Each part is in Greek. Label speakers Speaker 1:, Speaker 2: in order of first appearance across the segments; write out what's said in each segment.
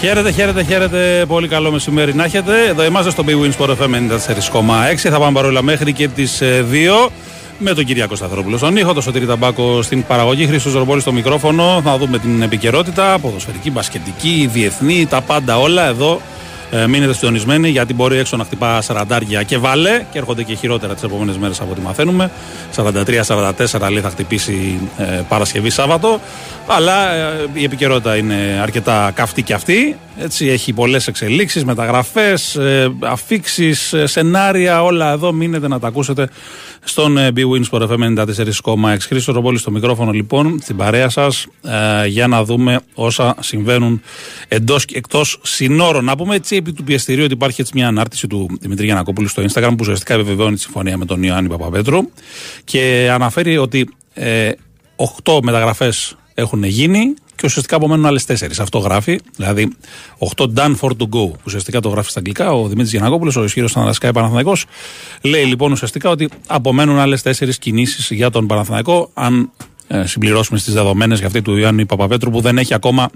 Speaker 1: Χαίρετε, χαίρετε, χαίρετε. Πολύ καλό μεσημέρι να έχετε. Εδώ είμαστε στο Big Wins Sport FM 94,6. Θα πάμε παρόλα μέχρι και τις 2 με τον Κυριακό Σταθερόπουλο στον ήχο, τον Σωτήρη Ταμπάκο στην παραγωγή, Χρήστος Ζορμπόλη στο μικρόφωνο. Θα δούμε την επικαιρότητα, ποδοσφαιρική, μπασκετική, διεθνή, τα πάντα όλα εδώ. Ε, μείνετε συντονισμένοι γιατί μπορεί έξω να χτυπά 40 και βάλε και έρχονται και χειρότερα τις επόμενες μέρες από ό,τι μαθαίνουμε. 43-44 λέει θα χτυπήσει ε, Παρασκευή Σάββατο. Αλλά ε, η επικαιρότητα είναι αρκετά καυτή και αυτή. Έτσι, έχει πολλές εξελίξεις, μεταγραφές, ε, αφήξεις, ε, σενάρια, όλα εδώ. Μείνετε να τα ακούσετε στον ε, B-Wins Sport FM 94,6. Χρήστο Ρομπόλης στο μικρόφωνο λοιπόν, στην παρέα σας, ε, για να δούμε όσα συμβαίνουν εντός και εκτός συνόρων. Να πούμε έτσι επί του πιεστηρίου ότι υπάρχει έτσι μια ανάρτηση του Δημητρή Γιανακόπουλου στο Instagram που ουσιαστικά επιβεβαιώνει τη συμφωνία με τον Ιωάννη Παπαπέτρου και αναφέρει ότι ε, 8 μεταγραφές έχουν γίνει και ουσιαστικά απομένουν άλλες 4. Αυτό γράφει. Δηλαδή, 8 done for to go. Ουσιαστικά το γράφει στα αγγλικά ο Δημήτρης Γιανακόπουλο, ο ισχυρό Αναδρασκάη Παναθανικό. Λέει λοιπόν ουσιαστικά ότι απομένουν άλλες 4 κινήσεις για τον Παναθανικό. Αν ε, συμπληρώσουμε στις δεδομένες για αυτή του Ιωάννη Παπαπέτρου που δεν έχει ακόμα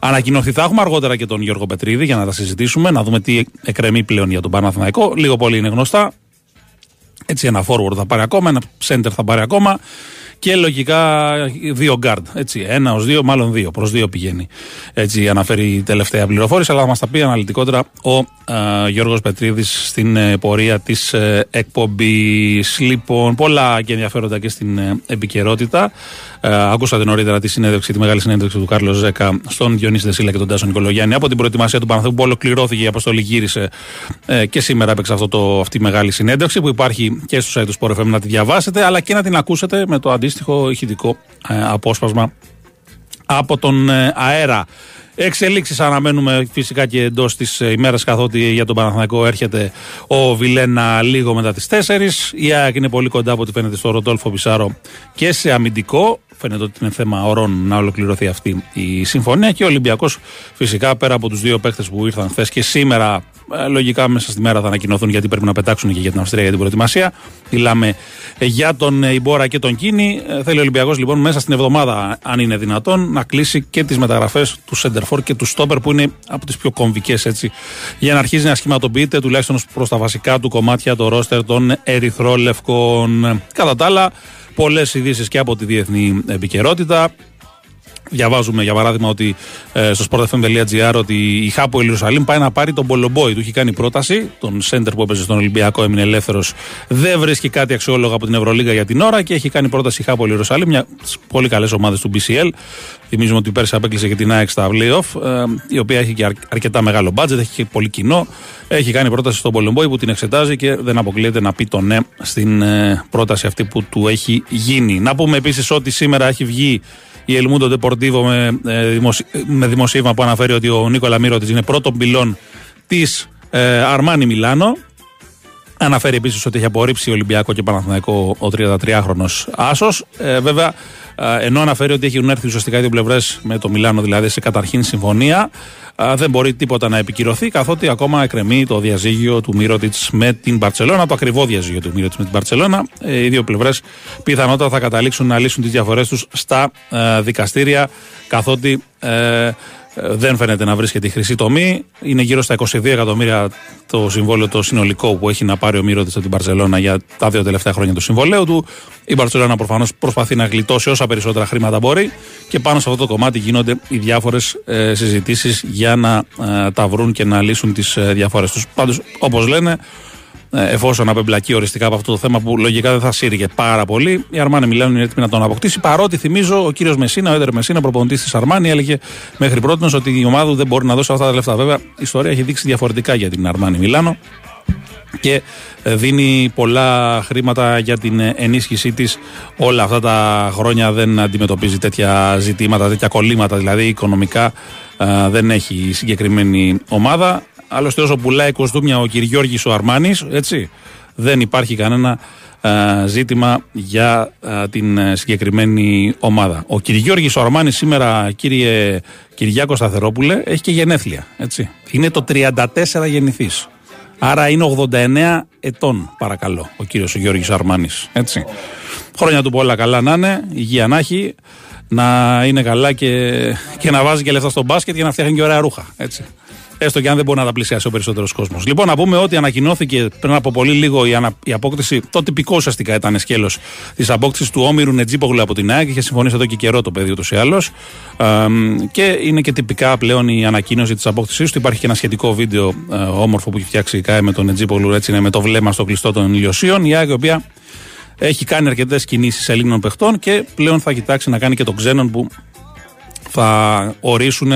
Speaker 1: ανακοινωθεί. Θα έχουμε αργότερα και τον Γιώργο Πετρίδη για να τα συζητήσουμε, να δούμε τι εκκρεμεί πλέον για τον Παναθηναϊκό. Λίγο πολύ είναι γνωστά. Έτσι, ένα forward θα πάρει ακόμα, ένα center θα πάρει ακόμα και λογικά δύο guard. Έτσι, ένα ως δύο, μάλλον δύο. Προς δύο πηγαίνει. Έτσι αναφέρει η τελευταία πληροφόρηση, αλλά θα μας τα πει αναλυτικότερα ο α, Γιώργος Πετρίδης στην ε, πορεία της ε, εκπομπής. Λοιπόν, πολλά και ενδιαφέροντα και στην ε, επικαιρότητα. Ε, ακούσατε νωρίτερα τη συνέντευξη, τη μεγάλη συνέντευξη του Κάρλος Ζέκα στον Διονύση Δεσίλα και τον Τάσο Νικολογιάννη από την προετοιμασία του Παναθέου που ολοκληρώθηκε η αποστολή γύρισε ε, και σήμερα έπαιξε αυτό το, αυτή η μεγάλη συνέντευξη που υπάρχει και στο site του Sport FM να τη διαβάσετε αλλά και να την ακούσετε με το αντίστοιχο ηχητικό ε, απόσπασμα από τον ε, αέρα. Εξελίξεις αναμένουμε φυσικά και εντός της ε, ημέρας, καθότι για τον Παναθηναϊκό έρχεται ο Βιλένα λίγο μετά τις 4. Η ΑΕΚ είναι πολύ κοντά από ό,τι φαίνεται στο Ροντόλφο Πισάρο και σε αμυντικό. Φαίνεται ότι είναι θέμα ωρών να ολοκληρωθεί αυτή η συμφωνία. Και ο Ολυμπιακός φυσικά πέρα από τους δύο παίχτε που ήρθαν χθες και σήμερα ε, λογικά μέσα στη μέρα θα ανακοινωθούν γιατί πρέπει να πετάξουν και για την Αυστρία για την προετοιμασία. Μιλάμε ε, για τον Ιμπόρα και τον Κίνη. Ε, θέλει ο Ολυμπιακός λοιπόν μέσα στην εβδομάδα, αν είναι δυνατόν, να κλείσει και τις μεταγραφές του Σέντερφορ και του Στόπερ που είναι από τις πιο κομβικές έτσι. Για να αρχίσει να σχηματοποιείται τουλάχιστον προς τα βασικά του κομμάτια το ρόστερ των Ερυθρόλευκων. Κατά τα άλλα, πολλές ειδήσεις και από τη διεθνή επικαιρότητα. Διαβάζουμε για παράδειγμα ότι ε, στο sportfm.gr ότι η Χάπο Ιερουσαλήμ πάει να πάρει τον Πολομπόη. Του έχει κάνει πρόταση. Τον σέντερ που έπαιζε στον Ολυμπιακό έμεινε ελεύθερος. Δεν βρίσκει κάτι αξιόλογο από την Ευρωλίγα για την ώρα και έχει κάνει πρόταση η Χάπο Ιερουσαλήμ. Μια πολύ καλές ομάδες του BCL. Θυμίζουμε ότι πέρσι απέκλεισε και την ΑΕΚ στα playoff, ε, η οποία έχει και αρκετά μεγάλο μπάτζετ, έχει και πολύ κοινό. Έχει κάνει πρόταση στον Πολομπόη που την εξετάζει και δεν αποκλείεται να πει το ναι στην ε, πρόταση αυτή που του έχει γίνει. Να πούμε επίσης ότι σήμερα έχει βγει η Ελμούντο Ντεπορτίβο με, ε, με δημοσίευμα που αναφέρει ότι ο Νίκολα Μύρωτης είναι πρώτον πυλών της ε, Αρμάνι Μιλάνο. Αναφέρει επίσης ότι έχει απορρίψει Ολυμπιακό και Παναθηναϊκό ο 33χρονο Άσος. Ε, βέβαια, ενώ αναφέρει ότι έχουν έρθει ουσιαστικά οι δύο πλευρές με το Μιλάνο, δηλαδή σε καταρχήν συμφωνία, δεν μπορεί τίποτα να επικυρωθεί, καθότι ακόμα εκκρεμεί το διαζύγιο του Μύρωτιτ με την Παρσελώνα, το ακριβό διαζύγιο του Μύρωτιτ με την Παρσελώνα. Ε, οι δύο πλευρές πιθανότατα θα καταλήξουν να λύσουν τις διαφορές τους στα ε, δικαστήρια, καθότι ε, δεν φαίνεται να βρίσκεται η χρυσή τομή. Είναι γύρω στα 22 εκατομμύρια το συμβόλαιο το συνολικό που έχει να πάρει ο Μύρωτης από την Παρσελώνα για τα δύο τελευταία χρόνια του συμβολέου του. Η Παρσελώνα προφανώς προσπαθεί να γλιτώσει όσα περισσότερα χρήματα μπορεί και πάνω σε αυτό το κομμάτι γίνονται οι διάφορες ε, συζητήσεις για να ε, τα βρουν και να λύσουν τις ε, διαφορές τους. Πάντως, όπως λένε, ε, εφόσον απεμπλακεί οριστικά από αυτό το θέμα που λογικά δεν θα σύριγε πάρα πολύ. Η Αρμάνη Μιλάνο είναι έτοιμη να τον αποκτήσει. Παρότι θυμίζω ο κύριος Μεσίνα, ο Έντερ Μεσίνα, προπονητής της Αρμάνη, έλεγε μέχρι πρώτη ότι η ομάδα δεν μπορεί να δώσει αυτά τα λεφτά. Βέβαια, η ιστορία έχει δείξει διαφορετικά για την Αρμάνη Μιλάνο και ε, δίνει πολλά χρήματα για την ενίσχυσή της όλα αυτά τα χρόνια δεν αντιμετωπίζει τέτοια ζητήματα, τέτοια κολλήματα δηλαδή οικονομικά ε, δεν έχει συγκεκριμένη ομάδα Άλλωστε, όσο πουλάει κοστούμια ο Κυριώργη ο Αρμάνης, έτσι, δεν υπάρχει κανένα ζήτημα για την ε, συγκεκριμένη ομάδα. Ο Κυριώργη ο Αρμάνης σήμερα, κύριε Κυριάκο Σταθερόπουλε, έχει και γενέθλια. Έτσι. Είναι το 34 γεννηθής. Άρα είναι 89 ετών, παρακαλώ, ο κύριος ο Γιώργης Αρμάνης. Έτσι. Χρόνια του πολλά καλά να είναι, υγεία να έχει. να είναι καλά και, και να βάζει και λεφτά στο μπάσκετ και να φτιάχνει και ωραία ρούχα. Έτσι. Έστω και αν δεν μπορεί να τα πλησιάσει ο περισσότερος κόσμος. Λοιπόν, να πούμε ότι ανακοινώθηκε πριν από πολύ λίγο η, ανα... η απόκτηση. Το τυπικό ουσιαστικά ήταν σκέλος της απόκτησης του Όμηρου Νετζίπογλου από την ΑΕΚ. Είχε συμφωνήσει εδώ και καιρό το παιδί ούτως ή άλλως. και είναι και τυπικά πλέον η ανακοίνωση της απόκτησής του. Υπάρχει και ένα σχετικό βίντεο ε, όμορφο που έχει φτιάξει η ΚΑΕ με τον Νετζίπογλου, έτσι είναι με το βλέμμα στο κλειστό των ηλιοσίων. Η ΑΕΚ η οποία έχει κάνει αρκετές κινήσεις Ελλήνων παιχτών και πλέον θα κοιτάξει να κάνει και τον ξένων που θα ορίσουν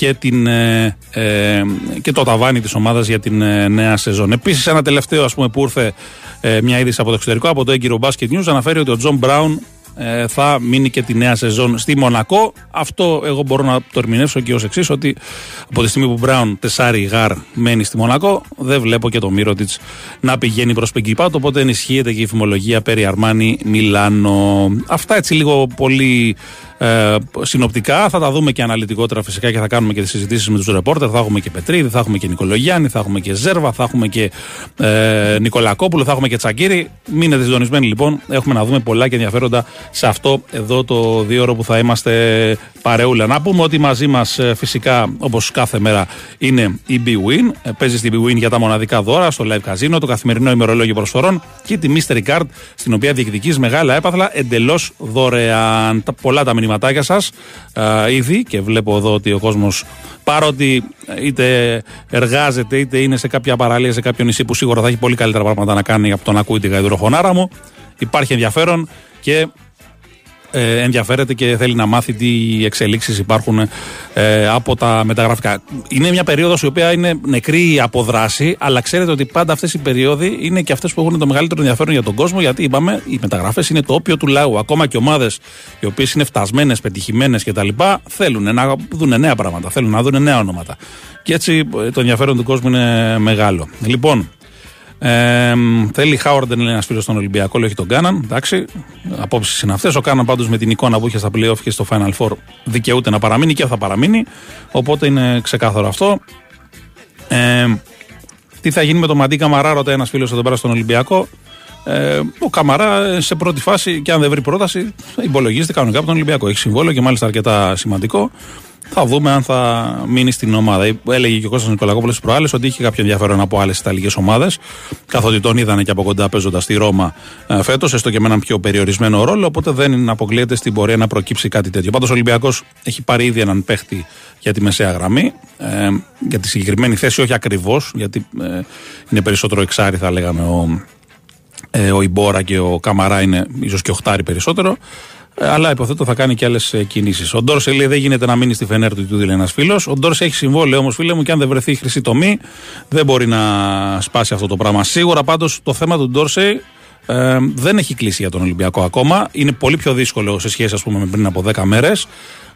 Speaker 1: και, την, ε, ε, και το ταβάνι της ομάδας για την ε, νέα σεζόν. Επίσης ένα τελευταίο ας πούμε, που ήρθε ε, μια είδηση από το εξωτερικό, από το έγκυρο Basket News, αναφέρει ότι ο Τζον Μπράουν ε, θα μείνει και τη νέα σεζόν στη Μονακό. Αυτό εγώ μπορώ να το ερμηνεύσω και ως εξής: Ότι από τη στιγμή που Μπράουν τεσσάρι γαρ μένει στη Μονακό, δεν βλέπω και τον Μίροτιτς να πηγαίνει προς Πριγκιπάτο. Οπότε ενισχύεται και η φημολογία περί Αρμάνι Μιλάνο. Αυτά έτσι λίγο πολύ ε, συνοπτικά. Θα τα δούμε και αναλυτικότερα φυσικά και θα κάνουμε και τις συζητήσεις με τους ρεπόρτερ. Θα έχουμε και Πετρίδη, θα έχουμε και Νικολογιάννη, θα έχουμε και Ζέρβα, θα έχουμε και ε, Νικολακόπουλο, θα έχουμε και Τσακύρη. Μείνετε συντονισμένοι λοιπόν. Έχουμε να δούμε πολλά και ενδιαφέροντα σε αυτό εδώ το δύο ώρο που θα είμαστε παρεούλα. Να πούμε ότι μαζί μας ε, φυσικά όπως κάθε μέρα είναι η B-Win. Ε, παίζει στην B-Win για τα μοναδικά δώρα στο live casino, το καθημερινό ημερολόγιο προσφορών και τη Mystery Card στην οποία διεκδικείς μεγάλα έπαθλα εντελώς δωρεάν. Πολλά τα μηνυματάκια σας ήδη και βλέπω εδώ ότι ο κόσμος παρότι είτε εργάζεται είτε είναι σε κάποια παραλία, σε κάποιο νησί που σίγουρα θα έχει πολύ καλύτερα πράγματα να κάνει από το να ακούει τη γαϊδουροχονάρα μου. Υπάρχει ενδιαφέρον και ε, ενδιαφέρεται και θέλει να μάθει τι εξελίξεις υπάρχουν ε, από τα μεταγραφικά. Είναι μια περίοδος η οποία είναι νεκρή από δράση, αλλά ξέρετε ότι πάντα αυτές οι περίοδοι είναι και αυτές που έχουν το μεγαλύτερο ενδιαφέρον για τον κόσμο, γιατί είπαμε οι μεταγραφές είναι το όπιο του λαού. Ακόμα και ομάδες οι οποίες είναι φτασμένες, πετυχημένες κτλ. θέλουν να δουν νέα πράγματα, θέλουν να δουν νέα ονόματα. Και έτσι ε, το ενδιαφέρον του κόσμου είναι μεγάλο. Λοιπόν, ε, θέλει Χάουαρντεν, λέει ένας φίλος στον Ολυμπιακό, λέει όχι τον Κάναν. Εντάξει, απόψεις είναι αυτές. Ο Κάναν πάντως με την εικόνα που είχε στα playoff και στο Final Four δικαιούται να παραμείνει και θα παραμείνει. Οπότε είναι ξεκάθαρο αυτό. Ε, τι θα γίνει με τον Μαντί Καμαρά, ρωτάει ένας φίλος εδώ πέρα στον Ολυμπιακό. Ε, ο Καμαρά σε πρώτη φάση, και αν δεν βρει πρόταση, υπολογίζεται κανονικά από τον Ολυμπιακό. Έχει συμβόλαιο και μάλιστα αρκετά σημαντικό. Θα δούμε αν θα μείνει στην ομάδα. Έλεγε και ο Κώστας Νικολακόπουλος στις προάλλες ότι είχε κάποιο ενδιαφέρον από άλλες Ιταλικές ομάδες. Καθότι τον είδανε και από κοντά παίζοντας στη Ρώμα ε, φέτος, έστω και με έναν πιο περιορισμένο ρόλο. Οπότε δεν αποκλείεται στην πορεία να προκύψει κάτι τέτοιο. Πάντως ο Ολυμπιακός έχει πάρει ήδη έναν παίχτη για τη μεσαία γραμμή. Ε, για τη συγκεκριμένη θέση, όχι ακριβώς, γιατί ε, είναι περισσότερο εξάρι, θα λέγαμε, ο, ε, ο Ιμπόρα και ο Καμαρά είναι ίσως και οχτάρι περισσότερο. Ε, αλλά υποθέτω θα κάνει και άλλες κινήσεις. Ο Ντόρσεϊ λέει δεν γίνεται να μείνει στη Φενέρ του, του λέει ένας φίλος. Ο Ντόρσεϊ έχει συμβόλαιο όμως, φίλε μου, και αν δεν βρεθεί η χρυσή τομή, δεν μπορεί να σπάσει αυτό το πράγμα. Σίγουρα πάντως το θέμα του Ντόρσεϊ ε, δεν έχει κλείσει για τον Ολυμπιακό ακόμα. Είναι πολύ πιο δύσκολο σε σχέση, ας πούμε, με πριν από 10 μέρες.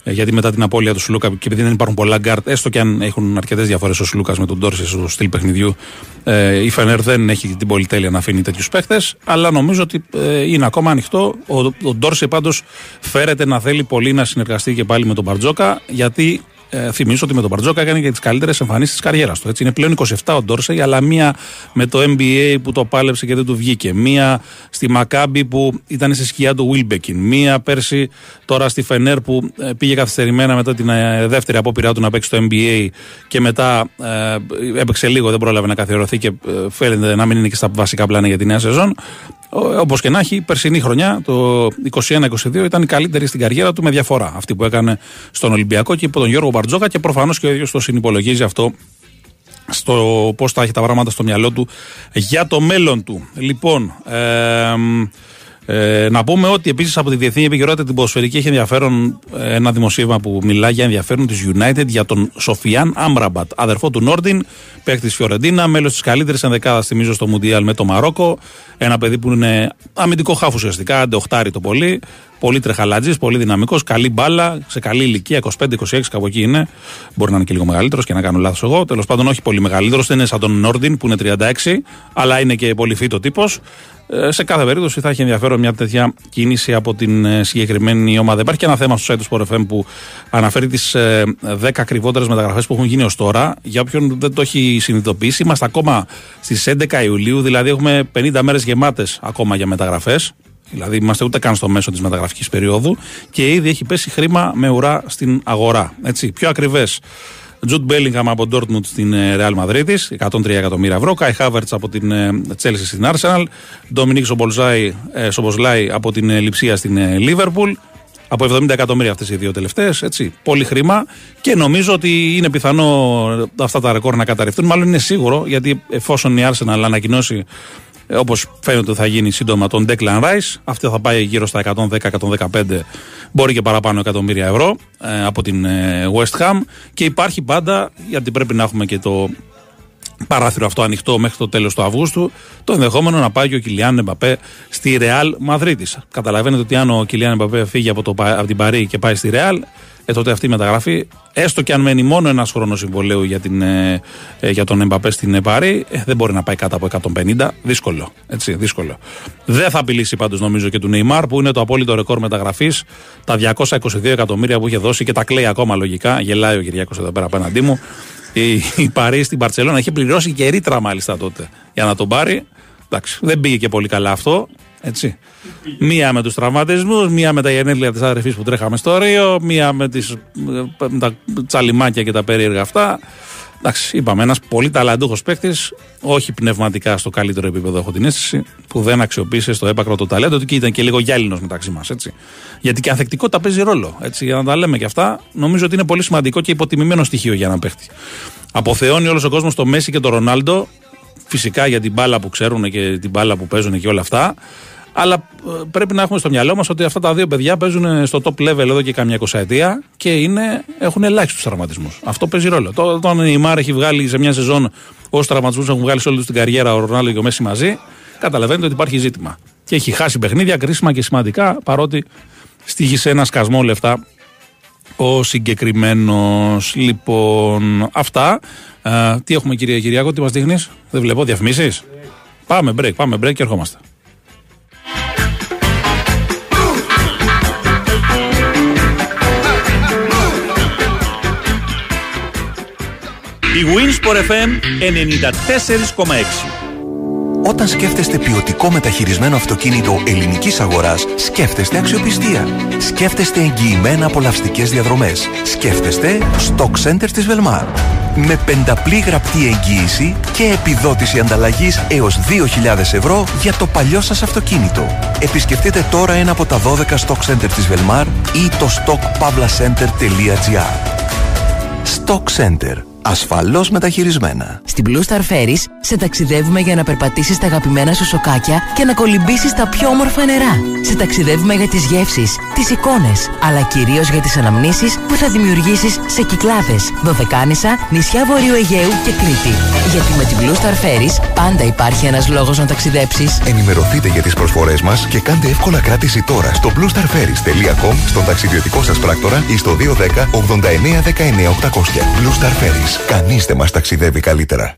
Speaker 1: Ε, γιατί μετά την απώλεια του Σλούκα και επειδή δεν υπάρχουν πολλά γκαρντ, έστω και αν έχουν αρκετές διαφορές ο Σλούκας με τον Ντόρσεϊ στο στυλ παιχνιδιού, ε, η Φενέρ δεν έχει την πολυτέλεια να αφήνει τέτοιους παίχτες. Αλλά νομίζω ότι ε, είναι ακόμα ανοιχτό. Ο, ο Ντόρσε πάντως φέρεται να θέλει πολύ να συνεργαστεί και πάλι με τον Μπαρτζόκα, γιατί ε, θυμίζω ότι με τον Μπαρτζόκα έκανε και τις καλύτερες εμφανίσεις της καριέρας του. Έτσι. Είναι πλέον 27 ο Ντόρσεϊ, αλλά μία με το NBA που το πάλεψε και δεν του βγήκε. Μία στη Μακάμπη που ήταν στη σκιά του Βίλμπεκιν. Μία πέρσι τώρα στη Φενέρ που ε, πήγε καθυστερημένα μετά την ε, δεύτερη απόπειρά του να παίξει το NBA και μετά ε, έπαιξε λίγο, δεν πρόλαβε να καθιερωθεί και ε, φαίνεται να μην είναι και στα βασικά πλάνα για τη νέα σεζόν. Όπως και να έχει, η περσινή χρονιά, το 21-22, ήταν η καλύτερη στην καριέρα του με διαφορά. Αυτή που έκανε στον Ολυμπιακό και υπό τον Γιώργο Μπαρτζόκα και προφανώς και ο ίδιος το συνυπολογίζει αυτό στο πώς θα έχει τα πράγματα στο μυαλό του για το μέλλον του. Λοιπόν, ε, ε, να πούμε ότι επίσης από τη διεθνή επικαιρότητα την ποδοσφαιρική έχει ενδιαφέρον ε, ένα δημοσίευμα που μιλάει για ενδιαφέρον της United για τον Σοφιάν Άμραμπατ, αδερφό του Νόρντιν, παίκτη Φιωρεντίνα, μέλος της καλύτερης ενδεκάδας, θυμίζω, στο Μουντιάλ με το Μαρόκο. Ένα παιδί που είναι αμυντικό χάφος ουσιαστικά, αντεοχτάρι το πολύ. Πολύ τρεχαλάτζης, πολύ δυναμικός, καλή μπάλα, σε καλή ηλικία, 25-26 κάπου εκεί είναι. Μπορεί να είναι και λίγο μεγαλύτερος και να κάνω λάθος εγώ. Τέλος πάντων, όχι πολύ μεγαλύτερος, δεν είναι σαν τον Νόρντιν που είναι 36, αλλά είναι και πολύ φύτο τύπος. Ε, σε κάθε περίπτωση θα έχει ενδιαφέρον μια τέτοια κίνηση από την ε, συγκεκριμένη ομάδα. Υπάρχει και ένα θέμα στο site του Sport FM που αναφέρει τις 10 ακριβότερες μεταγραφές που έχουν γίνει ως τώρα. Για όποιον δεν το έχει συνειδητοποιήσει, είμαστε ακόμα στις 11 Ιουλίου, δηλαδή έχουμε 50 μέρες γεμάτες ακόμα για μεταγραφές. Δηλαδή, είμαστε ούτε καν στο μέσο της μεταγραφικής περίοδου και ήδη έχει πέσει χρήμα με ουρά στην αγορά. Έτσι, πιο ακριβές. Τζουτ Μπέλιγκαμ από Ντόρτμουντ στην Ρεάλ Μαδρίτης, 103 εκατομμύρια ευρώ. Κάι Χάβερτς από την Τσέλση στην Άρσεναλ. Ντομινίκ Σομπολζάη από την Λιψία στην Λίβερπουλ. Από 70 εκατομμύρια αυτές οι δύο τελευταίες. Πολύ χρήμα και νομίζω ότι είναι πιθανό αυτά τα ρεκόρ να καταρριφθούν. Μάλλον είναι σίγουρο γιατί εφόσον η Arsenal ανακοινώσει ε, όπως φαίνεται ότι θα γίνει σύντομα τον Declan Rice, αυτό θα πάει γύρω στα 110-115, μπορεί και παραπάνω εκατομμύρια ευρώ ε, από την ε, West Ham. Και υπάρχει πάντα, γιατί πρέπει να έχουμε και το παράθυρο αυτό ανοιχτό μέχρι το τέλος του Αυγούστου, το ενδεχόμενο να πάει και ο Κιλιάν Εμπαπέ στη Ρεάλ Μαδρίτη. Καταλαβαίνετε ότι αν ο Κιλιάν Εμπαπέ φύγει από, το, από την Παρή και πάει στη Ρεάλ, ε, τότε αυτή η μεταγραφή, έστω και αν μένει μόνο ένας χρόνος συμβολέου για, την, ε, ε, για τον Εμπαπέ στην Παρή, ε, δεν μπορεί να πάει κάτω από 150. Δύσκολο. Έτσι, δύσκολο. Δεν θα απειλήσει πάντως νομίζω και του Νεϊμάρ που είναι το απόλυτο ρεκόρ μεταγραφής. Τα 222 εκατομμύρια που είχε δώσει και τα κλαίει ακόμα λογικά. Γελάει ο Κυριακός εδώ πέρα απέναντί μου η, η Παρή στην Παρσελόνα. Είχε πληρώσει και ρήτρα μάλιστα τότε για να τον πάρει. Εντάξει, δεν πήγε και πολύ καλά αυτό. Έτσι. Μία με τους τραυματισμούς, μία με τα γενέθλια της αδερφής που τρέχαμε στο Ρίο, μία με, τις, με τα τσαλιμάκια και τα περίεργα αυτά. Εντάξει, είπαμε, ένας πολύ ταλαντούχος παίκτης, όχι πνευματικά στο καλύτερο επίπεδο, έχω την αίσθηση, που δεν αξιοποίησε στο έπακρο το ταλέντο του και ήταν και λίγο γυάλινος μεταξύ μας. Γιατί και ανθεκτικότητα παίζει ρόλο. Έτσι, για να τα λέμε και αυτά, νομίζω ότι είναι πολύ σημαντικό και υποτιμημένο στοιχείο για έναν παίκτη. Αποθεώνει όλος ο κόσμος το Μέση και το Ρονάλντο, φυσικά για την μπάλα που ξέρουν και την μπάλα που παίζουν και όλα αυτά. Αλλά ε, πρέπει να έχουμε στο μυαλό μας ότι αυτά τα δύο παιδιά παίζουν στο top level εδώ και καμιά εικοσαετία και είναι, έχουν ελάχιστους τραυματισμούς. Αυτό παίζει ρόλο. Όταν η Μάρ έχει βγάλει σε μια σεζόν όσους τραυματισμούς έχουν βγάλει σε όλη την καριέρα ο Ρονάλdo και ο Μέση μαζί, καταλαβαίνετε ότι υπάρχει ζήτημα. Και έχει χάσει παιχνίδια κρίσιμα και σημαντικά παρότι στήχησε ένα σκασμό λεφτά ο συγκεκριμένος. Λοιπόν, αυτά. Ε, τι έχουμε κυρία Κυριακό, τι μας δείχνεις, δεν βλέπω διαφημίσεις. Πάμε break, πάμε break και ερχόμαστε.
Speaker 2: Η Winsport FM 94,6
Speaker 3: όταν σκέφτεστε ποιοτικό μεταχειρισμένο αυτοκίνητο ελληνικής αγοράς, σκέφτεστε αξιοπιστία. Σκέφτεστε εγγυημένα απολαυστικές διαδρομές. Σκέφτεστε Stock Center της Velmar. Με πενταπλή γραπτή εγγύηση και επιδότηση ανταλλαγής έως 2.000 ευρώ για το παλιό σας αυτοκίνητο. Επισκεφτείτε τώρα ένα από τα 12 Stock Center της Velmar ή το stockpavlacenter.gr Stock Center ασφαλώς μεταχειρισμένα.
Speaker 4: Στην Blue Star Ferries σε ταξιδεύουμε για να περπατήσεις τα αγαπημένα σου σοκάκια και να κολυμπήσεις τα πιο όμορφα νερά. Σε ταξιδεύουμε για τις γεύσεις, τις εικόνες, αλλά κυρίως για τις αναμνήσεις που θα δημιουργήσεις σε Κυκλάδες, Δωδεκάνησα, νησιά Βορείου Αιγαίου και Κρήτη. Γιατί με την Blue Star Ferries πάντα υπάρχει ένας λόγος να ταξιδέψεις.
Speaker 3: Ενημερωθείτε για τις προσφορές μας και κάντε εύκολα κράτηση τώρα στο bluestarferries.com, στον ταξιδιωτικό σας πράκτορα ή στο 210 89 19 800. Blue Star Ferries. Κανείς δεν μας ταξιδεύει καλύτερα.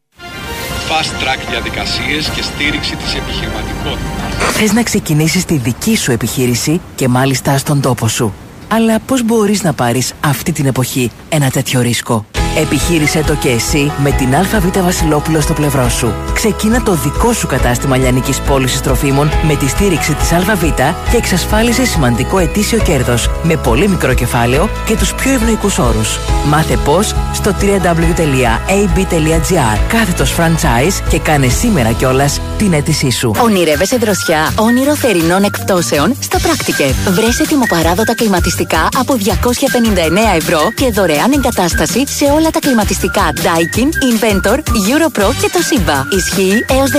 Speaker 5: Fast track διαδικασίες και στήριξη της επιχειρηματικότητας.
Speaker 4: Θες να ξεκινήσεις τη δική σου επιχείρηση και μάλιστα στον τόπο σου. Αλλά πώς μπορείς να πάρεις αυτή την εποχή ένα τέτοιο ρίσκο; Επιχείρησε το και εσύ με την ΑΒ Βασιλόπουλο στο πλευρό σου. Ξεκίνα το δικό σου κατάστημα λιανικής πώλησης τροφίμων με τη στήριξη της ΑΒ και εξασφάλισε σημαντικό ετήσιο κέρδος με πολύ μικρό κεφάλαιο και τους πιο ευνοϊκούς όρους. Μάθε πώς στο www.ab.gr κάθετος franchise και κάνε σήμερα κιόλας την αίτησή σου.
Speaker 6: Ονειρεύεσαι δροσιά, όνειρο θερινών εκπτώσεων; Στο πράκτικε. Βρέσε τιμοπαράδοτα κλιματιστικά από 259 ευρώ και δωρεάν εγκατάσταση σε όλα όλα τα κλιματιστικά Daikin, Inventor, Europro και το Simba. Ισχύει έως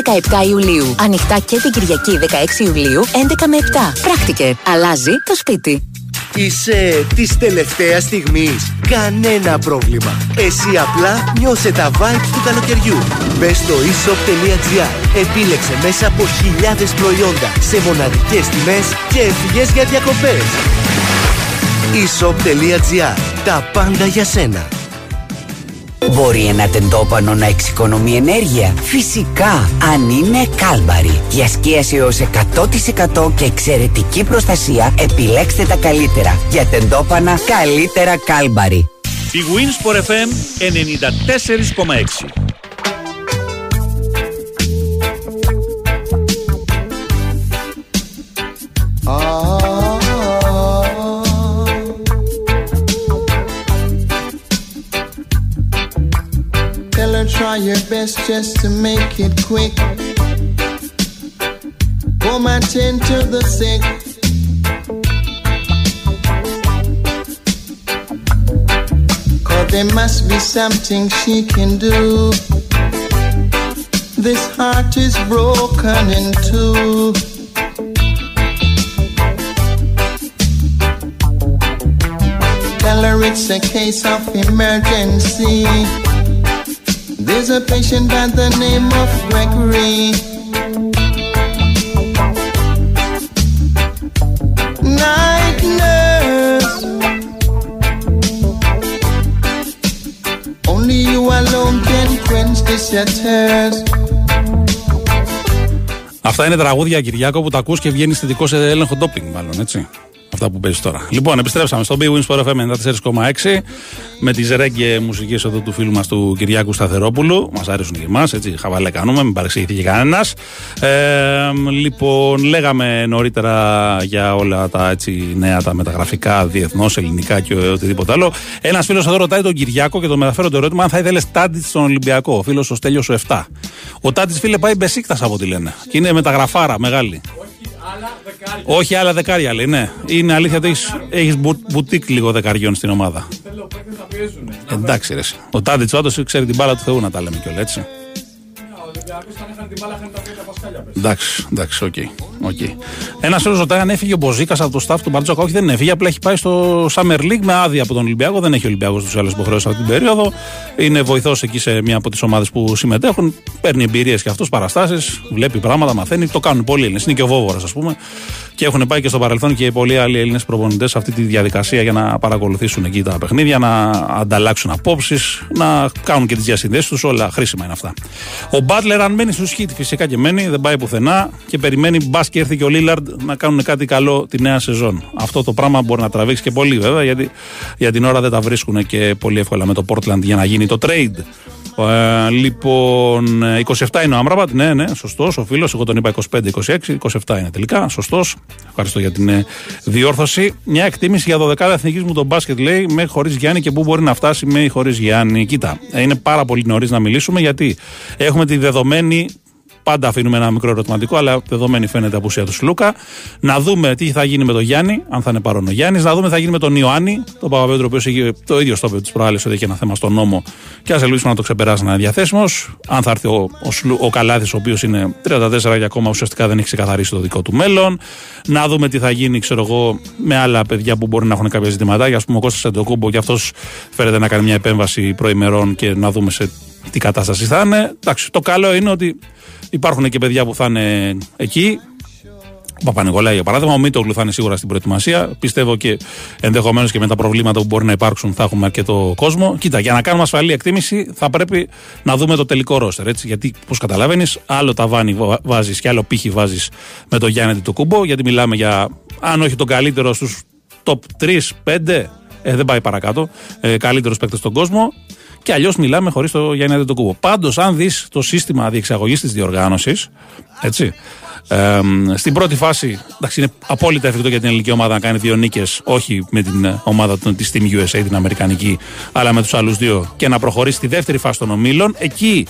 Speaker 6: 17 Ιουλίου. Ανοιχτά και την Κυριακή 16 Ιουλίου 11 με 7. Πράκτικε. Αλλάζει το σπίτι.
Speaker 7: Είσαι της τελευταίας στιγμής. Κανένα πρόβλημα. Εσύ απλά νιώσε τα vibes του καλοκαιριού. Μπες στο eShop.gr. Επίλεξε μέσα από χιλιάδες προϊόντα σε μοναδικές τιμές και έφυγε για διακοπές. eShop.gr. Τα πάντα για σένα.
Speaker 8: Μπορεί ένα τεντόπανο να εξοικονομεί ενέργεια. Φυσικά, αν είναι κάλμπαρη. Για σκίαση έως 100% και εξαιρετική προστασία, επιλέξτε τα καλύτερα. Για τεντόπανα, καλύτερα κάλμπαρη.
Speaker 2: Η Wins for FM 94,6
Speaker 9: your best just to make it quick. Come attend to the sick. Cause there must be something she can do. This heart is broken in two. Tell her it's a case of emergency. There's a patient by the name of Gregory. Night nurse. Only you alone can quench this thirst.
Speaker 1: Αυτά είναι τραγούδια Κυριάκο που τα ακούς και βγαίνεις θετικός σε έλεγχο ντόπινγκ, μάλλον έτσι. Αυτά που παίζεις τώρα. Λοιπόν, επιστρέψαμε στο Big Wins for FM 94,6 με τις ρέγγε μουσικές εδώ του φίλου μας του Κυριάκου Σταθερόπουλου. Μας άρεσουν και εμάς, έτσι. Χαβαλέ κάνουμε, μην παρεξηγηθεί κανένας. Ε, λοιπόν, λέγαμε νωρίτερα για όλα τα έτσι, νέα, τα μεταγραφικά, διεθνώς, ελληνικά και οτιδήποτε άλλο. Ένας φίλος εδώ ρωτάει τον Κυριάκο και το μεταφέρω το ερώτημα αν θα ήθελες τάντις στον Ολυμπιακό. Ο φίλος ο Στέλιος ο 7. Ο τάντις φίλε πάει μπεσίκτας από ό,τι λένε. Και είναι μεταγραφάρα μεγάλη. Όχι άλλα δεκάρια λέει, ναι. Είναι αλήθεια ότι έχεις, έχεις μπου, μπουτίκ λίγο δεκαριών στην ομάδα. Εντάξει ρε. Ο Τάντιτς όντως ξέρει την μπάλα του Θεού να τα λέμε κιόλα έτσι. Εντάξει, εντάξει, OK. Okay, Ένας άλλος ρωτάει αν έφυγε ο Μποζίκας από το staff του Μπαρτζόκα. Όχι, δεν έφυγε. Απλά έχει πάει στο Summer League με άδεια από τον Ολυμπιακό. Δεν έχει ο Ολυμπιακός ούτως ή άλλως υποχρεώσεις αυτή την περίοδο. Είναι βοηθός εκεί σε μία από τις ομάδες που συμμετέχουν. Παίρνει εμπειρίες και αυτός, παραστάσεις, βλέπει πράγματα, μαθαίνει. Το κάνουν πολλοί Έλληνες. Είναι και ο Βόβορας, ας πούμε. Και έχουν πάει και στο παρελθόν και πολλοί άλλοι Έλληνες προπονητές σε αυτή τη διαδικασία για να παρακολουθήσουν εκεί τα παιχνίδια, να ανταλλάξουν απόψεις, να κάνουν και τις διασυνδέσεις τους. Όλα χρήσιμα είναι αυτά. Ο Μπάτλερ, αν μένει στου χίτ, φυσικά και μένει, δεν πάει πουθενά και περιμένει μπας και έρθει και ο Λίλαρντ να κάνουν κάτι καλό τη νέα σεζόν. Αυτό το πράγμα μπορεί να τραβήξει και πολύ βέβαια, γιατί για την ώρα δεν τα βρίσκουν και πολύ εύκολα με το Portland για να γίνει το trade. Ε, λοιπόν, 27 είναι ο Άμραμπατ, ναι, ναι, σωστός. Ο φίλος, εγώ τον είπα 25-26, 27 είναι τελικά. Σωστός. Ευχαριστώ για την ε, διόρθωση. Μια εκτίμηση για 12 εθνικής μου τον μπάσκετ λέει με χωρίς Γιάννη και πού μπορεί να φτάσει με χωρίς Γιάννη. Κοίτα, ε, είναι πάρα πολύ νωρίς να μιλήσουμε γιατί έχουμε τη δεδομένη Πάντα αφήνουμε ένα μικρό ερωτηματικό, αλλά δεδομένη φαίνεται η απουσία του Σλούκα. Να δούμε τι θα γίνει με τον Γιάννη, αν θα είναι παρόν ο Γιάννης. Να δούμε τι θα γίνει με τον Ιωάννη, τον Παπαπέτρο, ο οποίος έχει το ίδιο στόπιο της προάλλη ότι έχει ένα θέμα στον νόμο. Και ας ελπίσουμε να το ξεπεράσει να είναι διαθέσιμος. Αν θα έρθει ο, ο, ο Καλάθης, ο οποίος είναι 34 και ακόμα ουσιαστικά δεν έχει ξεκαθαρίσει το δικό του μέλλον. Να δούμε τι θα γίνει, ξέρω εγώ, με άλλα παιδιά που μπορεί να έχουν κάποια ζητηματάκια. Α πούμε, ο Κώστας Εντοκούμπο και αυτός φέρεται να κάνει μια επέμβαση προημερών και να δούμε σε τι κατάσταση θα είναι. Εντάξει, το καλό είναι ότι Υπάρχουν και παιδιά που θα είναι εκεί. Ο Παπα-Νικολάη, για παράδειγμα, ο Μίτογλου θα είναι σίγουρα στην προετοιμασία. Πιστεύω και ενδεχομένως και με τα προβλήματα που μπορεί να υπάρξουν θα έχουμε αρκετό κόσμο. Κοίτα, για να κάνουμε ασφαλή εκτίμηση θα πρέπει να δούμε το τελικό ρόστερ. Έτσι, γιατί, όπω καταλαβαίνεις, άλλο τα βάνη βάζεις και άλλο πύχη βάζεις με το Γιάννη το κουμπό. Γιατί μιλάμε για, αν όχι τον καλύτερο στους top 3, 5, ε, δεν πάει παρακάτω, ε, καλύτερος παίκτη στον κόσμο. Και αλλιώς μιλάμε χωρίς το Γιάννη Αντετοκούμπο. Πάντως, αν δεις το σύστημα διεξαγωγής της διοργάνωσης, έτσι, ε, στην πρώτη φάση, εντάξει, είναι απόλυτα εφικτό για την ελληνική ομάδα να κάνει δύο νίκες, όχι με την ομάδα της Team USA, την Αμερικανική, αλλά με τους άλλους δύο και να προχωρήσει στη δεύτερη φάση των ομίλων. Εκεί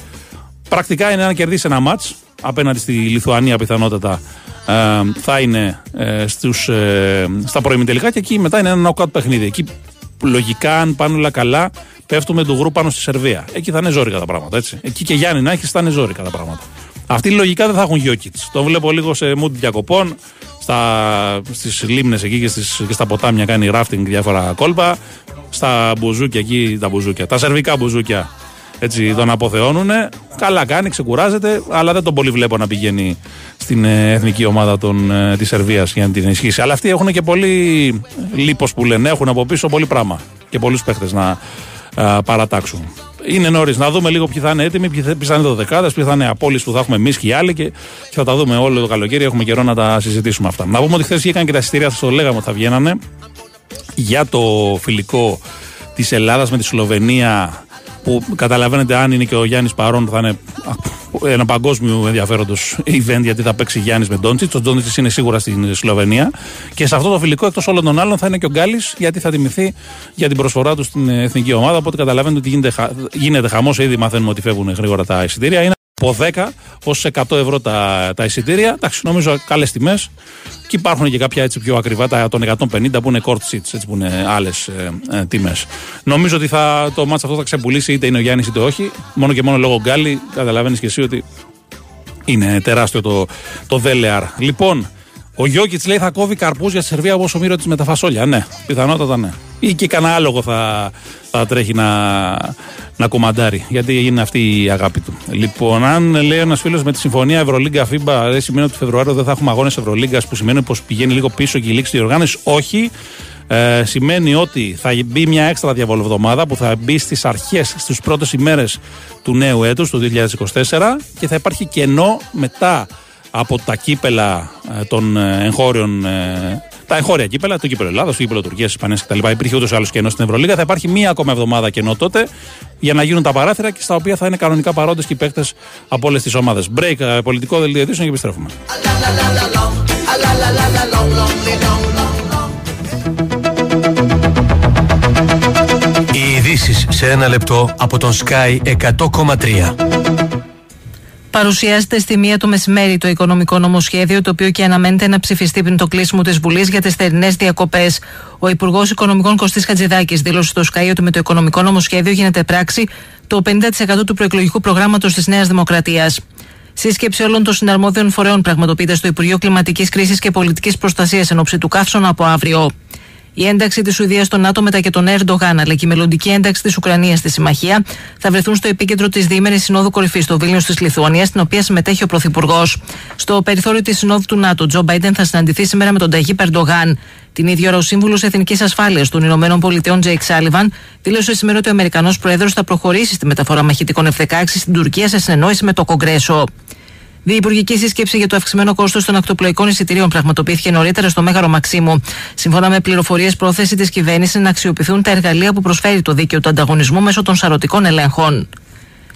Speaker 1: πρακτικά είναι να κερδίσει ένα ματ απέναντι στη Λιθουανία πιθανότατα ε, θα είναι ε, στους, ε, στα τελικά και εκεί μετά είναι ένα knockout παιχνίδι. Εκεί λογικά αν πάνε όλα καλά πέφτουμε του γρου πάνω στη Σερβία. Εκεί θα είναι ζώρικα τα πράγματα. Έτσι. Εκεί και Γιάννη να έχεις θα είναι ζώρικα τα πράγματα. Αυτοί λογικά δεν θα έχουν γιόκιτ. Το βλέπω λίγο σε mood διακοπών. Στις λίμνες εκεί και, στις, και στα ποτάμια κάνει ράφτινγκ διάφορα κόλπα. Στα μπουζούκια εκεί, τα μπουζούκια. Τα σερβικά μπουζούκια έτσι τον αποθεώνουν. Καλά κάνει, ξεκουράζεται, αλλά δεν τον πολύ βλέπω να πηγαίνει στην ε, εθνική ομάδα των, ε, της Σερβίας για να την ενισχύσει. Αλλά αυτοί έχουν και πολύ λίπος που λένε, έχουν από πίσω πολύ πράγμα και πολλούς παίχτες να παρατάξουν. Είναι νωρίς να δούμε λίγο ποιοι θα είναι έτοιμοι, ποιοι θα είναι δεκάδε, ποιοι θα είναι απόλυτε που θα έχουμε εμείς και οι άλλοι και, θα τα δούμε όλο το καλοκαίρι. Έχουμε καιρό να τα συζητήσουμε αυτά. Να πούμε ότι χθες βγήκαν και τα εισιτήρια, θα το λέγαμε ότι θα βγαίνανε για το φιλικό της Ελλάδας με τη Σλοβενία που καταλαβαίνετε αν είναι και ο Γιάννης παρόν θα είναι α, ένα παγκόσμιο ενδιαφέροντος event γιατί θα παίξει Γιάννης με Ντόντσιτς. Ο Ντόντσιτς είναι σίγουρα στην Σλοβενία. Και σε αυτό το φιλικό εκτός όλων των άλλων θα είναι και ο Γκάλης γιατί θα τιμηθεί για την προσφορά του στην εθνική ομάδα. Οπότε καταλαβαίνετε ότι γίνεται, χα- γίνεται χαμός. Ήδη μαθαίνουμε ότι φεύγουν γρήγορα τα εισιτήρια. Είναι από 10 ως 100 ευρώ τα, τα εισιτήρια. Εντάξει, νομίζω καλές τιμές. Και υπάρχουν και κάποια έτσι πιο ακριβά, τα των 150 που είναι court seats, έτσι που είναι άλλες ε, ε, τιμές. Νομίζω ότι θα, το μάτς αυτό θα ξεπουλήσει είτε είναι ο Γιάννης είτε όχι. Μόνο και μόνο λόγω γκάλι. Καταλαβαίνεις και εσύ ότι είναι τεράστιο το, το δέλεαρ. Λοιπόν, ο Γιώκητς λέει θα κόβει καρπούς για τη Σερβία όπω ο Μύρο της με τα φασόλια. Ναι, πιθανότατα ναι. Ή και κανένα άλογο θα, θα τρέχει να, να κομμαντάρει. Γιατί είναι αυτή η αγάπη του. Λοιπόν, αν λέει ένας φίλος με τη συμφωνία Ευρωλίγκα FIBA, δεν σημαίνει ότι το Φεβρουάριο δεν θα έχουμε αγώνες Ευρωλίγκας που σημαίνει πως πηγαίνει λίγο πίσω και η λήξη τη οργάνωση. Όχι. Ε, σημαίνει ότι θα μπει μια έξτρα διαβολοβδομάδα που θα μπει στις αρχές, στις πρώτες ημέρες του νέου έτους, του 2024 και θα υπάρχει κενό μετά από τα κύπελα ε, των ε, εγχώριων ε, τα εγχώρια κύπελα, το κύπελο Ελλάδα, το κύπελο Τουρκίας, Ισπανίας κτλ. Υπήρχε ούτως ή άλλως κενό στην Ευρωλίγα. Θα υπάρχει μία ακόμα εβδομάδα κενό τότε για να γίνουν τα παράθυρα και στα οποία θα είναι κανονικά παρόντες και οι παίκτες από όλες τις ομάδες. Break, ε, πολιτικό δελτίο ειδήσεων και επιστρέφουμε.
Speaker 10: Οι ειδήσεις σε ένα λεπτό από τον Sky 100,3.
Speaker 11: Παρουσιάζεται στη μία το μεσημέρι το οικονομικό νομοσχέδιο, το οποίο και αναμένεται να ψηφιστεί πριν το κλείσιμο της Βουλής για τις θερινές διακοπές. Ο Υπουργός Οικονομικών Κωστής Χατζηδάκης δήλωσε στο ΣΚΑΙ ότι με το οικονομικό νομοσχέδιο γίνεται πράξη το 50% του προεκλογικού προγράμματος της Νέας Δημοκρατίας. Σύσκεψη όλων των συναρμόδιων φορέων πραγματοποιείται στο Υπουργείο Κλιματικής Κρίσης και Πολιτικής Προστασίας εν ώψη του καύσωνα από αύριο. Η ένταξη της Σουηδίας στο ΝΑΤΟ μετά και τον Ερντογάν αλλά και η μελλοντική ένταξη της Ουκρανίας στη Συμμαχία θα βρεθούν στο επίκεντρο της διήμερης Συνόδου Κορυφής στο Βίλνιο της Λιθουανίας, στην οποία συμμετέχει ο Πρωθυπουργός. Στο περιθώριο της Συνόδου του ΝΑΤΟ, Τζο Μπάιντεν θα συναντηθεί σήμερα με τον Ταγίπ Ερντογάν. Την ίδια ώρα, ο Σύμβουλος Εθνικής Ασφάλειας των Ηνωμένων Πολιτειών, Τζέικ Σάλιβαν, δήλωσε σήμερα ότι ο Αμερικανός Πρόεδρος θα προχωρήσει στη μεταφορά μαχητικών F-16 στην Τουρκία σε συνεννόηση με το Κογκρέσο. Διυπουργική σύσκεψη για το αυξημένο κόστος των ακτοπλοϊκών εισιτηρίων πραγματοποιήθηκε νωρίτερα στο Μέγαρο Μαξίμου. Σύμφωνα με πληροφορίες, πρόθεση της κυβέρνησης να αξιοποιηθούν τα εργαλεία που προσφέρει το δίκαιο του ανταγωνισμού μέσω των σαρωτικών ελέγχων.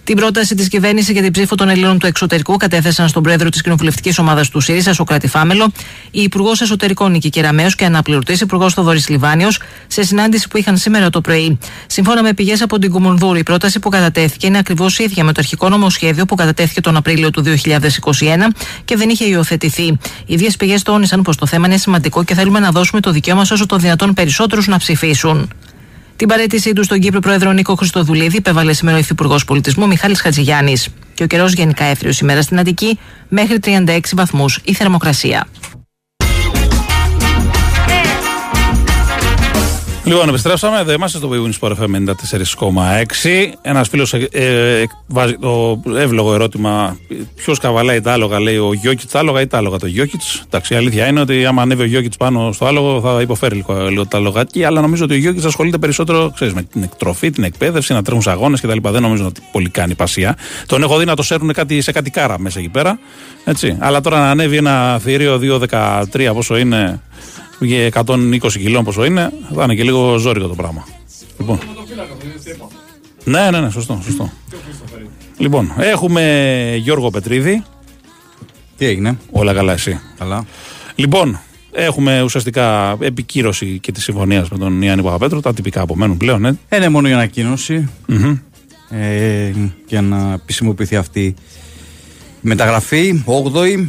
Speaker 11: Την πρόταση της κυβέρνησης για την ψήφο των Ελλήνων του εξωτερικού κατέθεσαν στον πρόεδρο της κοινοβουλευτικής ομάδας του ΣΥΡΙΖΑ, Σοκράτη Φάμελο, η Υπουργός Εσωτερικών Νίκη Κεραμέο και αναπληρωτής Υπουργός Θοδωρής Λιβάνιος, σε συνάντηση που είχαν σήμερα το πρωί. Σύμφωνα με πηγές από την Κουμουνδούρ, η πρόταση που κατατέθηκε είναι ακριβώς ίδια με το αρχικό νομοσχέδιο που κατατέθηκε τον Απρίλιο του 2021 και δεν είχε υιοθετηθεί. Οι ίδιες πηγές τόνισαν πως το θέμα είναι σημαντικό και θέλουμε να δώσουμε το δικαίωμα σε όσο το δυνατόν περισσότερους να ψηφίσουν. Την παρέτησή του στον Κύπρο Πρόεδρο Νίκο Χριστοδουλίδη υπέβαλε σήμερα ο Υφυπουργός Πολιτισμού Μιχάλης Χατζηγιάννης. Και ο καιρός γενικά έθριο σήμερα στην Αττική μέχρι 36 βαθμούς η θερμοκρασία.
Speaker 1: Λοιπόν, επιστρέψαμε. Εδώ είμαστε στο Wins Sport FM 94,6. Ένας φίλος ε, βάζει το εύλογο ερώτημα: Ποιος καβαλάει τα άλογα, λέει ο Γιώκητς, τα άλογα ή τα άλογα. Το Γιώκητς; Εντάξει, η αλήθεια είναι ότι άμα ανέβει ο Γιώκητς πάνω στο άλογο θα υποφέρει λίγο, λίγο τα λογάκι. Αλλά νομίζω ότι ο Γιώκητς ασχολείται περισσότερο ξέρεις, με την εκτροφή, την εκπαίδευση, να τρέχουν αγώνες κτλ. Δεν νομίζω ότι πολύ κάνει πασία. Τον έχω δει να το σέρνουν κάτι, σε κάτι κάρα μέσα εκεί πέρα. Έτσι. Αλλά τώρα να ανέβει ένα θηρίο 2-13 πόσο είναι για 120 κιλών πόσο είναι, θα είναι και λίγο ζώρικο το πράγμα. Λοιπόν. Ναι, ναι, ναι, σωστό, σωστό. Λοιπόν, έχουμε Γιώργο Πετρίδη.
Speaker 12: Τι έγινε;
Speaker 1: Όλα καλά, εσύ;
Speaker 12: Καλά.
Speaker 1: Λοιπόν, έχουμε ουσιαστικά επικύρωση και της συμφωνίας με τον Ιάννη Παπαπέτρο. Τα τυπικά απομένουν πλέον, ε.
Speaker 12: Είναι μόνο η ανακοίνωση. Mm-hmm. Ε, για να επισημοποιηθεί αυτή η μεταγραφή. 8η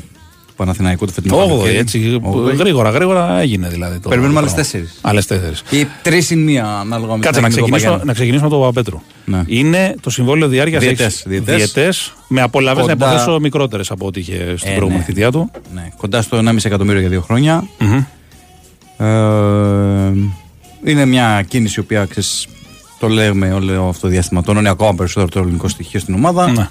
Speaker 12: Παναθηναϊκού του φετινού
Speaker 1: 8η, έτσι. 8η. Γρήγορα, γρήγορα έγινε δηλαδή. Το
Speaker 12: Περιμένουμε άλλες τέσσερις.
Speaker 1: Άλλες τέσσερις.
Speaker 12: Ή τρεις ή μία, ανάλογα με
Speaker 1: Κάτσε να ξεκινήσουμε, να ξεκινήσουμε από τον Παπαπέτρου. Ναι. Είναι το συμβόλαιο διάρκειας διετέ με απολαυέ Κοντά... να υποθέσω μικρότερες από ό,τι είχε στην ε, προηγούμενη ναι. θητεία του.
Speaker 12: Ναι. Κοντά στο 1,5 εκατομμύριο για δύο χρόνια. Mm-hmm. Ε, είναι μια κίνηση η οποία ξέρεις, το λέμε όλο αυτό το διάστημα. Τονώνει ακόμα περισσότερο το ελληνικό στοιχείο στην ομάδα. Ναι.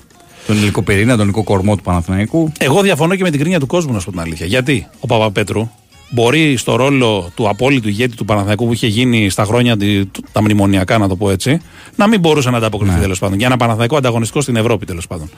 Speaker 12: Τον υλικό πυρήνα, τον υλικό κορμό του Παναθηναϊκού.
Speaker 1: Εγώ διαφωνώ και με την κρίνια του κόσμου, να σου πω την αλήθεια. Γιατί ο Παπαπέτρου μπορεί στο ρόλο του απόλυτου ηγέτη του Παναθηναϊκού που είχε γίνει στα χρόνια τα μνημονιακά, να το πω έτσι, να μην μπορούσε να ανταποκριθεί ναι. τέλος πάντων. Για ένα Παναθηναϊκό ανταγωνιστικό στην Ευρώπη τέλος πάντων.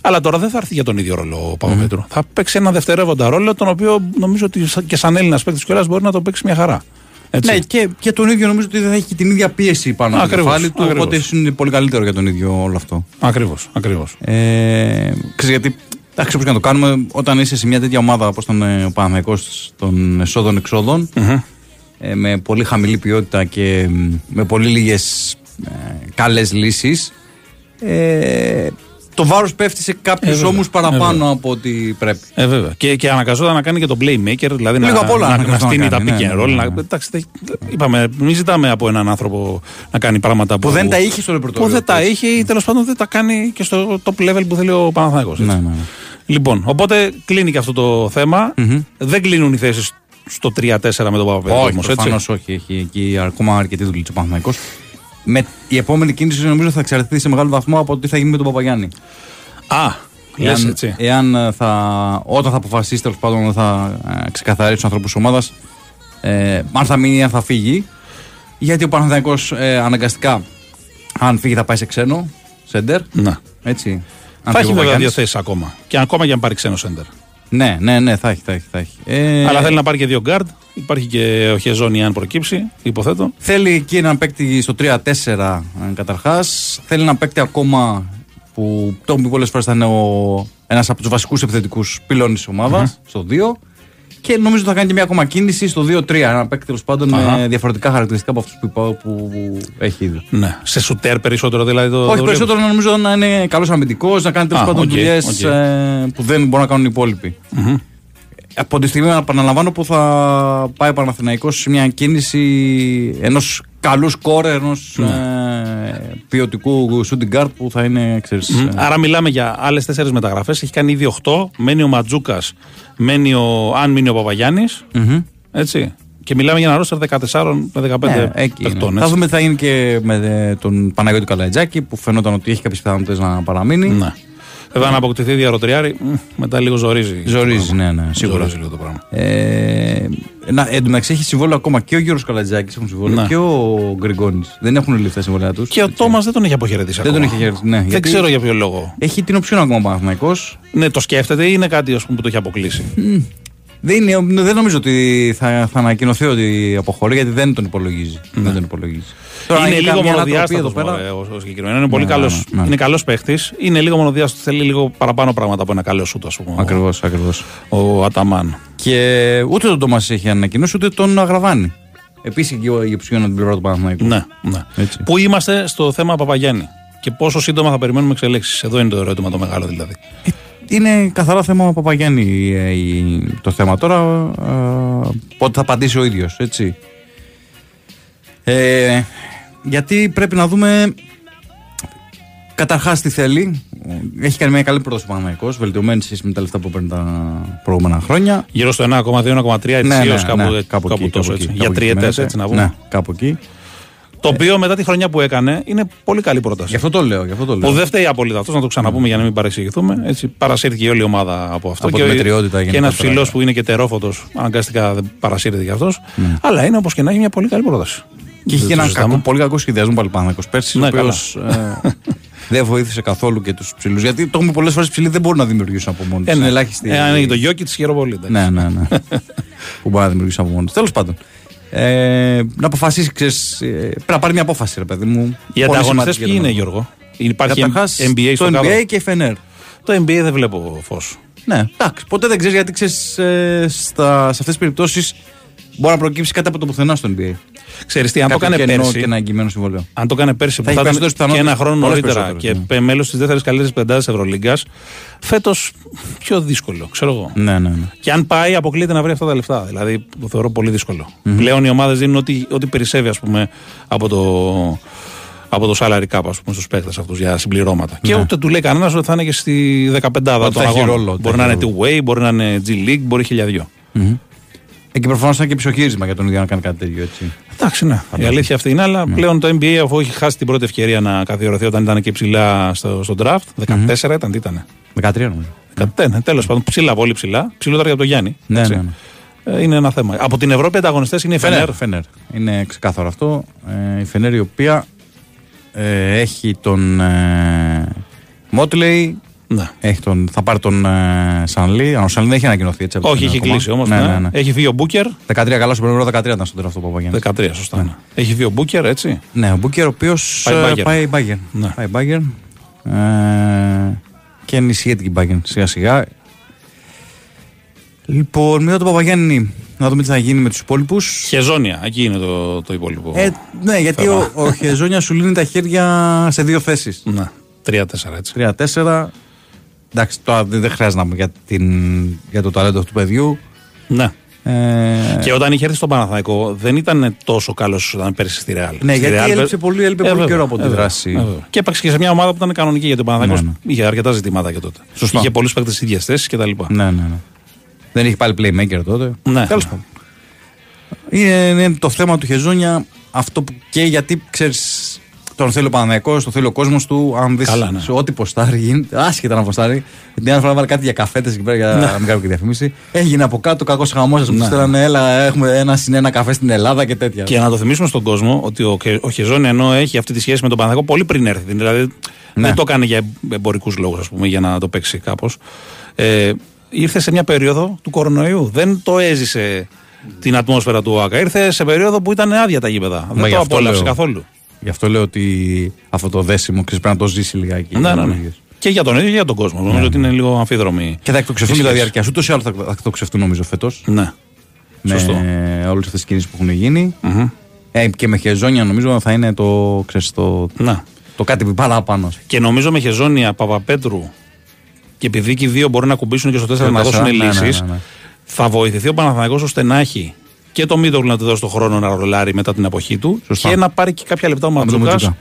Speaker 1: Αλλά τώρα δεν θα έρθει για τον ίδιο ρόλο ο Παπαπέτρου. Mm. Θα παίξει ένα δευτερεύοντα ρόλο, τον οποίο νομίζω ότι και σαν Έλληνας παίκτης κιόλας μπορεί να το παίξει μια χαρά. Έτσι.
Speaker 12: Ναι, και, και τον ίδιο νομίζω ότι δεν θα έχει την ίδια πίεση πάνω από το
Speaker 1: Ακριβώς,
Speaker 12: κεφάλι του.
Speaker 1: ακριβώς.
Speaker 12: Οπότε ίσως είναι πολύ καλύτερο για τον ίδιο όλο αυτό.
Speaker 1: Ακριβώς. Ακριβώς.
Speaker 12: Ε, ξέρεις, γιατί εντάξει, όπως και να το κάνουμε, όταν είσαι σε μια τέτοια ομάδα όπως ήταν ε, ο Παναθηναϊκός των εσόδων-εξόδων, ε, με πολύ χαμηλή ποιότητα και μ, με πολύ λίγες ε, καλές λύσεις, ε, το βάρος πέφτει σε
Speaker 1: Ε,
Speaker 12: κάποιους
Speaker 1: βέβαια.
Speaker 12: ώμους
Speaker 1: Ε,
Speaker 12: παραπάνω
Speaker 1: βέβαια.
Speaker 12: από ό,τι πρέπει.
Speaker 1: Ε, βέβαια. Και, και αναγκαζόταν να κάνει και τον playmaker, δηλαδή
Speaker 12: Λίγο
Speaker 1: να,
Speaker 12: απ' όλα
Speaker 1: να, να,
Speaker 12: αναγκαζόταν
Speaker 1: στείνει
Speaker 12: να
Speaker 1: τα
Speaker 12: κάνει,
Speaker 1: pick
Speaker 12: ναι,
Speaker 1: and
Speaker 12: ναι,
Speaker 1: roll.
Speaker 12: ναι.
Speaker 1: να- εντάξει, δεν- είπαμε, μην ζητάμε από έναν άνθρωπο να κάνει πράγματα που,
Speaker 12: Που δεν τα είχε στο ρεπερτόριο.
Speaker 1: που δεν τα
Speaker 12: πες.
Speaker 1: είχε ή τέλος πάντων δεν τα κάνει και στο top level που θέλει ο Παναθηναϊκός. έτσι.
Speaker 12: Ναι, ναι, ναι.
Speaker 1: Λοιπόν, οπότε κλείνει και αυτό το θεμα Δεν κλείνουν οι θέσεις στο 3-4 με τον Παπαπέδη.
Speaker 12: Όχι,
Speaker 1: όμως,
Speaker 12: προφανώς
Speaker 1: έτσι.
Speaker 12: όχι. Έχει εκεί ακόμα αρκετή δουλειά ο Παναθηναϊκός. Με η επόμενη κίνηση νομίζω θα εξαρτηθεί σε μεγάλο βαθμό από τι θα γίνει με τον Παπαγιάννη.
Speaker 1: Α, λες
Speaker 12: Εάν,
Speaker 1: έτσι.
Speaker 12: εάν ε, θα, όταν θα αποφασίσει τέλος πάντων θα ε, ξεκαθαρίσει τους ανθρώπους της ομάδας, ε, αν θα μείνει ή αν θα φύγει. Γιατί ο Παναθηναϊκός ε, αναγκαστικά, αν φύγει, θα πάει σε ξένο, σέντερ.
Speaker 1: Ναι.
Speaker 12: Έτσι. Αν
Speaker 1: Θα
Speaker 12: φύγει
Speaker 1: έχει
Speaker 12: ο
Speaker 1: βέβαια δύο
Speaker 12: Παπαγιάννης.
Speaker 1: θέσεις ακόμα. Και ακόμα και αν πάρει ξένο σέντερ.
Speaker 12: Ναι, ναι, ναι, θα έχει. Θα έχει, θα έχει. Ε,
Speaker 1: Αλλά θέλει να πάρει και δύο guard. Υπάρχει και ο Χεζόνι αν προκύψει, υποθέτω.
Speaker 12: Θέλει εκεί έναν παίκτη στο 3-4 καταρχάς. Θέλει έναν παίκτη ακόμα που το πει πολλές φορές θα είναι ένας από τους βασικούς επιθετικούς πυλώνε της ομάδας, στο 2. Και νομίζω θα κάνει και μια ακόμα κίνηση στο 2-3. Ένα παίκτη τέλος πάντων
Speaker 1: Αχα.
Speaker 12: με διαφορετικά χαρακτηριστικά από αυτούς που, είπα, που έχει ήδη.
Speaker 1: Ναι. Σε σουτέρ περισσότερο δηλαδή το. το
Speaker 12: Όχι,
Speaker 1: βλέπεις.
Speaker 12: περισσότερο νομίζω να είναι καλός αμυντικός, να κάνει τέλος
Speaker 1: Α,
Speaker 12: πάντων
Speaker 1: οκ,
Speaker 12: δουλειές
Speaker 1: οκ.
Speaker 12: που δεν μπορούν να κάνουν οι υπόλοιποι. Από τη στιγμή, επαναλαμβάνω, που θα πάει ο Παναθηναϊκός σε μια κίνηση ενός καλού σκόρερ, ενός ε, ποιοτικού shooting guard που θα είναι, ξέρεις,
Speaker 1: Μμ.
Speaker 12: ε,
Speaker 1: Άρα μιλάμε για άλλες τέσσερις μεταγραφές. Έχει κάνει ήδη 8. Μένει ο Ματζούκας, μένει ο, αν μείνει ο Παπαγιάννης
Speaker 12: μμμ.
Speaker 1: Έτσι. Και μιλάμε για ένα ρόστερ 14 με 15
Speaker 12: Ναι, εκεί είναι.
Speaker 1: παιχτών.
Speaker 12: Θα
Speaker 1: έτσι.
Speaker 12: δούμε τι θα γίνει και με ε, τον Παναγιώτη Καλατζάκη που φαινόταν ότι έχει κάποιες πιθανότητες να παραμείνει.
Speaker 1: Ναι. Βέβαια, να αποκτηθεί διαρροτριάρι, μ, μετά λίγο ζορίζει.
Speaker 12: Ζορίζει,
Speaker 1: το πράγμα.
Speaker 12: ναι, ναι, σίγουρα.
Speaker 1: Ζορίζει λίγο το πράγμα.
Speaker 12: Ε, να, εν τω μεταξύ έχει συμβόλαιο ακόμα και ο Γιώργος Καλατζάκης έχουν συμβόλαιο
Speaker 1: Ναι.
Speaker 12: και ο Γκριγκόνη. Δεν έχουν ληφθεί τα συμβόλαια τους.
Speaker 1: Και ο Τόμας δεν τον έχει αποχαιρετήσει
Speaker 12: Δεν
Speaker 1: ακόμα.
Speaker 12: τον έχει χαιρετήσει. Ναι,
Speaker 1: Δεν
Speaker 12: γιατί
Speaker 1: ξέρω για ποιο λόγο.
Speaker 12: Έχει την οψιόν ακόμα ο Παναθηναϊκός.
Speaker 1: Ναι, το σκέφτεται ή είναι κάτι ας πούμε, που το έχει αποκλείσει;
Speaker 12: Δεν, είναι, δεν νομίζω ότι θα, θα ανακοινωθεί ότι αποχωρεί γιατί δεν τον υπολογίζει. Δεν τον υπολογίζει. Τώρα, αν
Speaker 1: είναι
Speaker 12: γίνει
Speaker 1: λίγο
Speaker 12: καμιά ανατροπή
Speaker 1: μονοδιάστατος
Speaker 12: εδώ πέρα.
Speaker 1: ο, ο συγκεκριμένος. Είναι πολύ
Speaker 12: Ναι,
Speaker 1: καλό.
Speaker 12: ναι, ναι.
Speaker 1: Είναι καλός παίχτης. Είναι λίγο μονοδιάστατος. Θέλει λίγο παραπάνω πράγματα από ένα καλό σούτ, ας πούμε.
Speaker 12: Ακριβώς, ακριβώς.
Speaker 1: Ο Αταμάν.
Speaker 12: Και ούτε τον Τόμας έχει ανακοινώσει ούτε τον Αγραβάνη. Επίσης και η οψιόν από την πλευρά του Παναθηναϊκού.
Speaker 1: Ναι, ναι.
Speaker 12: Έτσι.
Speaker 1: Πού είμαστε στο θέμα Παπαγιάννη. Και πόσο σύντομα θα περιμένουμε εξελίξεις; Εδώ είναι το ερώτημα το μεγάλο δηλαδή.
Speaker 12: Είναι καθαρά θέμα Παπαγιάννη ε, η- το θέμα τώρα. ε, πότε θα απαντήσει ο ίδιος, έτσι. Ε, γιατί πρέπει να δούμε καταρχάς τι θέλει. Έχει κάνει μια καλή πρόταση ο Παναθηναϊκός, βελτιωμένη σχέση με τα λεφτά που παίρνει τα προηγούμενα χρόνια.
Speaker 1: Γύρω στο 1,2-1,3 ετησίω κάπου, κάπου,
Speaker 12: εκεί,
Speaker 1: τόσο
Speaker 12: εκεί,
Speaker 1: έτσι.
Speaker 12: κάπου
Speaker 1: Για
Speaker 12: εκεί
Speaker 1: τριετές
Speaker 12: κυμαίνεται.
Speaker 1: έτσι να πούμε.
Speaker 12: Ναι, κάπου εκεί.
Speaker 1: Το οποίο μετά τη χρονιά που έκανε είναι πολύ καλή πρόταση.
Speaker 12: Γι' αυτό το λέω. Γι αυτό το λέω.
Speaker 1: Που δεν φταίει απόλυτα αυτός, να το ξαναπούμε για να μην παρεξηγηθούμε. Έτσι, παρασύρθηκε η όλη η ομάδα από αυτό.
Speaker 12: Από
Speaker 1: και
Speaker 12: τη
Speaker 1: ο-
Speaker 12: μετριότητα
Speaker 1: Και ένας
Speaker 12: γενικότερα.
Speaker 1: ψηλός που είναι και τερόφωτο, αναγκαστικά δεν παρασύρεται κι αυτός.
Speaker 12: Ναι.
Speaker 1: Αλλά είναι όπως και να έχει μια πολύ καλή πρόταση.
Speaker 12: Και είχε
Speaker 1: Δεν
Speaker 12: και
Speaker 1: το
Speaker 12: έναν
Speaker 1: συζητάμε.
Speaker 12: κακό, πολύ κακό σχεδιασμό πάλι πάνω πέρσι,
Speaker 1: Ναι,
Speaker 12: ο οποίος δεν βοήθησε καθόλου και τους ψηλούς. Γιατί το έχουμε πολλές φορές ψηλοί δεν μπορούν να δημιουργήσουν από μόνοι τους.
Speaker 1: Ε, ναι.
Speaker 12: Είναι ελάχιστη.
Speaker 1: Ε, αν έχει το Γιώκη, τη χαίρομαι πολύ. εντάξει.
Speaker 12: Ναι, ναι, ναι. που μπορεί να δημιουργήσουν από μόνοι του. Τέλος πάντων. Ε, να αποφασίσει, ξέρεις, ε, πρέπει να πάρει μια απόφαση, ρε παιδί μου.
Speaker 1: Οι
Speaker 12: Πολύ
Speaker 1: ανταγωνιστές
Speaker 12: σημαντική
Speaker 1: ποιοι
Speaker 12: για
Speaker 1: είναι,
Speaker 12: τον
Speaker 1: Γιώργο; Υπάρχει
Speaker 12: Καταρχάς,
Speaker 1: NBA στο
Speaker 12: το
Speaker 1: κάτω.
Speaker 12: NBA και η FNR.
Speaker 1: Το NBA δεν βλέπω φως.
Speaker 12: Ναι, εντάξει. Ποτέ δεν ξέρεις γιατί ξέρεις ε, στα- σε αυτές τις περιπτώσεις μπορεί να προκύψει κάτι από το πουθενά στο NBA.
Speaker 1: Ξέρεις τι, αν το
Speaker 12: Κάποιο
Speaker 1: έκανε
Speaker 12: κενό
Speaker 1: πέρσι.
Speaker 12: Και ένα εγγυημένο συμβόλαιο.
Speaker 1: Αν το έκανε πέρσι
Speaker 12: Θα
Speaker 1: που
Speaker 12: έχει
Speaker 1: θα ήταν
Speaker 12: περισσότερες
Speaker 1: και ένα
Speaker 12: πιθανότητες,
Speaker 1: χρόνο
Speaker 12: πολλές
Speaker 1: νωρίτερα
Speaker 12: περισσότερες,
Speaker 1: και μέλος της δεύτερης καλύτερης πεντάδας Ευρωλίγκας, φέτος πιο δύσκολο, ξέρω εγώ.
Speaker 12: Ναι, ναι, ναι.
Speaker 1: Και αν πάει, αποκλείεται να βρει αυτά τα λεφτά. Δηλαδή, το θεωρώ πολύ δύσκολο. Πλέον οι ομάδες δίνουν ό,τι, ό,τι περισσεύει, ας πούμε, από το, από το salary cap, ας πούμε, στους παίκτες αυτούς για συμπληρώματα. Και
Speaker 12: Ναι.
Speaker 1: ούτε του λέει κανένας ότι θα είναι και στη 15
Speaker 12: Ότι
Speaker 1: των
Speaker 12: θα έχει
Speaker 1: αγώνων.
Speaker 12: ρόλο, ότι
Speaker 1: Μπορεί
Speaker 12: θα
Speaker 1: να
Speaker 12: έχει
Speaker 1: είναι two-way, μπορεί να είναι G-League, μπορεί χιλιαδιό.
Speaker 12: Εκεί προφανώς ήταν και ψοχύρισμα για τον ίδιο να κάνει κάτι τέτοιο έτσι.
Speaker 1: Εντάξει, ναι. Η αλήθεια αυτή είναι, αλλά
Speaker 12: Ναι.
Speaker 1: πλέον το NBA, αφού έχει χάσει την πρώτη ευκαιρία να καθιερωθεί όταν ήταν και ψηλά στο, στο draft, 14 ήταν, τι ήταν.
Speaker 12: 13 νομίζω.
Speaker 1: Ναι, τέλος πάντων, ψηλά, πολύ ψηλά. Ψηλότερα για τον Γιάννη.
Speaker 12: Ναι,
Speaker 1: έτσι.
Speaker 12: ναι, ναι.
Speaker 1: Ε, Είναι ένα θέμα. Από την Ευρώπη ανταγωνιστές είναι η Φενέρ.
Speaker 12: Φενέρ. Φενέρ. Είναι ξεκάθαρο αυτό. Ε, η Φενέρ η οποία ε, έχει τον ε, Μότλεϊ,
Speaker 1: Ναι.
Speaker 12: Έχει τον, θα πάρει τον ε, Σανλή. Αν ο Σανλή δεν έχει ανακοινωθεί έτσι. από
Speaker 1: Όχι,
Speaker 12: την
Speaker 1: έχει
Speaker 12: ακόμα.
Speaker 1: κλείσει όμως.
Speaker 12: Ναι, ναι, ναι.
Speaker 1: Έχει φύγει ο Μπούκερ.
Speaker 12: 13 καλά στον πρώτο 13 ήταν στον τελευταίο Παπαγιάννη.
Speaker 1: 13, σωστά. ναι. Έχει φύγει ο Μπούκερ, έτσι.
Speaker 12: Ναι, ο Μπούκερ ο οποίος
Speaker 1: Πάει Bayern.
Speaker 12: πάει Bayern.
Speaker 1: Ναι.
Speaker 12: Πάει Bayern. Ε, και ενισχύεται και η Bayern σιγά σιγά. Λοιπόν, μετά τον Παπαγιάννη, να δούμε τι θα γίνει με τους υπόλοιπους.
Speaker 1: Χεζόνια, εκεί είναι το, το υπόλοιπο.
Speaker 12: Ε, ναι, γιατί
Speaker 1: θέμα.
Speaker 12: ο, ο Χεζόνια σου λύνει τα χέρια σε δύο θέσεις.
Speaker 1: Ναι, 3-4 έτσι.
Speaker 12: 3-4. Εντάξει, τώρα δεν δεν χρειάζεται να πούμε για, την, για το ταλέντο αυτού του παιδιού.
Speaker 1: Ναι.
Speaker 12: Ε,
Speaker 1: Και όταν είχε έρθει στον Παναθαϊκό δεν ήταν τόσο καλός όσο ήταν πέρυσι στη Ρεάλ.
Speaker 12: Ναι,
Speaker 1: Στη
Speaker 12: γιατί
Speaker 1: Real,
Speaker 12: έλειψε πολύ- έλειπε πολύ
Speaker 1: βέβαια,
Speaker 12: καιρό από τη
Speaker 1: ε, βέβαια,
Speaker 12: δράση.
Speaker 1: ε, βέβαια. Και έπαιξε και σε μια ομάδα που ήταν κανονική γιατί ο Παναθαϊκός
Speaker 12: Ναι, ναι.
Speaker 1: είχε αρκετά ζητήματα και τότε.
Speaker 12: Σωστό.
Speaker 1: Είχε πολλούς παίκτες στι ίδιε θέσει κτλ.
Speaker 12: ναι, ναι, ναι. Δεν είχε πάλι playmaker τότε.
Speaker 1: Ναι.
Speaker 12: Τέλος πάντων. Είναι, είναι το θέμα του Χεζόνια αυτό που και γιατί ξέρεις. Τον θέλει ο Παναναϊκό, τον θέλει ο κόσμος του. Αν δεις
Speaker 1: Καλά, ναι.
Speaker 12: σε ό,τι ποστάρει γίνεται, άσχετα να ποστάρει. Την άλλη φορά βάλει κάτι για καφέτες εκεί πέρα για να μην κάνω και διαφήμιση. Έγινε από κάτω κακός χαμός. Ναι. Του
Speaker 1: Ναι.
Speaker 12: στέλνανε, έλα, έχουμε ένα συν ένα καφέ στην Ελλάδα και τέτοια.
Speaker 1: Και να το θυμίσουμε στον κόσμο ότι ο, Κε- ο Χεζόνια ενώ έχει αυτή τη σχέση με τον Παναθαϊκό πολύ πριν έρθει. Δηλαδή
Speaker 12: Ναι.
Speaker 1: δεν το έκανε για εμπορικούς λόγους, ας πούμε, για να το παίξει κάπως. Ε, ήρθε σε μια περίοδο του κορονοϊού. Δεν το έζησε την ατμόσφαιρα του ΟΑΚΑ. Ήρθε σε περίοδο που ήταν άδεια τα γήπεδα.
Speaker 12: Μα
Speaker 1: δεν
Speaker 12: γι'
Speaker 1: το
Speaker 12: αυτό
Speaker 1: απόλαυσε
Speaker 12: λέω.
Speaker 1: καθόλου.
Speaker 12: Γι' αυτό λέω ότι αυτό το δέσιμο ξέρεις, πρέπει να το ζήσει λιγάκι.
Speaker 1: Ναι, ναι, ναι. Και για τον ίδιο και για τον κόσμο. Νομίζω ότι είναι λίγο αμφίδρομη.
Speaker 12: Και θα εκτοξευτούν
Speaker 1: η
Speaker 12: και τα
Speaker 1: σχέση.
Speaker 12: διάρκεια. Ούτως ή άλλως θα θα εκτοξευτούν νομίζω φέτος.
Speaker 1: Ναι.
Speaker 12: Με
Speaker 1: Σωστό.
Speaker 12: όλες αυτές τις κινήσεις που έχουν γίνει.
Speaker 1: Μμμ.
Speaker 12: Ε, και με χεζόνια νομίζω θα είναι το, ξέρεις, το,
Speaker 1: Ναι.
Speaker 12: το κάτι που παραπάνω.
Speaker 1: Και νομίζω με Χεζόνια, Παπαπέτρου και επειδή και οι δύο μπορεί να κουμπίσουν και στο 4
Speaker 12: Και
Speaker 1: να
Speaker 12: το
Speaker 1: δώσουν
Speaker 12: τέσσερα, ναι, ναι,
Speaker 1: λύσεις,
Speaker 12: ναι, ναι.
Speaker 1: θα βοηθηθεί ο Παναθηναϊκός ώστε να έχει και το Μίτογλου να του δώσει το χρόνο να ρολάρει μετά την αποχή του
Speaker 12: Σωστά.
Speaker 1: και να πάρει και κάποια λεπτά ο
Speaker 12: Με τον
Speaker 1: Ματζούκα,
Speaker 12: Ματζούκα.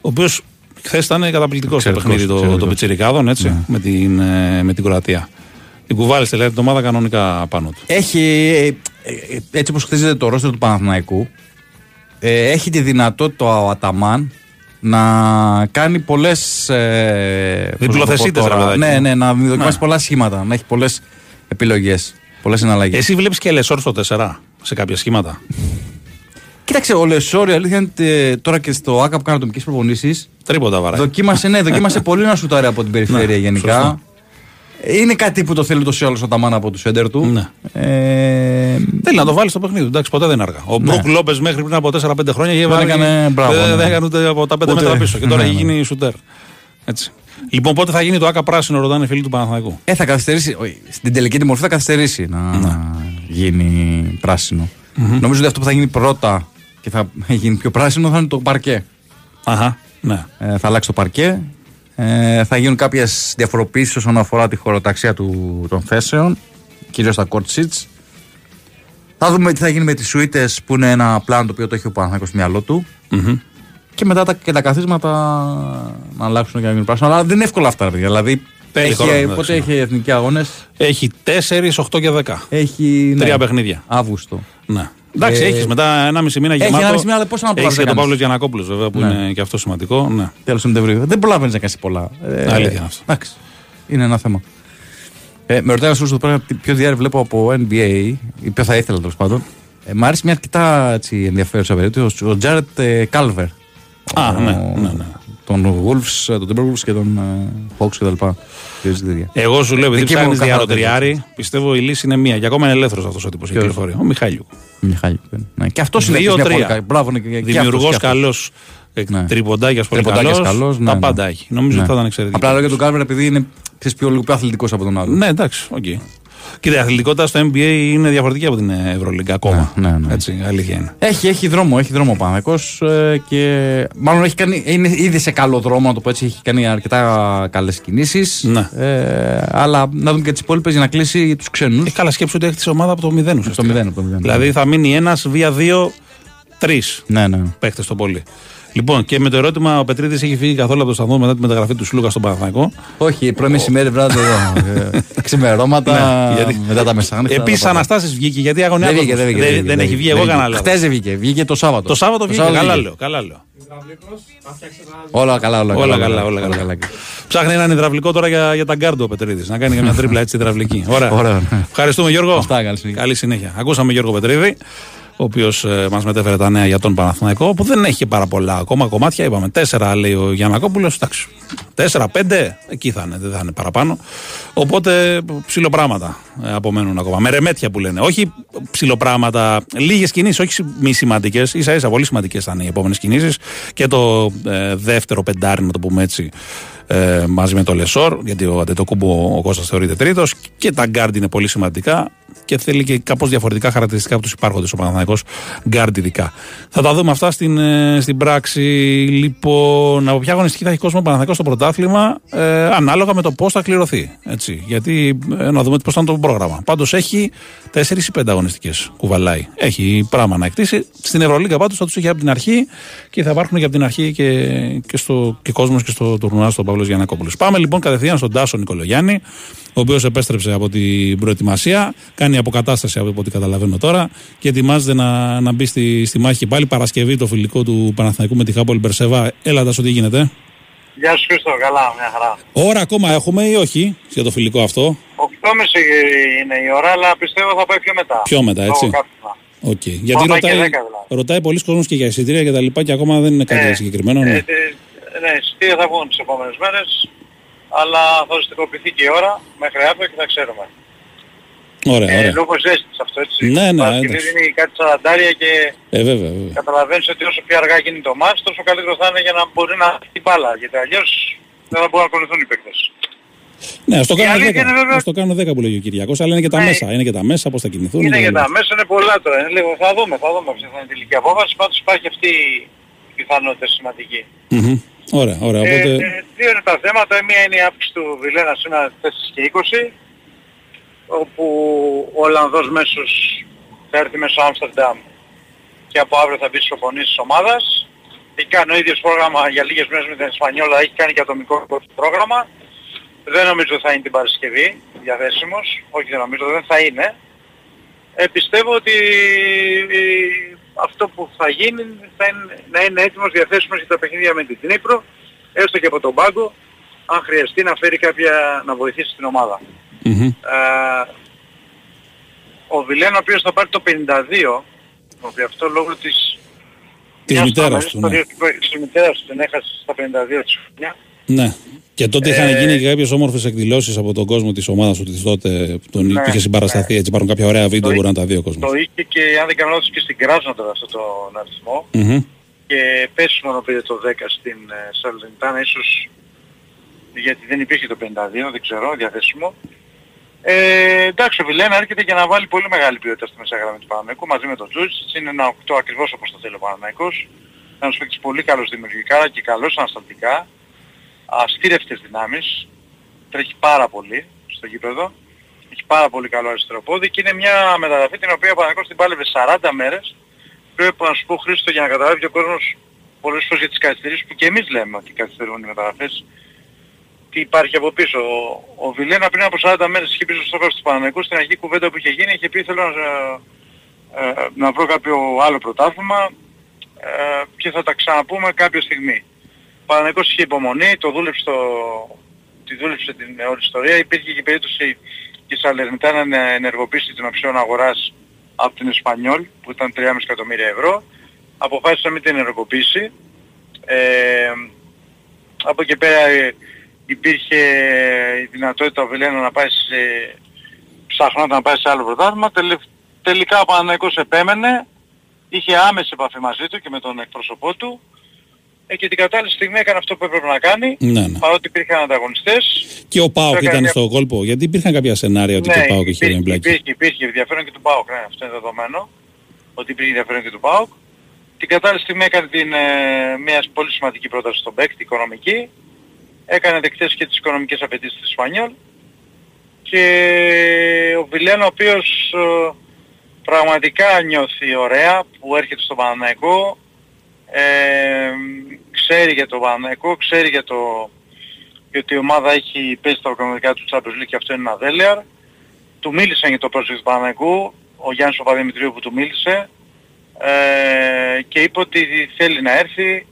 Speaker 1: ο οποίος χθες ήταν καταπληκτικός στο
Speaker 12: Εξαιρετικός,
Speaker 1: παιχνίδι των το,
Speaker 12: εξαιρετικός.
Speaker 1: Πιτσιρικάδων έτσι,
Speaker 12: Ναι.
Speaker 1: με, την, ε, με την Κροατία. Την κουβάλισε δηλαδή την ομάδα κανονικά πάνω του.
Speaker 12: Έχει, ε, ε, έτσι όπως χτίζεται το ρόστερ του Παναθηναϊκού, ε, έχει τη δυνατότητα ο Αταμάν να κάνει πολλές... Ε, πώς να το πω
Speaker 1: Διπλοθεσίτες,
Speaker 12: τώρα.
Speaker 1: ρε παιδάκι.
Speaker 12: Ναι, ναι, να δοκιμάσει
Speaker 1: Ναι.
Speaker 12: πολλά σχήματα, να έχει πολλές επιλογές, πολλές εναλλαγές.
Speaker 1: Εσύ βλέπεις και Λεσόρ στο 4 σε κάποια σχήματα.
Speaker 12: Κοίταξε, ο Λεσόρη, αλήθεια είναι ότι τώρα και στο ΑΚΑ που κάνει ατομικές προπονήσεις.
Speaker 1: Τρίποτα βαράει.
Speaker 12: Δοκίμασε, ναι, δοκίμασε πολύ να σουτάρει από την περιφέρεια
Speaker 1: Ναι,
Speaker 12: γενικά.
Speaker 1: σωστό.
Speaker 12: Είναι κάτι που το θέλει ούτως ή άλλως ο Ταμάν από του σέντερ του.
Speaker 1: Ναι.
Speaker 12: Ε,
Speaker 1: Θέλει να το βάλει στο παιχνίδι. Εντάξει, ποτέ δεν είναι αργά. Ο
Speaker 12: Ναι.
Speaker 1: Μπρουκ Λόπες μέχρι πριν από 4-5 χρόνια είχε
Speaker 12: Δεν
Speaker 1: βάλει.
Speaker 12: έκανε, μπράβο,
Speaker 1: δεν,
Speaker 12: ναι.
Speaker 1: δεν έκανε ούτε από τα 5
Speaker 12: Ούτε-
Speaker 1: μέτρα πίσω. Και τώρα
Speaker 12: ναι,
Speaker 1: έχει
Speaker 12: ναι.
Speaker 1: γίνει σουτέρ. Έτσι. Λοιπόν, πότε θα γίνει το ΑΚΑ πράσινο, ρωτάνε φίλοι του Παναθηναϊκού.
Speaker 12: ε, θα καθυστερήσει. όχι, Στην τελική τη μορφή θα καθυστερήσει να
Speaker 1: Ναι.
Speaker 12: γίνει πράσινο. Νομίζω ότι αυτό που θα γίνει πρώτα και θα γίνει πιο πράσινο θα είναι το παρκέ.
Speaker 1: Αχα, ναι.
Speaker 12: Ε, θα αλλάξει το παρκέ. Ε, θα γίνουν κάποιες διαφοροποιήσει όσον αφορά τη χωροταξία του, των θέσεων, κυρίως στα court seats. Θα δούμε τι θα γίνει με τις σουίτε που είναι ένα πλάνο το οποίο το έχει ο Παναθηναϊκός στο μυαλό του.
Speaker 1: Μμμ.
Speaker 12: Και μετά τα, και τα καθίσματα να αλλάξουν και να γίνουν πράσινα. Αλλά δεν είναι εύκολα αυτά. ρε παιδιά. Δηλαδή,
Speaker 1: Θέλει
Speaker 12: έχει,
Speaker 1: χρόνο, εντάξει,
Speaker 12: πότε
Speaker 1: ναι.
Speaker 12: έχει εθνικοί αγώνες,
Speaker 1: Έχει 4, 8 και 10.
Speaker 12: έχει.
Speaker 1: Τρία
Speaker 12: ναι,
Speaker 1: παιχνίδια.
Speaker 12: Αύγουστο.
Speaker 1: Ναι. Εντάξει,
Speaker 12: Ε,
Speaker 1: έχεις μετά ένα μισή μήνα
Speaker 12: έχει
Speaker 1: γεμάτο.
Speaker 12: ένα μισή μήνα, αλλά πώς να
Speaker 1: Έχεις
Speaker 12: προλάβεις
Speaker 1: και
Speaker 12: να
Speaker 1: τον
Speaker 12: κάνεις.
Speaker 1: Παύλος Γιανακόπουλο, βέβαια, που
Speaker 12: Ναι.
Speaker 1: είναι και αυτό σημαντικό. Ναι.
Speaker 12: Τέλος Σεπτεμβρίου. Δεν προλαβαίνεις να κάνεις πολλά. Ε,
Speaker 1: Αλήθεια είναι αυτό.
Speaker 12: Εντάξει. Είναι ένα θέμα. Ε, με ρωτάει ένα φίλο εδώ πέρα τι- ποιο διάρρη βλέπω από NBA, ή ποιο θα ήθελα τέλος πάντων. Ε, μ' άρεσε μια αρκετά έτσι, ενδιαφέρουσα περίπτωση. Ο Τζάρετ Κάλβερ.
Speaker 1: Α, ναι, ναι, ναι.
Speaker 12: Τον Wolves, ε, τον Timberwolves και τον ε, Hawks κτλ. Δύο ζητήρια.
Speaker 1: Εγώ σου λέω, επειδή
Speaker 12: Δική μου
Speaker 1: ψάχνει
Speaker 12: καθαρά
Speaker 1: διαρωτριάρη, πιστεύω η λύση είναι μία. Και ακόμα είναι ελεύθερος αυτός ο τύπος
Speaker 12: Ποιος;
Speaker 1: κυκλοφορεί. Ο Μιχάλιου.
Speaker 12: Μιχάλη. Ναι. Και αυτός είναι
Speaker 1: Δύο,
Speaker 12: μια
Speaker 1: τρία.
Speaker 12: πολύ καλή. Μπράβο, ναι, και- και
Speaker 1: Δημιουργός
Speaker 12: αυτός, και
Speaker 1: καλός.
Speaker 12: αυτός. Ναι.
Speaker 1: Τριποντάκιας πολύ
Speaker 12: Τριποντάκιας
Speaker 1: καλός.
Speaker 12: καλός, ναι,
Speaker 1: Τα
Speaker 12: ναι.
Speaker 1: πάντα έχει. Νομίζω
Speaker 12: Ναι.
Speaker 1: ότι θα ήταν εξαιρετικό.
Speaker 12: Απλά λέω για τον Κάλβερ επειδή είναι ξέρεις, πιο, λίγο πιο αθλητικός από τον άλλο.
Speaker 1: Ναι, εντάξει, οκ. Κοίτα, η αθλητικότητα στο NBA είναι διαφορετική από την Ευρωλίγκα ακόμα.
Speaker 12: Ναι, ναι, ναι.
Speaker 1: Έτσι, αλήθεια είναι.
Speaker 12: Έχει, έχει δρόμο, έχει δρόμο ο Παναθηναϊκός, ε, και μάλλον έχει κάνει, είναι ήδη σε καλό δρόμο, να το πω έτσι, έχει κάνει αρκετά καλές κινήσεις.
Speaker 1: Ναι.
Speaker 12: Ε, αλλά να δούμε και τις υπόλοιπες για να κλείσει τους ξένους.
Speaker 1: Ε, καλά, σκέψου ότι έχτισε ομάδα από το 0 ουσιαστικά.
Speaker 12: το μηδέν, από το μηδέν.
Speaker 1: Δηλαδή θα μείνει ένας βία δύο, τρεις
Speaker 12: Ναι, ναι.
Speaker 1: παίχτες το πολύ. Λοιπόν, και με το ερώτημα, ο Πετρίδης έχει φύγει καθόλου από το σταθμό μετά τη μεταγραφή του Σλούκα στον Παναθηναϊκό.
Speaker 12: Όχι, πρωί μεσημέρι βράδυ εδώ. ε, Ξημερώματα,
Speaker 1: Ναι, γιατί-
Speaker 12: μετά τα μεσάνυχτα.
Speaker 1: Επίσης,
Speaker 12: τα πάντα.
Speaker 1: Αναστάσει βγήκε γιατί αγωνιά
Speaker 12: Δεν βγήκε, δεν βγήκε.
Speaker 1: δεν, δεν έχει βγει. Εγώ έκανα λάθο.
Speaker 12: Χθες δεν βγήκε, βγήκε το Σάββατο.
Speaker 1: Το Σάββατο βγήκε. Καλά λέω. Καλά λέω.
Speaker 12: Όλα καλά, όλα,
Speaker 1: Όλα καλά, όλα καλά. Ψάχνει έναν υδραυλικό τώρα για, για τα γκάρντο ο Πετρίδης. Να κάνει και μια τρίπλα έτσι υδραυλική. Ωραία.
Speaker 12: Ωραία, ναι.
Speaker 1: Ευχαριστούμε Γιώργο.
Speaker 12: Αυτά, καλή συνέχεια.
Speaker 1: Καλή συνέχεια. Ακούσαμε Γιώργο Πετρίδη. Ο οποίος ε, μας μετέφερε τα νέα για τον Παναθηναϊκό, που δεν έχει και πάρα πολλά ακόμα κομμάτια. Είπαμε τέσσερα, λέει ο Γιαννακόπουλος. Εντάξει, τέσσερα, πέντε, εκεί θα είναι, δεν θα είναι παραπάνω. Οπότε ψιλοπράγματα ε, απομένουν ακόμα. Μερεμέτια που λένε. Όχι ψιλοπράγματα, λίγες κινήσεις, όχι μη σημαντικές. ίσα ίσα πολύ σημαντικές θα είναι οι επόμενες κινήσεις. Και το ε, δεύτερο πεντάρι, να το πούμε έτσι, ε, μαζί με το Λεσόρ, γιατί ο Αντετοκούνμπο ο Κώστας θεωρείται τρίτος και τα γκαρντ είναι πολύ σημαντικά και θέλει και κάπως διαφορετικά χαρακτηριστικά από τους υπάρχοντες ο Παναθηναϊκός γκαρντ ειδικά. Θα τα δούμε αυτά στην, ε, στην πράξη. Λοιπόν, από ποια αγωνιστική θα έχει κόσμο ο Παναθηναϊκός στο πρωτάθλημα, ε, ανάλογα με το πώς θα κληρωθεί. Έτσι, γιατί ε, να δούμε πώς θα είναι το πρόγραμμα. Πάντως έχει 4 ή 5 αγωνιστικές κουβαλάει. Έχει πράγμα να εκτίσει. Στην Ευρωλίγα πάντως θα τους έχει από την αρχή και θα υπάρχουν και από την αρχή και, και, στο, και κόσμος και στο τουρνουά στο Παύλος Γιαννακόπουλος. Πάμε λοιπόν κατευθείαν στον Τάσο Νικολογιάννη, ο οποίος επέστρεψε από την προετοιμασία, κάνει αποκατάσταση από ό,τι καταλαβαίνω τώρα και ετοιμάζεται να, να μπει στη, στη μάχη και πάλι Παρασκευή το φιλικό του Παναθηναϊκού με τη Χάπολη Μπερσεβά. Έλα, Τάσο, τι γίνεται;
Speaker 13: Γεια σου Χρήστο, καλά, μια χαρά.
Speaker 1: Ώρα ακόμα έχουμε ή όχι για το φιλικό αυτό;
Speaker 13: 8.30 είναι η ώρα, αλλά πιστεύω θα πάει πιο μετά.
Speaker 1: Πιο μετά, έτσι. Okay. Γιατί ρωτάει, 10, δηλαδή. ρωτάει πολλοί κόσμος και για εισιτήρια και τα λοιπά και ακόμα δεν είναι κάτι
Speaker 13: ε,
Speaker 1: συγκεκριμένο. Ναι.
Speaker 13: Ε, ε, ναι, εισιτήρια θα βγουν τις επόμενες μέρες, αλλά θα οριστικοποιηθεί και η ώρα μέχρι αύριο και θα ξέρουμε.
Speaker 1: Ωραία,
Speaker 13: ε,
Speaker 1: ωραία.
Speaker 13: λόγω ζέστης αυτό έτσι.
Speaker 1: Ναι, ναι,
Speaker 13: εντάξει. δίνει κάτι σαραντάρια και
Speaker 1: ε, βέβαια, βέβαια.
Speaker 13: καταλαβαίνεις ότι όσο πιο αργά γίνει το μάτς, τόσο καλύτερο θα είναι για να μπορεί να την μπάλα. Γιατί αλλιώς δεν θα μπορούν να ακολουθούν οι παίκτες.
Speaker 1: Ναι, ας το κάνουν 10.
Speaker 13: Βέβαια...
Speaker 1: Ας το κάνουν 10 που λέγει ο Κυριακός, αλλά είναι και τα ναι. μέσα. Είναι και τα μέσα, πώς θα κινηθούν.
Speaker 13: Είναι και τα μέσα, είναι πολλά τώρα. Είναι λίγο, θα δούμε, θα δούμε ποια θα είναι η τελική απόφαση. Πάντως υπάρχει αυτή η πιθανότητα σημαντική.
Speaker 1: Mm-hmm. Ωραία, ωραία.
Speaker 13: Ε,
Speaker 1: οπότε...
Speaker 13: ε, δύο είναι τα θέματα. Μία είναι η αύξηση του Βιλένα σήμερα 4 και 20 όπου ο Ολλανδός μέσος θα έρθει μέσω Άμστερνταμ και από αύριο θα μπει στις προπονήσεις της ομάδας. Έχει κάνει ο ίδιος πρόγραμμα για λίγες μέρες με την Ισπανιόλα, έχει κάνει και ατομικό πρόγραμμα. Δεν νομίζω θα είναι την Παρασκευή διαθέσιμος, όχι δεν νομίζω, δεν θα είναι. Ε, πιστεύω ότι αυτό που θα γίνει θα είναι να είναι έτοιμος διαθέσιμος για τα παιχνίδια με την Τνίπρο, έστω και από τον πάγκο, αν χρειαστεί να φέρει κάποια, να βοηθήσει την ομάδα.
Speaker 1: Mm-hmm.
Speaker 13: Ε, ο Βιλέν ο οποίος θα πάρει το 52, ότι αυτό λόγω της...
Speaker 1: Της μητέρας του, ναι.
Speaker 13: Της μητέρας του, την έχασε στα 52 της χρονιάς.
Speaker 1: Ναι. Και τότε είχαν
Speaker 13: Ε,
Speaker 1: γίνει και κάποιες όμορφες εκδηλώσεις από τον κόσμο της ομάδας του της τότε, τον
Speaker 13: Ναι,
Speaker 1: είχε συμπαρασταθεί έτσι, υπάρχουν κάποια ωραία βίντεο που μπορεί να τα δει ο κόσμος.
Speaker 13: Το είχε και αν δεν κάνω λάθος και στην Κράσνοδρα αυτό τον αριθμό.
Speaker 1: Μμμ.
Speaker 13: Και πες μόνο πήρε το 10 στην ε, Σαλεντάνα, ίσως γιατί δεν υπήρχε το 52, δεν ξέρω, διαθέσιμο. Ε, εντάξει, ο Βιλένα έρχεται για να βάλει πολύ μεγάλη ποιότητα στη μεσαία γραμμή του Παναμαϊκού μαζί με τον Τζούτζιτς. Είναι ένα 8 ακριβώς όπως το θέλει ο Παναμαϊκός. Ένας παίκτης πολύ καλός δημιουργικά και καλός ανασταλτικά. Αστήρευτες δυνάμεις. Τρέχει πάρα πολύ στο γήπεδο. Έχει πάρα πολύ καλό αριστερό πόδι και είναι μια μεταγραφή την οποία ο Παναμαϊκός την πάλευε 40 μέρες. Πρέπει να σου πω Χρήστο για να καταλάβει και ο κόσμος πολλές φορές για τις καθυστερήσεις που και εμείς λέμε ότι καθυστερούν οι μεταγραφές τι υπάρχει από πίσω. Ο, ο Βιλένα πριν από 40 μέρες είχε πει στο στόχο του Παναμαϊκού στην αρχή κουβέντα που είχε γίνει είχε πει θέλω να, ε, να βρω κάποιο άλλο πρωτάθλημα ε, και θα τα ξαναπούμε κάποια στιγμή. Ο Παναμαϊκός είχε υπομονή, το δούλεψε το, τη δούλεψε την όλη ιστορία. Υπήρχε και η περίπτωση η Σαλερνιτά να ενεργοποιήσει την οψιόν αγοράς από την Εσπανιόλ που ήταν 3,5 εκατομμύρια ευρώ. Αποφάσισε να μην την ενεργοποιήσει. Ε, από εκεί πέρα ε, υπήρχε η δυνατότητα ο Βιλένα να πάει σε, ψαχνόταν να πάει σε άλλο πρωτάθλημα. Τελε, τελικά ο Παναναϊκός επέμενε, είχε άμεση επαφή μαζί του και με τον εκπρόσωπό του ε, και την κατάλληλη στιγμή έκανε αυτό που έπρεπε να κάνει,
Speaker 1: Ναι, ναι.
Speaker 13: παρότι υπήρχαν ανταγωνιστές.
Speaker 1: Και ο Πάοκ
Speaker 13: Το έκανε
Speaker 1: ήταν
Speaker 13: μια-
Speaker 1: στο κόλπο, γιατί υπήρχαν κάποια σενάρια ότι
Speaker 13: Ναι,
Speaker 1: και ο Πάοκ είχε
Speaker 13: υπήρχε,
Speaker 1: εμπλακεί.
Speaker 13: υπήρχε, υπήρχε ενδιαφέρον και του ΠΑΟΚ, ναι, αυτό είναι δεδομένο, ότι υπήρχε ενδιαφέρον και του ΠΑΟΚ. Την κατάλληλη στιγμή έκανε την, ε, μια πολύ σημαντική πρόταση στον παίκτη, οικονομική. Έκανε δεκτές και τις οικονομικές απαιτήσεις της Ισπανιόλ. Και ο Βιλένα ο οποίος ε, πραγματικά νιώθει ωραία που έρχεται στον Παναναϊκό. Ε, ξέρει για το Παναναϊκό, ξέρει για το γιατί η ομάδα έχει πέσει τα οικονομικά του Champions League και αυτό είναι ένα δέλεαρ. Του μίλησαν για το project του Παναναϊκού, ο Γιάννης Παπαδημητρίου που του μίλησε ε, και είπε ότι θέλει να έρθει,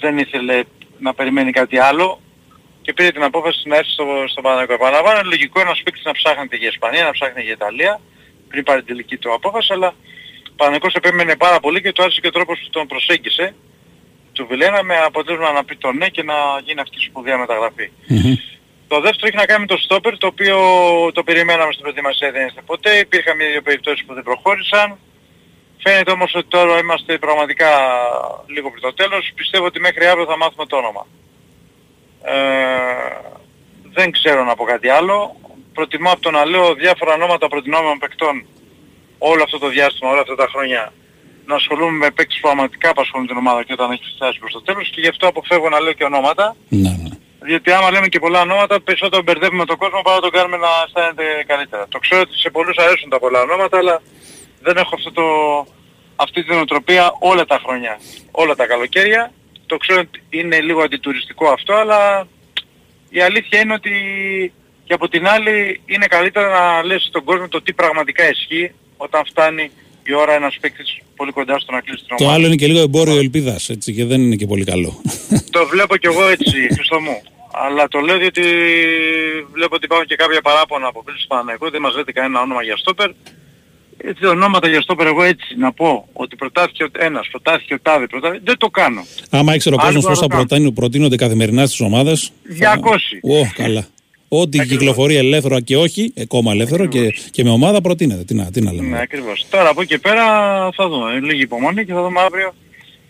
Speaker 13: δεν ήθελε να περιμένει κάτι άλλο και πήρε την απόφαση να έρθει στο, στο Παναναϊκό. Επαναλαμβάνω, είναι λογικό ένας παίκτης να ψάχνεται για Ισπανία, να ψάχνεται για Ιταλία πριν πάρει την τελική του απόφαση, αλλά Παναγικός επέμενε πάρα πολύ και του άρεσε και ο τρόπος που τον προσέγγισε του Βιλένα με αποτέλεσμα να πει το ναι και να γίνει αυτή η σπουδαία μεταγραφή. Το δεύτερο έχει να κάνει με το στόπερ το οποίο το περιμέναμε στην προετοιμασία δεν είστε ποτέ. Υπήρχαν μια-δύο περιπτώσεις που δεν προχώρησαν. Φαίνεται όμως ότι τώρα είμαστε πραγματικά λίγο πριν το τέλος. Πιστεύω ότι μέχρι αύριο θα μάθουμε το όνομα. Ε, δεν ξέρω να πω κάτι άλλο. Προτιμώ από το να λέω διάφορα ονόματα προτινόμενων παικτών όλο αυτό το διάστημα, όλα αυτά τα χρόνια να ασχολούμαι με παίκτες που πραγματικά απασχολούν την ομάδα και όταν έχεις φτάσει προς το τέλος και γι' αυτό αποφεύγω να λέω και ονόματα.
Speaker 1: Ναι, ναι.
Speaker 13: Διότι άμα λέμε και πολλά ονόματα περισσότερο μπερδεύουμε τον κόσμο παρά να τον κάνουμε να αισθάνεται καλύτερα. Το ξέρω ότι σε πολλούς αρέσουν τα πολλά ονόματα αλλά δεν έχω αυτό το, αυτή την οτροπία όλα τα χρόνια, όλα τα καλοκαίρια. Το ξέρω ότι είναι λίγο αντιτουριστικό αυτό αλλά η αλήθεια είναι ότι και από την άλλη είναι καλύτερα να λες στον κόσμο το τι πραγματικά ισχύει όταν φτάνει η ώρα ένας παίκτης πολύ κοντά στο να κλείσει την
Speaker 1: Το
Speaker 13: ομάδα.
Speaker 1: άλλο είναι και λίγο εμπόριο ελπίδας έτσι και δεν είναι και πολύ καλό.
Speaker 13: Το βλέπω κι εγώ έτσι, Χριστό μου. Αλλά το λέω διότι βλέπω ότι υπάρχουν και κάποια παράπονα από πίσω στο Παναγικό, δεν μας λέτε κανένα όνομα για στόπερ. Έτσι ονόματα για στόπερ εγώ έτσι να πω ότι προτάθηκε ο ένας, προτάθηκε ο τάδε, προτάθηκε, δεν το κάνω.
Speaker 1: Άμα ήξερε ο
Speaker 13: Άλλοι
Speaker 1: κόσμος πώς θα
Speaker 13: μπορούν να
Speaker 1: προτείνουν- προτείνονται καθημερινά στις ομάδες.
Speaker 13: 200.
Speaker 1: Ω, καλά. Ό,τι κυκλοφορεί ελεύθερο και όχι, ε, κόμμα ελεύθερο και, και με ομάδα προτείνεται. Τι να, τι να λέμε.
Speaker 13: Ναι, ακριβώς. Τώρα από εκεί πέρα θα δούμε. Λίγη υπομονή και θα δούμε αύριο.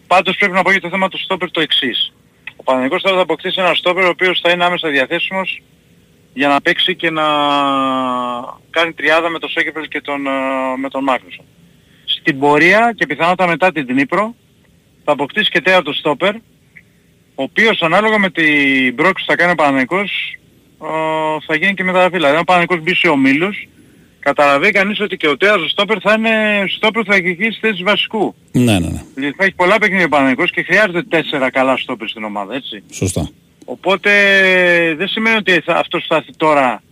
Speaker 13: Πάντως πρέπει να πω για το θέμα του στόπερ το εξής. Ο Παναγικός τώρα θα αποκτήσει ένα στόπερ ο οποίος θα είναι άμεσα διαθέσιμος για να παίξει και να κάνει τριάδα με τον Σέκεπελ και τον, ε, με τον Μάγνουσον. Στην πορεία και πιθανότατα μετά την Δνήπρο θα αποκτήσει και τέταρτο στόπερ ο οποίος ανάλογα με την πρόκληση που θα κάνει ο Παναγικός ε, θα γίνει και μεταγραφή. Δηλαδή αν ο Παναγικός μπει σε ομίλους καταλαβαίνει κανείς ότι και ο τέταρτος στόπερ θα είναι στόπερ που θα εκδικήσει θέση βασικού.
Speaker 1: Ναι, ναι, ναι.
Speaker 13: Δηλαδή θα έχει πολλά παιχνίδια ο Παναγικός και χρειάζεται τέσσερα καλά στόπερ στην ομάδα, έτσι.
Speaker 1: Σωστά.
Speaker 13: Οπότε δεν σημαίνει ότι θα, αυτός που θα έρθει τώρα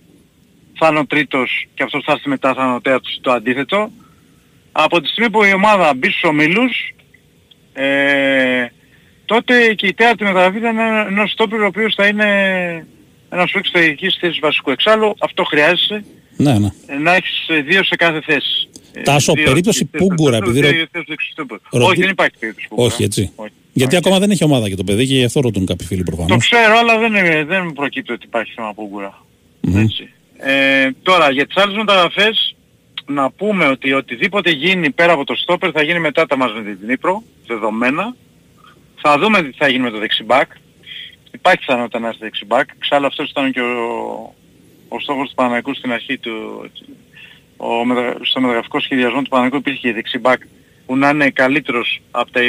Speaker 13: θα είναι ο τρίτος και αυτός που θα έρθει μετά θα είναι ο τέταρτος το αντίθετο. Από τη στιγμή που η ομάδα μπει στους ομίλους, ε, τότε και η τέταρτη μεταγραφή θα είναι ένα- ένας στόπερ ο οποίος θα είναι ένας παίκτης στρατηγικής θέσης βασικού. Εξάλλου αυτό χρειάζεσαι
Speaker 1: Ναι, ναι.
Speaker 13: ε, να έχεις ε, δύο σε κάθε θέση. Ε,
Speaker 1: Τάσο,
Speaker 13: δύο-
Speaker 1: περίπτωση
Speaker 13: δύο-
Speaker 1: Πούγκουρα,
Speaker 13: δύο-
Speaker 1: επειδή
Speaker 13: δύο-
Speaker 1: ρω-
Speaker 13: δύο θέσεις δεξιστόπερ.
Speaker 1: ρωτή-
Speaker 13: Όχι, δεν υπάρχει περίπτωση Πούγκουρα.
Speaker 1: Όχι, έτσι.
Speaker 13: Όχι.
Speaker 1: Γιατί ακόμα δεν έχει ομάδα και το παιδί και γι' αυτό ρωτούν κάποιοι φίλοι
Speaker 13: Το
Speaker 1: προφανώς.
Speaker 13: ξέρω, αλλά δεν, είναι- δεν προκύπτει ότι υπάρχει θέμα Πούγκουρα. Έτσι. Ε, τώρα, για τις άλλες μεταγραφές, να πούμε ότι οτιδήποτε γίνει πέρα από το στόπερ θα γίνει μετά τα μας με την Δνήπρο, δεδομένα. Θα δούμε τι θα γίνει με το δεξιμπάκ. Υπάρχει πιθανότητα να έρθει δεξιμπάκ. Εξάλλου αυτός ήταν και ο, ο στόχος του Παναγικού στην αρχή του... Ο, μετα- στο μεταγραφικό σχεδιασμό του Παναγικού υπήρχε και δεξιμπάκ που να είναι καλύτερος από, τα,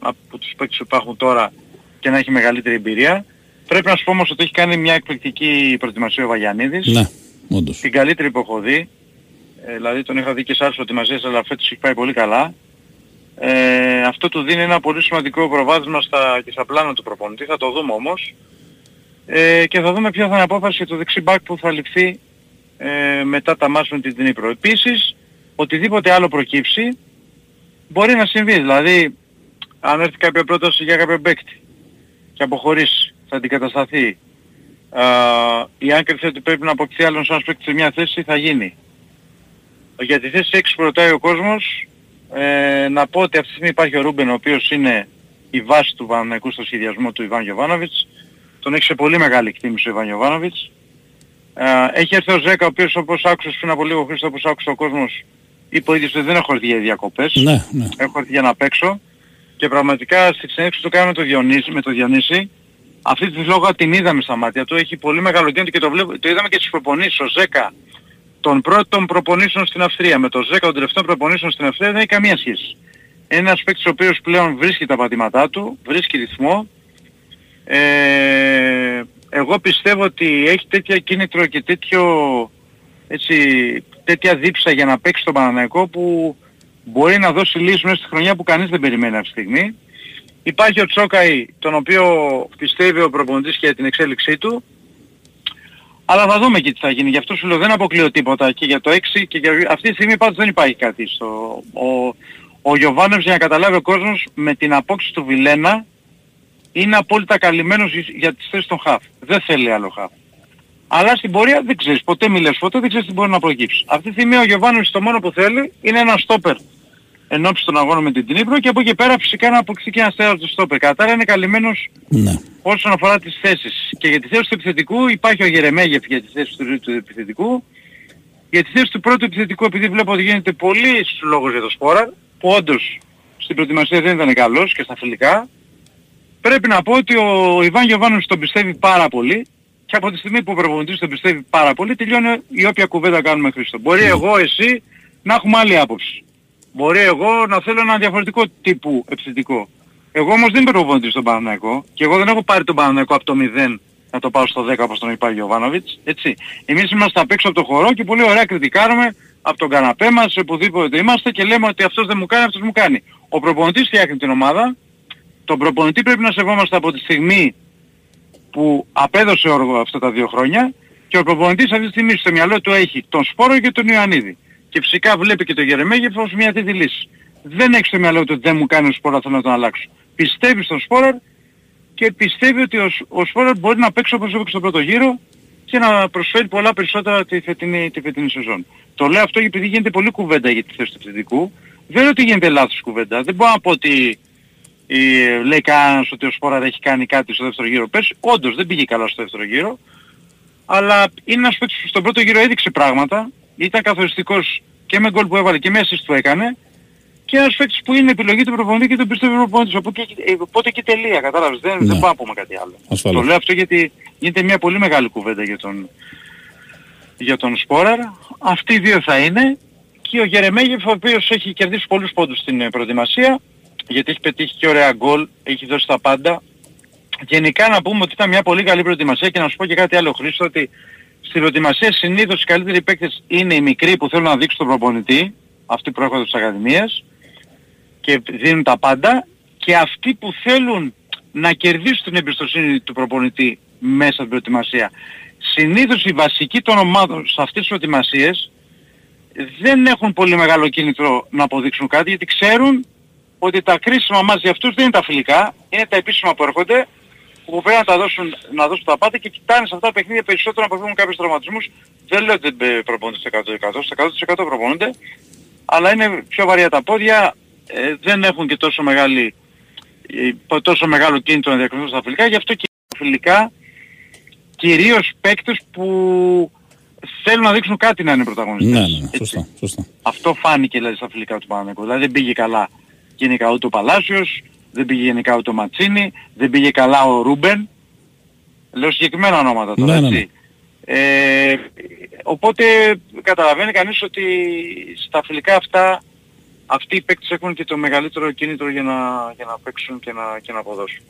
Speaker 13: από τους παίκτες που υπάρχουν τώρα και να έχει μεγαλύτερη εμπειρία. Πρέπει να σου πω όμως ότι έχει κάνει μια εκπληκτική προετοιμασία ο Βαγιανίδης.
Speaker 1: Ναι, όντως.
Speaker 13: Την καλύτερη που έχω δει. Ε, δηλαδή τον είχα δει και σε άλλες προετοιμασίες αλλά φέτος έχει πάει πολύ καλά. Ε, αυτό του δίνει ένα πολύ σημαντικό προβάδισμα στα, και στα πλάνα του προπονητή. Θα το δούμε όμως. Ε, και θα δούμε ποια θα είναι η απόφαση για το δεξί μπακ που θα ληφθεί ε, μετά τα μάτς με την Δνήπρο. Επίσης, οτιδήποτε άλλο προκύψει μπορεί να συμβεί. Δηλαδή, αν έρθει κάποια πρόταση για κάποιο παίκτη και αποχωρήσει, θα αντικατασταθεί. Α, η αν κρυφθεί ότι πρέπει να αποκτηθεί άλλος ένας παίκτης σε μια θέση, θα γίνει. Για τη θέση 6 που ρωτάει ο κόσμος, ε, να πω ότι αυτή τη στιγμή υπάρχει ο Ρούμπεν, ο οποίος είναι η βάση του Παναγικού στο σχεδιασμό του Ιβάν Γιωβάνοβιτς. Τον έχει σε πολύ μεγάλη εκτίμηση ο Ιβάν Γιωβάνοβιτς. Ε, έχει έρθει ο Ζέκα, ο οποίος όπως άκουσες πριν από λίγο Χρήστο, όπως άκουσε ο κόσμος, είπε ο ίδιος ότι δεν έχω έρθει για διακοπές.
Speaker 1: Ναι, ναι.
Speaker 13: Έχω έρθει για να παίξω. Και πραγματικά στη συνέχιση του κάνουμε το Διονύση, με το Διονύση. Αυτή τη λόγω την είδαμε στα μάτια του. Έχει πολύ μεγάλο κίνητο και το, βλέπω, το είδαμε και στις προπονήσεις. Ο Ζέκα των πρώτων προπονήσεων στην Αυστρία με το Ζέκα των τελευταίων προπονήσεων στην Αυστρία δεν έχει καμία σχέση. Είναι ένας παίκτης ο οποίος πλέον βρίσκει τα πατήματά του, βρίσκει ρυθμό. Ε, εγώ πιστεύω ότι έχει τέτοια κίνητρο και τέτοιο, έτσι, τέτοια δίψα για να παίξει τον Παναναϊκό που μπορεί να δώσει λύση μέσα στη χρονιά που κανείς δεν περιμένει αυτή τη στιγμή. Υπάρχει ο Τσόκαη, τον οποίο πιστεύει ο προπονητής και για την εξέλιξή του. Αλλά θα δούμε και τι θα γίνει. Γι' αυτό σου λέω δεν αποκλείω τίποτα και για το 6 και για... αυτή τη στιγμή πάντως δεν υπάρχει κάτι. Στο... Ο, ο Γιωβάνος για να καταλάβει ο κόσμος με την απόκτηση του Βιλένα είναι απόλυτα καλυμμένος για τις θέσεις των χαφ. Δεν θέλει άλλο χαφ. Αλλά στην πορεία δεν ξέρεις, ποτέ μιλες ποτέ, δεν ξέρεις τι μπορεί να προκύψει. Αυτή τη στιγμή ο Γιωβάνος το μόνο που θέλει είναι ένα στόπερ εν ώψη των αγώνων με την Τνίπρο και από εκεί πέρα φυσικά να αποκτήσει και ένα τέταρτο στόπερ. Κατάρα είναι καλυμμένος
Speaker 1: Ναι.
Speaker 13: όσον αφορά τις θέσεις. Και για τη θέση του επιθετικού υπάρχει ο Γερεμέγεφ για τη θέση του, του επιθετικού. Για τη θέση του πρώτου επιθετικού επειδή βλέπω ότι γίνεται πολύ λόγος για το Σπόρα που όντως στην προετοιμασία δεν ήταν καλός και στα φιλικά. Πρέπει να πω ότι ο Ιβάν Γιωβάνος τον πιστεύει πάρα πολύ και από τη στιγμή που ο προπονητής τον πιστεύει πάρα πολύ τελειώνει η όποια κουβέντα κάνουμε Χρήστο. Μπορεί εγώ, εσύ να έχουμε άλλη άποψη. Μπορεί εγώ να θέλω ένα διαφορετικό τύπου επιθετικό. Εγώ όμως δεν είμαι προπονητής στον Παναναϊκό και εγώ δεν έχω πάρει τον Παναναϊκό από το 0 να το πάω στο 10 όπως τον είπα ο Γιωβάνοβιτς. Έτσι. Εμείς είμαστε απ' έξω από το χορό και πολύ ωραία κριτικάρουμε από τον καναπέ μας, οπουδήποτε είμαστε και λέμε ότι αυτός δεν μου κάνει, αυτός μου κάνει. Ο προπονητής φτιάχνει την ομάδα. Τον προπονητή πρέπει να σεβόμαστε από τη στιγμή που απέδωσε όργο αυτά τα δύο χρόνια και ο προπονητής αυτή τη στιγμή στο μυαλό του έχει τον Σπόρο και τον Ιωαννίδη. Και φυσικά βλέπει και τον Γερεμέγεφ ως μια τρίτη λύση. Δεν έχει στο μυαλό του ότι δεν μου κάνει ο Σπόρο, θέλω να τον αλλάξω. Πιστεύει στον Σπόρο και πιστεύει ότι ο, Σ- ο Σπόρο μπορεί να παίξει όπως έπαιξε στον πρώτο γύρο και να προσφέρει πολλά περισσότερα τη φετινή, τη φετινή σεζόν. Το λέω αυτό επειδή γίνεται πολύ κουβέντα για τη θέση του επιθετικού. Δεν λέω ότι γίνεται λάθος κουβέντα. Δεν μπορώ να πω ότι ε, λέει κανένας ότι ο Σπόραρ έχει κάνει κάτι στο δεύτερο γύρο πέρσι. Όντως δεν πήγε καλά στο δεύτερο γύρο. Αλλά είναι ένας παίκτης που στον πρώτο γύρο έδειξε πράγματα. Ήταν καθοριστικός και με γκολ που έβαλε και με assist που έκανε. Και ένας παίκτης που είναι επιλογή του προπονητή και τον πιστεύει ο προπονητής. Οπότε, εκεί- ε, οπότε εκεί τελεία, κατάλαβες. Δεν, δεν πάω να πούμε κάτι άλλο.
Speaker 1: Ασφαλώς.
Speaker 13: Το λέω αυτό γιατί γίνεται μια πολύ μεγάλη κουβέντα για τον, για τον Σπόραρ. Αυτοί οι δύο θα είναι. Και ο Γερεμέγεφ ο οποίος έχει κερδίσει πολλούς πόντους στην ε, προετοιμασία. Γιατί έχει πετύχει και ωραία γκολ, έχει δώσει τα πάντα. Γενικά να πούμε ότι ήταν μια πολύ καλή προετοιμασία και να σου πω και κάτι άλλο Χρήστο ότι στην προετοιμασία συνήθως οι καλύτεροι παίκτες είναι οι μικροί που θέλουν να δείξουν τον προπονητή, αυτοί που έρχονται από τις ακαδημίες και δίνουν τα πάντα και αυτοί που θέλουν να κερδίσουν την εμπιστοσύνη του προπονητή μέσα στην προετοιμασία. Συνήθως οι βασικοί των ομάδων σε αυτές τις προετοιμασίες δεν έχουν πολύ μεγάλο κίνητρο να αποδείξουν κάτι γιατί ξέρουν ότι τα κρίσιμα μας για αυτούς δεν είναι τα φιλικά, είναι τα επίσημα που έρχονται που πρέπει να τα δώσουν, να δώσουν τα πάντα και κοιτάνε σε αυτά τα παιχνίδια περισσότερο να αποφύγουν κάποιους τραυματισμούς. Δεν λέω ότι δεν προπονούνται στο 100%, στο 100% προπονούνται, αλλά είναι πιο βαριά τα πόδια, ε, δεν έχουν και τόσο, μεγάλη, ε, τόσο μεγάλο κίνητρο να διακριθούν στα φιλικά, γι' αυτό και τα φιλικά κυρίως παίκτες που θέλουν να δείξουν κάτι να είναι πρωταγωνιστές.
Speaker 1: Ναι, ναι, ναι, σωστά, σωστά.
Speaker 13: Αυτό φάνηκε δηλαδή στα φιλικά του Παναγενικού. Δηλαδή δεν πήγε καλά γενικά ούτε ο Παλάσιος, δεν πήγε γενικά ούτε ο Ματσίνη, δεν πήγε καλά ο Ρούμπεν. Λέω συγκεκριμένα ονόματα τώρα,
Speaker 1: Ναι, ναι, ναι.
Speaker 13: έτσι. Ε, οπότε καταλαβαίνει κανείς ότι στα φιλικά αυτά αυτοί οι παίκτες έχουν και το μεγαλύτερο κίνητρο για να, για να παίξουν και να, και να αποδώσουν.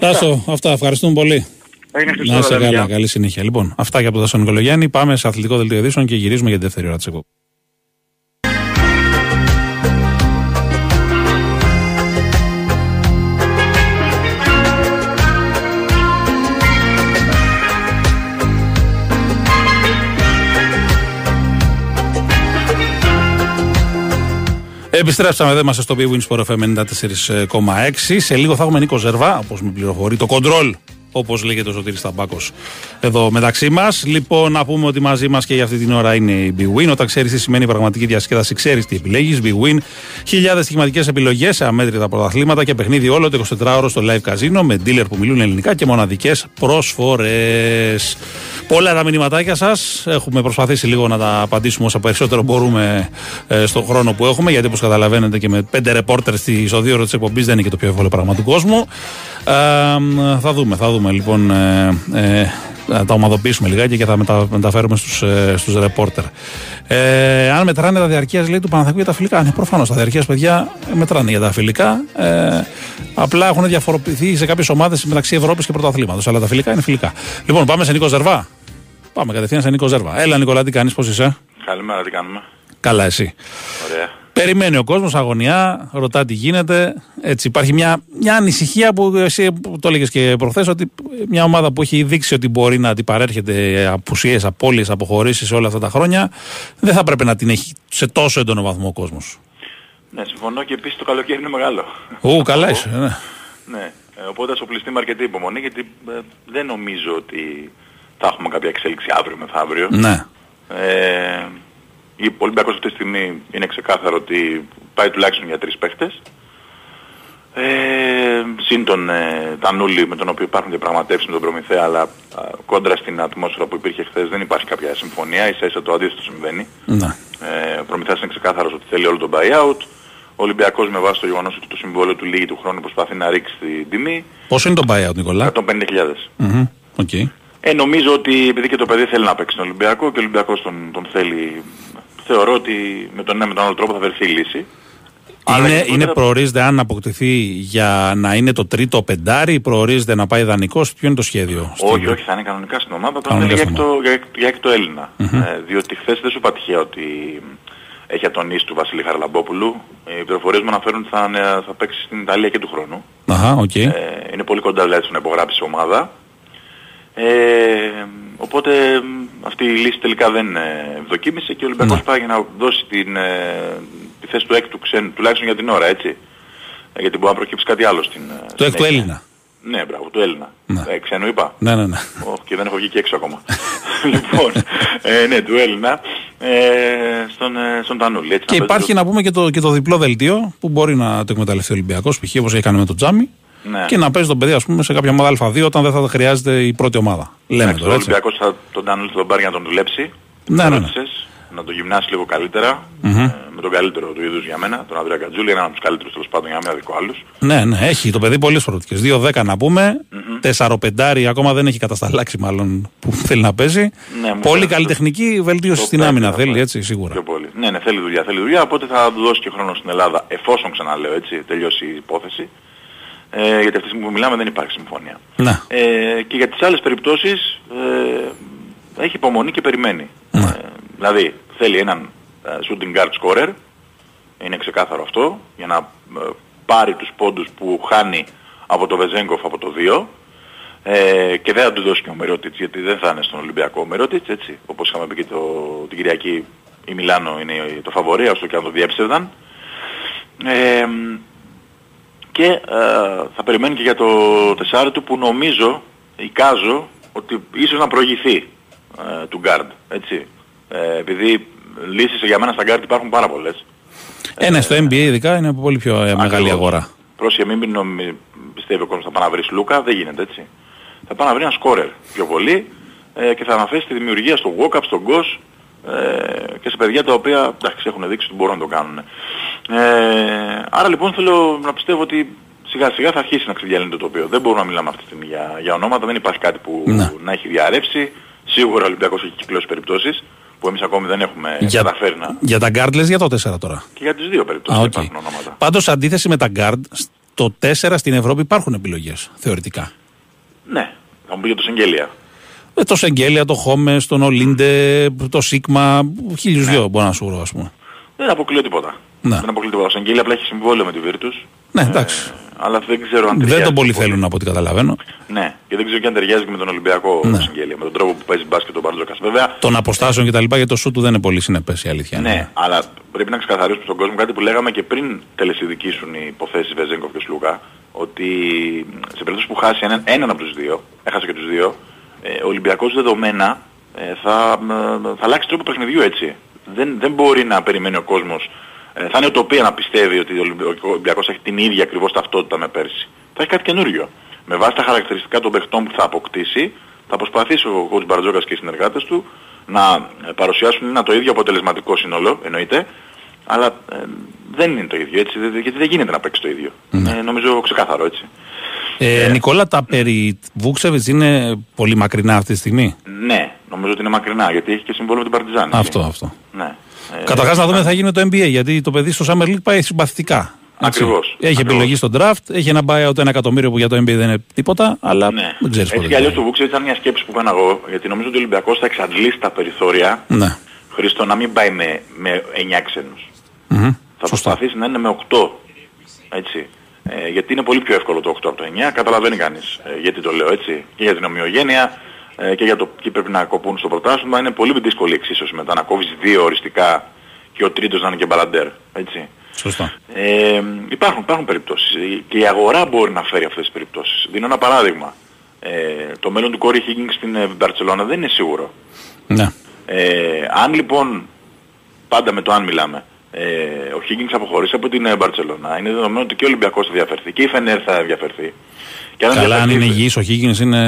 Speaker 1: Τάσο, αυτά. Ευχαριστούμε πολύ.
Speaker 13: Έγινε Χριστό,
Speaker 1: Να είσαι
Speaker 13: αδερφιά.
Speaker 1: καλά. Καλή συνέχεια. Λοιπόν, αυτά για από τον Τάσο Νικολογιάννη. Πάμε σε αθλητικό δελτίο ειδήσεων και γυρίζουμε για τη δεύτερη ώρα της εκπομπής. Επιστρέψαμε, δεν είμαστε στο Big Win Sport FM 94,6. Σε λίγο θα έχουμε Νίκο Ζερβά, όπως με πληροφορεί, το control, όπως λέγεται ο Σωτήρης Ταμπάκος εδώ μεταξύ μας. Λοιπόν, να πούμε ότι μαζί μας και για αυτή την ώρα είναι η Big Win. Όταν ξέρεις τι σημαίνει πραγματική διασκέδαση, ξέρεις τι επιλέγεις. Big Win. Χιλιάδες στοιχηματικέ επιλογές σε αμέτρητα πρωταθλήματα και παιχνίδι όλο το 24ωρο στο live casino με dealer που μιλούν ελληνικά και μοναδικές προσφορές. Πολλά τα μηνυματάκια σας. Έχουμε προσπαθήσει λίγο να τα απαντήσουμε όσο περισσότερο μπορούμε ε, στον χρόνο που έχουμε. Γιατί όπως καταλαβαίνετε και με πέντε ρεπόρτερ στη δύο ώρε της εκπομπής δεν είναι και το πιο εύκολο πράγμα του κόσμου. Ε, θα δούμε, θα δούμε λοιπόν. Ε, ε, να τα ομαδοποιήσουμε λιγάκι και θα μετα, μεταφέρουμε στους, ε, στους ρεπόρτερ. Ε, αν μετράνε τα διαρκεία λέει του Παναθηναϊκού για τα φιλικά. Ναι, προφανώς τα διαρκεία παιδιά μετράνε για τα φιλικά. Ε, απλά έχουν διαφοροποιηθεί σε κάποιες ομάδες μεταξύ Ευρώπης και πρωταθλήματο. Αλλά τα φιλικά είναι φιλικά. Λοιπόν, πάμε σε Νίκο Ζερβά. Πάμε κατευθείαν σε Νίκο Ζερβά. Έλα, Νικολά, τι κάνεις, πώς είσαι;
Speaker 14: Καλημέρα, τι κάνουμε;
Speaker 1: Καλά, εσύ.
Speaker 14: Ωραία.
Speaker 1: Περιμένει ο κόσμος αγωνιά, ρωτά τι γίνεται. Έτσι, υπάρχει μια, μια ανησυχία που εσύ που το έλεγες και προχθές ότι μια ομάδα που έχει δείξει ότι μπορεί να αντιπαρέρχεται απουσίες, απώλειες, αποχωρήσεις όλα αυτά τα χρόνια, δεν θα πρέπει να την έχει σε τόσο έντονο βαθμό ο κόσμος.
Speaker 14: Ναι, συμφωνώ και επίσης το καλοκαίρι είναι μεγάλο.
Speaker 1: Ού, καλά είσαι. Ναι.
Speaker 14: Ναι, ε, οπότε ας οπλιστεί με αρκετή υπομονή γιατί ε, δεν νομίζω ότι θα έχουμε κάποια εξέλιξη αύριο μεθαύριο.
Speaker 1: ναι.
Speaker 14: Ε, ο Ολυμπιακός αυτή τη στιγμή είναι ξεκάθαρο ότι πάει τουλάχιστον για τρεις παίχτες. Ε, συν τον ε, Τανούλη με τον οποίο υπάρχουν διαπραγματεύσεις με τον Προμηθέα αλλά α, κόντρα στην ατμόσφαιρα που υπήρχε χθες δεν υπάρχει κάποια συμφωνία, ίσα ίσα το αντίθετο συμβαίνει.
Speaker 1: Ναι.
Speaker 14: Ε, ο Προμηθέας είναι ξεκάθαρος ότι θέλει όλο τον buyout. Ο Ολυμπιακός με βάση το γεγονός ότι το συμβόλαιο του λύγει του χρόνου προσπαθεί να ρίξει την τιμή.
Speaker 1: Πόσο είναι το buyout, Νικολά;
Speaker 14: 150.000.
Speaker 1: Μμμ, Οκ.
Speaker 14: Ε, νομίζω ότι επειδή και το παιδί θέλει να παίξει τον Ολυμπιακό και ο Ολυμπιακός τον, τον θέλει, θεωρώ ότι με τον ένα με τον άλλο τρόπο θα βρεθεί η λύση.
Speaker 1: Είναι, είναι προορίζεται αν αποκτηθεί για να είναι το τρίτο πεντάρι, προορίζεται να πάει δανεικός. Ποιο είναι το σχέδιο.
Speaker 14: Όχι, όχι, θα είναι κανονικά στην ομάδα, θα είναι
Speaker 1: Κανονικά
Speaker 14: για
Speaker 1: στην
Speaker 14: έκτο, για, έκτο- για έκτο Έλληνα.
Speaker 1: Μμμ.
Speaker 14: Ε, διότι χθες δεν σου είπα τυχαία ότι έχει ατονήσει του Βασίλη Χαραλαμπόπουλου. Οι πληροφορίες μου αναφέρουν ότι θα, είναι- θα παίξει στην Ιταλία και του χρόνου.
Speaker 1: Αχα, οκ.
Speaker 14: Ε, είναι πολύ κοντά δηλαδή στο να υπογράψει η ομάδα. Ε, οπότε μ, αυτή η λύση τελικά δεν ε, ευδοκίμησε και ο Ολυμπιακός πάει για να δώσει την, ε, τη θέση του έκτου ξένου, τουλάχιστον για την ώρα, έτσι. Ε, γιατί μπορεί να προκύψει κάτι άλλο στην ε,
Speaker 1: Το έκτο
Speaker 14: συνέχεια.
Speaker 1: Έλληνα.
Speaker 14: Ναι, μπράβο, του Έλληνα. Ε, ξένου είπα.
Speaker 1: Ναι, ναι, ναι.
Speaker 14: Ω, και δεν έχω βγει και έξω ακόμα. λοιπόν, ε, ναι, του Έλληνα, ε, στον, ε, στον Τανούλη. Έτσι,
Speaker 1: Και
Speaker 14: να
Speaker 1: υπάρχει να πούμε και το, και το διπλό δελτίο που μπορεί να το εκμεταλλευτεί ο Ολυμπιακός, π.χ. όπως έχει κάνει με τον Τζάμι,
Speaker 14: Ναι.
Speaker 1: και να παίζει τον παιδί, ας πούμε, σε κάποια ομάδα Α2 όταν δεν θα χρειάζεται η πρώτη ομάδα. Λέμε
Speaker 14: Εντάξει,
Speaker 1: τώρα
Speaker 14: ο
Speaker 1: έτσι.
Speaker 14: Ολυμπιακός θα τον Τανούλη θα τον πάρει για να τον δουλέψει.
Speaker 1: Ναι,
Speaker 14: Το
Speaker 1: ναι, ναι.
Speaker 14: ρώτησες, Να τον γυμνάσει λίγο καλύτερα.
Speaker 1: Μμμ.
Speaker 14: ε, με τον καλύτερο του είδους για μένα, τον Ανδρέα Κατζούλη, έναν από τους καλύτερους τέλος πάντων για μένα δικό άλλους.
Speaker 1: Ναι, ναι, έχει το παιδί πολλές προοπτικέ. 2-10 να πούμε. 4-5 ακόμα δεν έχει κατασταλάξει, μάλλον που θέλει να παίζει.
Speaker 14: Ναι, μου
Speaker 1: Πολύ
Speaker 14: φαίνεται
Speaker 1: καλλιτεχνική βελτίωση στην
Speaker 14: παίκτη
Speaker 1: άμυνα
Speaker 14: θα
Speaker 1: θέλει,
Speaker 14: πάει.
Speaker 1: έτσι, σίγουρα.
Speaker 14: Πιο πολύ. Ναι, ναι, θέλει δουλειά, θέλει δουλειά, οπότε θα του δώσει και χρόνο στην Ελλάδα, εφόσον ξαναλέω έτσι, τελειώσει η υπόθεση. Ε, γιατί αυτή τη στιγμή που μιλάμε δεν υπάρχει συμφωνία.
Speaker 1: Ναι.
Speaker 14: Ε, και για τις άλλες περιπτώσεις ε, έχει υπομονή και περιμένει. Ε, δηλαδή θέλει έναν ε, shooting guard scorer, είναι ξεκάθαρο αυτό, για να ε, πάρει τους πόντους που χάνει από το Βεζέγκοφ από το 2 ε, και δεν θα του δώσει και ο Μερότιτς γιατί δεν θα είναι στον Ολυμπιακό ο Μερότιτς, έτσι, όπως είχαμε πει και το, την Κυριακή η Μιλάνο είναι το φαβορή, όσο και αν το διέψευδαν. Ε, και ε, θα περιμένει και για το τεσσάρι του που νομίζω, εικάζω, ότι ίσως να προηγηθεί ε, του guard, έτσι. Ε, επειδή λύσεις για μένα στα guard υπάρχουν πάρα πολλές.
Speaker 1: Ε, ναι, στο NBA ειδικά είναι πολύ πιο ε, μεγάλη αγορά.
Speaker 14: Πρόσεχε μην, μην νομι- πιστεύει ο κόσμος θα πάει να βρει Λούκα, δεν γίνεται έτσι. Θα πάει να βρει ένα σκόρερ πιο πολύ ε, και θα αναφέρει τη δημιουργία στο walk-up, στον goss ε, και σε παιδιά τα οποία εντάξει, έχουν δείξει ότι μπορούν να το κάνουν. Ε, άρα λοιπόν θέλω να πιστεύω ότι σιγά σιγά θα αρχίσει να ξεδιαλύνει το τοπίο. Δεν μπορούμε να μιλάμε αυτή τη στιγμή για, για ονόματα, δεν υπάρχει κάτι που
Speaker 1: Ναι.
Speaker 14: να έχει διαρρεύσει. Σίγουρα ο Ολυμπιακός έχει κυκλώσει περιπτώσεις που εμείς ακόμη δεν έχουμε
Speaker 1: Για,
Speaker 14: καταφέρει να...
Speaker 1: για τα guard λες για το 4 τώρα;
Speaker 14: Και για τις δύο περιπτώσεις
Speaker 1: Α,
Speaker 14: δεν
Speaker 1: οκ.
Speaker 14: υπάρχουν ονόματα.
Speaker 1: Πάντως αντίθεση με τα guard, στο 4 στην Ευρώπη υπάρχουν επιλογές, θεωρητικά.
Speaker 14: Ναι, θα μου πει για το Σενγκέλια.
Speaker 1: Ε, το Σενγκέλια, το Χολμς, τον Ολίντε, το Σίγμα, χίλιους
Speaker 14: Ναι.
Speaker 1: δυο μπορώ να σου βρω, ας πούμε.
Speaker 14: Δεν αποκλείω τίποτα.
Speaker 1: Ναι.
Speaker 14: Δεν αποκλείω τίποτα. Ο Σενγκέλια απλά έχει συμβόλαιο με τη Virtus.
Speaker 1: Ναι, εντάξει.
Speaker 14: Αλλά δεν ξέρω αν
Speaker 1: δεν
Speaker 14: ταιριάζει
Speaker 1: τον πολύ
Speaker 14: πολύ.
Speaker 1: θέλουν από ό,τι καταλαβαίνω.
Speaker 14: Ναι, και δεν ξέρω και αν ταιριάζει και με τον Ολυμπιακό
Speaker 1: Ναι.
Speaker 14: ο Σενγκέλια. Με τον τρόπο που παίζει μπάσκετ ο Μπαρτζόκας. Βέβαια,
Speaker 1: Των αποστάσεων κτλ. γιατί το σου του δεν είναι πολύ συνεπές η αλήθεια. είναι.
Speaker 14: ναι, αλλά πρέπει να ξεκαθαρίσουμε στον κόσμο κάτι που λέγαμε και πριν τελεσυδικήσουν οι υποθέσεις Βεζέγκοφ και Σλούκα. Ότι σε περίπτωση που χάσει έναν, έναν από τους δύο, έχασε και τους δύο, ε, ο Ολυμπιακός δεδομένα ε, θα, ε, θα αλλάξει τρόπο παιχνιδιού έτσι. Δεν, δεν μπορεί να περιμένει ο κόσμος. Ε, θα είναι utopia να πιστεύει ότι ο Ολυμπι- ο Ολυμπιακός έχει την ίδια ακριβώς ταυτότητα με πέρσι. Θα έχει κάτι καινούριο. Με βάση τα χαρακτηριστικά των παιχτών που θα αποκτήσει, θα προσπαθήσει ο coach Μπαρτζόκας και οι συνεργάτες του να ε, παρουσιάσουν ένα το ίδιο αποτελεσματικό σύνολο, εννοείται, αλλά ε, δεν είναι το ίδιο έτσι, δεν- γιατί δεν γίνεται να παίξει το ίδιο. Ε, νομίζω ξεκάθαρο έτσι.
Speaker 1: Ε, Νικόλα, τα περί Βούξεβιτς είναι πολύ μακρινά αυτή τη στιγμή;
Speaker 14: Ναι, νομίζω ότι είναι μακρινά, γιατί έχει και συμβόλαιο με την Παρτιζάν. έτσι.
Speaker 1: Αυτό, αυτό.
Speaker 14: Ναι. Ε,
Speaker 1: Καταρχάς να δούμε τι θα γίνει με το NBA, γιατί το παιδί στο Summer League πάει συμπαθητικά. Έτσι.
Speaker 14: Ακριβώς,
Speaker 1: Έχει
Speaker 14: ακριβώς.
Speaker 1: επιλογή στο draft, έχει ένα buyout ένα εκατομμύριο που για το NBA δεν είναι τίποτα, αλλά
Speaker 14: Ναι.
Speaker 1: δεν ξέρεις
Speaker 14: Έτσι
Speaker 1: πότε.
Speaker 14: κι αλλιώς το Βούξεβιτς ήταν μια σκέψη που έκανα εγώ, γιατί νομίζω ότι ο Ολυμπιακός θα εξαντλήσει τα περιθώρια,
Speaker 1: Ναι.
Speaker 14: Χρήστο, να μην πάει με, με 9 ξένους.
Speaker 1: Μμμ.
Speaker 14: Θα προσπαθήσει να είναι με 8. Έτσι. Ε, γιατί είναι πολύ πιο εύκολο το 8 από το 9. Καταλαβαίνει κανείς ε, γιατί το λέω έτσι. Και για την ομοιογένεια ε, και για το ποιοι πρέπει να κοπούν στο πρωτάθλημα. Είναι πολύ δύσκολη η εξίσωση μετά να κόβεις δύο οριστικά και ο τρίτος να είναι και μπαλαντέρ. Έτσι.
Speaker 1: Σωστά.
Speaker 14: Ε, υπάρχουν, υπάρχουν περιπτώσεις. Ε, Και η αγορά μπορεί να φέρει αυτές τις περιπτώσεις. Δίνω ένα παράδειγμα. Ε, το μέλλον του Κόρη Higgins στην ε, Μπαρτσελώνα δεν είναι σίγουρο.
Speaker 1: Ναι.
Speaker 14: Ε, αν λοιπόν, πάντα με το αν μιλάμε, Ε, ο Higgins αποχωρήσει από την ε, Μπαρτσελώνα. Είναι δεδομένο ότι και ο Ολυμπιακός θα διαφερθεί και η Φενέρ θα διαφερθεί. Και
Speaker 1: Καλά, αν
Speaker 14: διαφερθεί-
Speaker 1: είναι υγιής ο Higgins είναι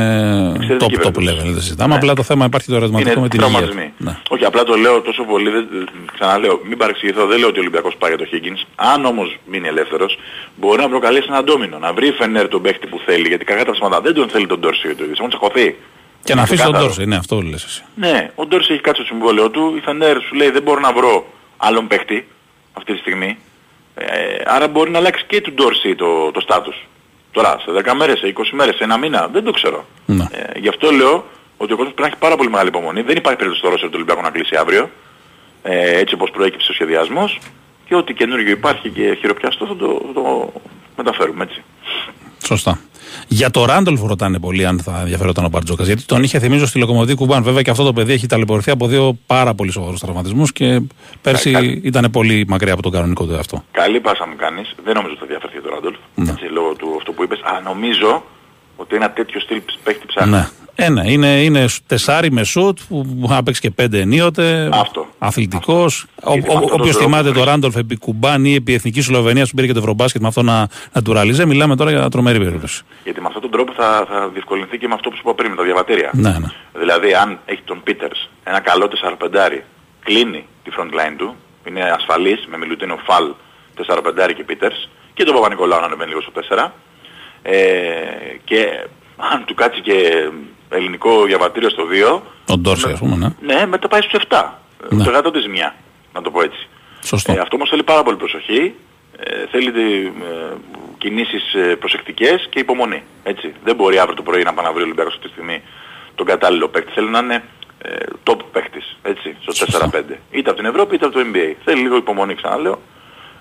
Speaker 1: top top level. Δεν συζητάμε. Απλά το θέμα υπάρχει το ερωτηματικό
Speaker 14: είναι
Speaker 1: με την υγεία. του.
Speaker 14: τραυματισμοί.
Speaker 1: Ναι.
Speaker 14: Όχι, απλά το λέω τόσο πολύ, δεν, ξαναλέω, μην παρεξηγηθώ, δεν λέω ότι ο Ολυμπιακός πάει για το Higgins. Αν όμως μείνει ελεύθερος, μπορεί να προκαλέσει ένα ντόμινο, να βρει η Φενέρ τον παίχτη που θέλει, γιατί κακά τα ψέματα δεν τον θέλει τον Ντόρση το ίδιο, έχουν τσακωθεί.
Speaker 1: Και να αφήσει τον
Speaker 14: Ξεκάθαρο.
Speaker 1: Τόρση. Ναι, αυτό λες εσύ.
Speaker 14: Ναι, ο Ντόρση έχει κάτσει στο συμβόλαιο του, η Φενέρ σου λέει δεν μπορώ να βρω άλλον παίχτη αυτή τη στιγμή. Ε, άρα μπορεί να αλλάξει και του Ντόρση το, το στάτους. Τώρα, σε 10 μέρες, σε 20 μέρες, σε ένα μήνα, δεν το ξέρω.
Speaker 1: Ναι.
Speaker 14: Ε, γι' αυτό λέω ότι ο κόσμος πρέπει να έχει πάρα πολύ μεγάλη υπομονή. Δεν υπάρχει περίπτωση στο Ρώσο του Ολυμπιακού να κλείσει αύριο. Ε, έτσι όπως προέκυψε ο σχεδιασμός. Και ό,τι καινούργιο υπάρχει και χειροπιαστό θα το, θα το μεταφέρουμε έτσι.
Speaker 1: Σωστά. Για το Ράντολφ ρωτάνε πολύ αν θα ενδιαφερόταν ο Μπαρτζόκας. Γιατί τον είχε θυμίζω στη Λοκομοδή Κουμπάν. Βέβαια και αυτό το παιδί έχει ταλαιπωρηθεί από δύο πάρα πολύ σοβαρούς τραυματισμούς και πέρσι ήταν πολύ μακριά από τον κανονικό του αυτό.
Speaker 14: Καλή πάσα μου κάνεις. Δεν νομίζω ότι θα διαφερθεί το Ράντολφ.
Speaker 1: Ναι.
Speaker 14: Έτσι, λόγω του αυτό που είπες. Αλλά νομίζω ότι ένα τέτοιο στυλ παίχτη ψάχνει.
Speaker 1: Ναι. Ε, ναι, είναι, είναι τεσάρι με σουτ που μπορεί να παίξει και πέντε ενίοτε.
Speaker 14: Αυτό.
Speaker 1: Αθλητικός.
Speaker 14: Γιατί με αυτόν τον
Speaker 1: Όποιος
Speaker 14: τρόπο
Speaker 1: θυμάται το
Speaker 14: βρίσκει.
Speaker 1: Ράντολφ επί Κουμπάν ή επί Εθνικής Σλοβενίας που πήρε και το Ευρωμπάσκετ με αυτό να, να του ραλίζε, μιλάμε τώρα για τρομερή περίπτωση.
Speaker 14: Γιατί με αυτόν τον τρόπο θα, θα διευκολυνθεί και με αυτό που σου είπα πριν, με τα διαβατήρια.
Speaker 1: Ναι, ναι.
Speaker 14: Δηλαδή αν έχει τον Πίτερς ένα καλό 4-5 κλείνει τη front line του, είναι ασφαλής με Μιλουτίνο Φαλ 4-5 και Πίτερς και τον Παπα-Νικολάου να ανεβαίνει λίγο στο 4 ε, και αν του κάτσει και ελληνικό διαβατήριο στο 2
Speaker 1: Τον Ντόρση, ας πούμε, ναι.
Speaker 14: ναι, μετά πάει στους 7.
Speaker 1: Ναι.
Speaker 14: Το γάτο της μια, να το πω έτσι.
Speaker 1: Σωστό.
Speaker 14: Ε, αυτό όμως θέλει πάρα πολύ προσοχή, ε, θέλει ε, κινήσεις ε, προσεκτικές και υπομονή. Έτσι. Δεν μπορεί αύριο το πρωί να πάει να βρει ο Ολυμπιακός αυτή τη στιγμή τον κατάλληλο παίκτη. Θέλει να είναι ε, top παίκτης, έτσι, στο 4-5. Είτε από την Ευρώπη είτε από το NBA. Θέλει λίγο υπομονή, ξαναλέω.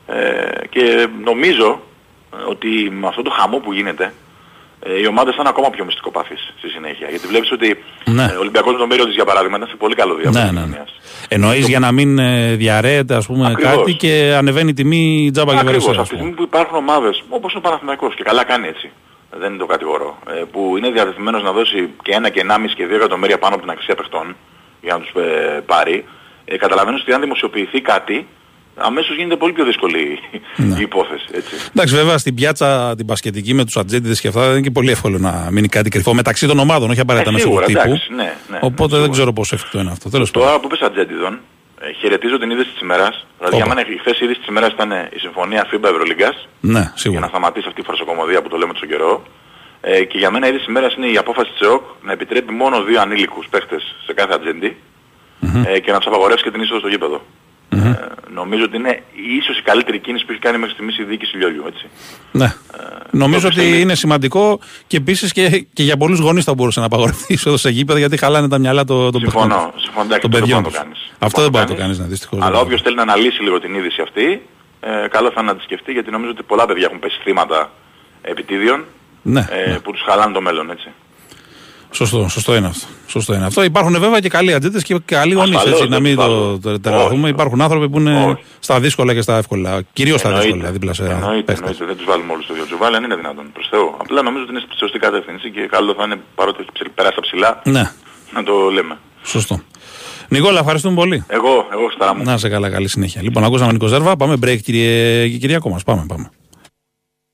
Speaker 14: Ε, και νομίζω ε, ότι με αυτό το χαμό που γίνεται, ε, οι ομάδες θα είναι ακόμα πιο μυστικοπαθείς στη συνέχεια. Γιατί βλέπεις ότι
Speaker 1: Ναι.
Speaker 14: ε, ο Ολυμπιακός με τον Μύριο της για παράδειγμα ήταν σε πολύ καλό διάβασμα.
Speaker 1: Ναι, ναι, ναι. Εννοείς για να μην ε, διαρρέεται ας πούμε,
Speaker 14: Ακριβώς.
Speaker 1: κάτι και ανεβαίνει η τιμή τζάμπα και
Speaker 14: Ακριβώς.
Speaker 1: βερεσέ.
Speaker 14: Αυτή τη στιγμή που υπάρχουν ομάδες, όπως ο Παναθηναϊκός και καλά κάνει έτσι, δεν είναι το κατηγορώ, ε, που είναι διατεθειμένος να δώσει και ένα και ενάμιση και δύο εκατομμύρια πάνω από την αξία παιχτών για να τους ε, πάρει, ε, καταλαβαίνω ότι αν δημοσιοποιηθεί κάτι, αμέσως γίνεται πολύ πιο δύσκολη
Speaker 1: Ναι.
Speaker 14: η υπόθεση. Έτσι.
Speaker 1: Εντάξει, βέβαια στην πιάτσα την πασχετική με τους ατζέντιδες και αυτά δεν είναι και πολύ εύκολο να μείνει κάτι κρυφό μεταξύ των ομάδων, όχι απαραίτητα
Speaker 14: Ε,
Speaker 1: μέσω
Speaker 14: σίγουρα,
Speaker 1: του τύπου.
Speaker 14: εντάξει, ναι, ναι,
Speaker 1: Οπότε δεν ξέρω πόσο εφικτό είναι αυτό. Τέλος πάντων.
Speaker 14: Τώρα που είπες ατζέντιδων, ε, χαιρετίζω την είδηση της ημέρας. Δηλαδή για
Speaker 1: Όπα.
Speaker 14: μένα η χθες η είδηση της ημέρας ήταν η συμφωνία FIBA Ευρωλίγκας.
Speaker 1: Ναι,
Speaker 14: για
Speaker 1: σίγουρα.
Speaker 14: να σταματήσει αυτή η φαρσοκομωδία που το λέμε τόσο καιρό. Ε, και για μένα η είδηση της ημέρας είναι η απόφαση της ΕΟΚ να επιτρέπει μόνο δύο ανήλικους παίχτες σε κάθε ατζέντη ε, και να τους απαγορεύσει και την είσοδο στο γήπεδο. Ε, νομίζω ότι είναι ίσως η καλύτερη κίνηση που έχει κάνει μέχρι στιγμής η διοίκηση Λιόλιου. Έτσι.
Speaker 1: Ναι. Νομίζω
Speaker 14: το
Speaker 1: ότι
Speaker 14: πιστεύεις;
Speaker 1: είναι σημαντικό και επίσης και, και για πολλούς γονείς θα μπορούσε να απαγορευτείς η είσοδο σε γήπεδα γιατί χαλάνε τα μυαλά των των
Speaker 14: Συμφωνώ.
Speaker 1: παιχτών.
Speaker 14: Συμφωνώ. Εντάξει,
Speaker 1: Των
Speaker 14: αυτό
Speaker 1: παιδιών
Speaker 14: δεν μπορεί να το
Speaker 1: τους.
Speaker 14: κάνεις.
Speaker 1: Αυτό δεν μπορεί να το
Speaker 14: κάνεις.
Speaker 1: κάνεις, ναι, δυστυχώς.
Speaker 14: Αλλά όποιος θέλει να αναλύσει λίγο την είδηση αυτή, ε, καλό θα είναι να τη σκεφτεί γιατί νομίζω ότι πολλά παιδιά έχουν πέσει θύματα επιτίδιων
Speaker 1: Ναι,
Speaker 14: ε, που τους χαλάνε το μέλλον. Έτσι.
Speaker 1: Σωστό, σωστό είναι αυτό. Σωστό είναι αυτό. Υπάρχουν βέβαια και καλοί ατζέντε και καλοί γονείς.
Speaker 14: Ασφαλώς,
Speaker 1: Να
Speaker 14: δεν
Speaker 1: μην
Speaker 14: τους
Speaker 1: το
Speaker 14: βάλω.
Speaker 1: το τερατωθούμε.
Speaker 14: Όχι.
Speaker 1: Υπάρχουν άνθρωποι που είναι
Speaker 14: Όχι.
Speaker 1: στα δύσκολα και στα εύκολα. Κυρίως στα
Speaker 14: Εννοείται.
Speaker 1: δύσκολα δίπλα σε
Speaker 14: Εννοείται,
Speaker 1: παίχτες.
Speaker 14: εννοείται. Δεν τους βάλουμε όλους στο ίδιο τζουβάλι, αν είναι δυνατόν. Προς Θεού. Απλά νομίζω ότι είναι στη σωστή κατεύθυνση και καλό θα είναι παρότι έχει ψηλ- περάσει τα ψηλά
Speaker 1: Ναι,
Speaker 14: να το λέμε.
Speaker 1: σωστό. Νικόλα, ευχαριστούμε πολύ.
Speaker 14: Εγώ, εγώ στα μου.
Speaker 1: Να σε καλά, καλή συνέχεια. Λοιπόν, ακούσαμε Νίκο Ζέρβα. Πάμε break, κύριε και Κυριακό μα. Πάμε, πάμε.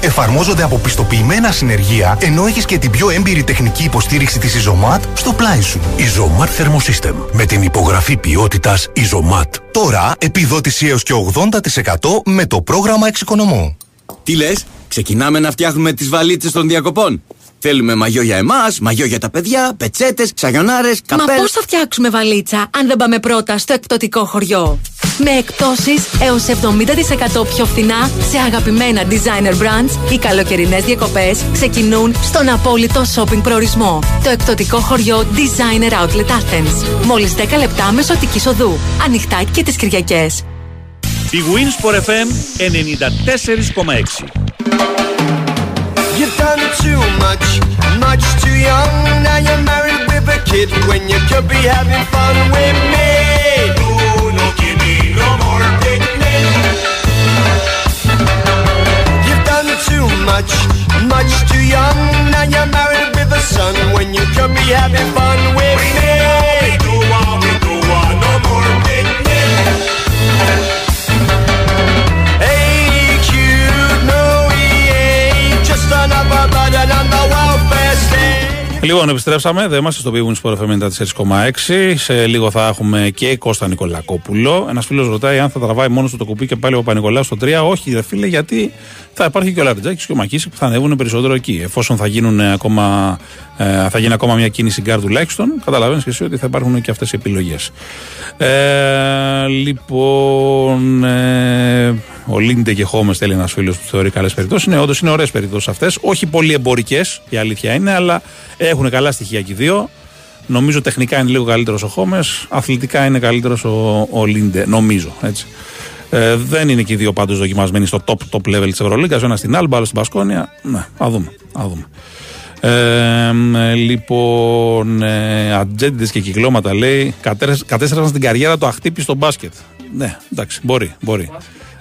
Speaker 15: Εφαρμόζονται από πιστοποιημένα συνεργεία, ενώ έχεις και την πιο έμπειρη τεχνική υποστήριξη της Isomat στο πλάι σου. Isomat Thermosystem. Με την υπογραφή ποιότητας Isomat. Τώρα επιδότηση έως και 80% με το πρόγραμμα Εξοικονομώ.
Speaker 16: Τι λες, ξεκινάμε να φτιάχνουμε τις βαλίτσες των διακοπών; Θέλουμε μαγιό για εμάς, μαγιό για τα παιδιά, πετσέτες, σαγιονάρε,
Speaker 17: Μα
Speaker 16: καπέλ.
Speaker 17: πώς θα φτιάξουμε βαλίτσα αν δεν πάμε πρώτα στο εκπτωτικό χωριό; Με εκπτώσεις έως 70% πιο φθηνά σε αγαπημένα designer brands, οι καλοκαιρινές διακοπές ξεκινούν στον απόλυτο shopping προορισμό. Το εκπτωτικό χωριό Designer Outlet Athens. Μόλις 10 λεπτά μεσοτικής οδού. Ανοιχτά και τις Κυριακές.
Speaker 2: Η Winsport FM 94,6
Speaker 18: You've done too much, much too young. Now you're married with a kid when you could be having fun with me.
Speaker 1: Λοιπόν, επιστρέψαμε. Δεν είμαστε στο Big Win Sport Σε λίγο θα έχουμε και Κώστα Νικολακόπουλο. Ένας φίλος ρωτάει αν θα τραβάει μόνος του το κουμπί και πάλι ο Παπανικολάου στο 3. Όχι, δε φίλε, γιατί θα υπάρχει και ο Λαρεντζάκης και ο Μακίσικ που θα ανέβουν περισσότερο εκεί. Εφόσον θα, γίνουν ακόμα, ε, θα γίνει ακόμα μια κίνηση γκάρ τουλάχιστον, καταλαβαίνεις και εσύ ότι θα υπάρχουν και αυτές οι επιλογές. Ε, λοιπόν, ε, Ολίντε και Χολμς θέλει ένας φίλος που θεωρεί καλές περιπτώσεις. Ναι, όντως είναι ωραίες περιπτώσεις αυτές. Όχι πολύ εμπορικές, η αλήθεια είναι, αλλά έχουν καλά στοιχεία και οι δύο. Νομίζω τεχνικά είναι λίγο καλύτερος ο Χόμες, αθλητικά είναι καλύτερος ο, ο Λίντε, νομίζω. Έτσι. Ε, δεν είναι και οι δύο πάντως δοκιμασμένοι στο top, top level της Ευρωλίγκας. Ο ένας στην Άλμπα, άλλος στην Πασκόνια. Ναι, α δούμε. Α δούμε. Ε, ε, λοιπόν, ε, ατζέντε και κυκλώματα λέει κατέστρεψαν στην καριέρα το αχτύπη στο μπάσκετ. Ναι, εντάξει, μπορεί, μπορεί.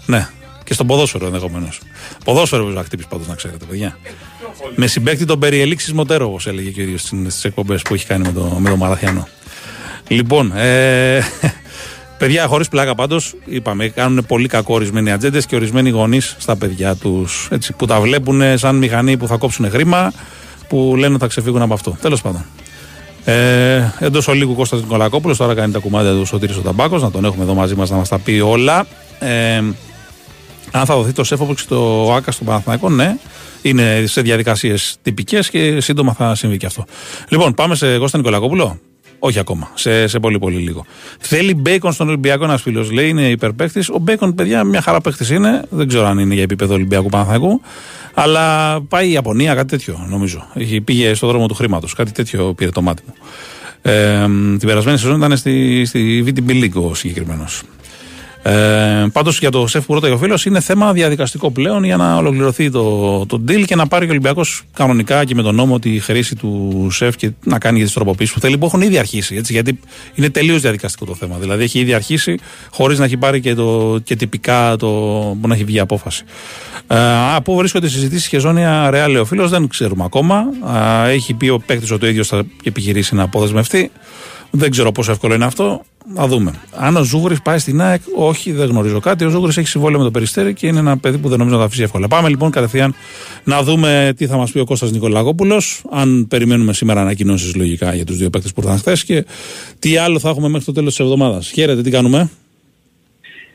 Speaker 1: Ναι, και στον ποδόσφαιρο ενδεχομένως. Ποδόσφαιρο βέβαια χτύπη πάντως να ξέρετε, παιδιά. Με συμπέκτη τον περιελήξη Μοτέρο, όπω έλεγε και ο ίδιος στις εκπομπές που έχει κάνει με το, με το Μαραθιανό. Λοιπόν, ε, παιδιά, χωρίς πλάκα πάντως, είπαμε, κάνουν πολύ κακό ορισμένοι ατζέντες και ορισμένοι γονείς στα παιδιά τους. Που τα βλέπουν σαν μηχανή που θα κόψουν χρήμα, που λένε θα ξεφύγουν από αυτό. Τέλος πάντων. Ε, Εντός ολίγου Κώστας Νικολακόπουλος, τώρα κάνει τα κουμάδια του Σωτήρης ο Ταμπάκος, να τον έχουμε εδώ μαζί μας να μας τα πει όλα. Ε, αν θα δοθεί το σέφοψη το ΆΚΑ στον Παναθηναϊκό, ναι. Είναι σε διαδικασίες τυπικές και σύντομα θα συμβεί και αυτό. Λοιπόν, πάμε σε Κώστα Νικολακόπουλο. Όχι ακόμα. Σε, σε πολύ πολύ λίγο. Θέλει μπέικον στον Ολυμπιακό ένας φίλος. Λέει είναι υπερπαίχτη. Ο μπέικον, παιδιά, μια χαρά παίχτη είναι. Δεν ξέρω αν είναι για επίπεδο Ολυμπιακού Παναθηναϊκού. Αλλά πάει η Ιαπωνία, κάτι τέτοιο νομίζω. Έχει, πήγε στον δρόμο του χρήματος. Κάτι τέτοιο πήρε το μάτι μου. Ε, την περασμένη σεζόν ήταν στη, στη VTB League ο συγκεκριμένος. Ε, Πάντως για το σεφ που ρωτάει ο φίλος είναι θέμα διαδικαστικό πλέον για να ολοκληρωθεί το, το deal και να πάρει και ο Ολυμπιακός κανονικά και με τον νόμο τη χρήση του σεφ και να κάνει για τις τροποποιήσει που θέλει που έχουν ήδη αρχίσει. Έτσι, γιατί είναι τελείως διαδικαστικό το θέμα. Δηλαδή έχει ήδη αρχίσει χωρίς να έχει πάρει και, το, και τυπικά το, που να έχει βγει απόφαση. Ε, πού βρίσκονται οι συζητήσεις και ζώνια ρεάλ ο φίλος δεν ξέρουμε ακόμα. Ε, έχει πει ο παίκτης ότι ο ίδιος θα επιχειρήσει να αποδεσμευτεί. Δεν ξέρω πόσο εύκολο είναι αυτό. Να δούμε. Αν ο Ζούγρη πάει στην ΑΕΚ, όχι, δεν γνωρίζω κάτι. Ο Ζούγρη έχει συμβόλαιο με το περιστέρι και είναι ένα παιδί που δεν νομίζω να τα αφήσει εύκολα. Πάμε λοιπόν κατευθείαν να δούμε τι θα μας πει ο Κώστας Νικολαγόπουλος. Αν περιμένουμε σήμερα ανακοινώσεις λογικά για τους δύο παίκτες που ήρθαν χθες και τι άλλο θα έχουμε μέχρι το τέλος της εβδομάδας. Χαίρετε, τι κάνουμε;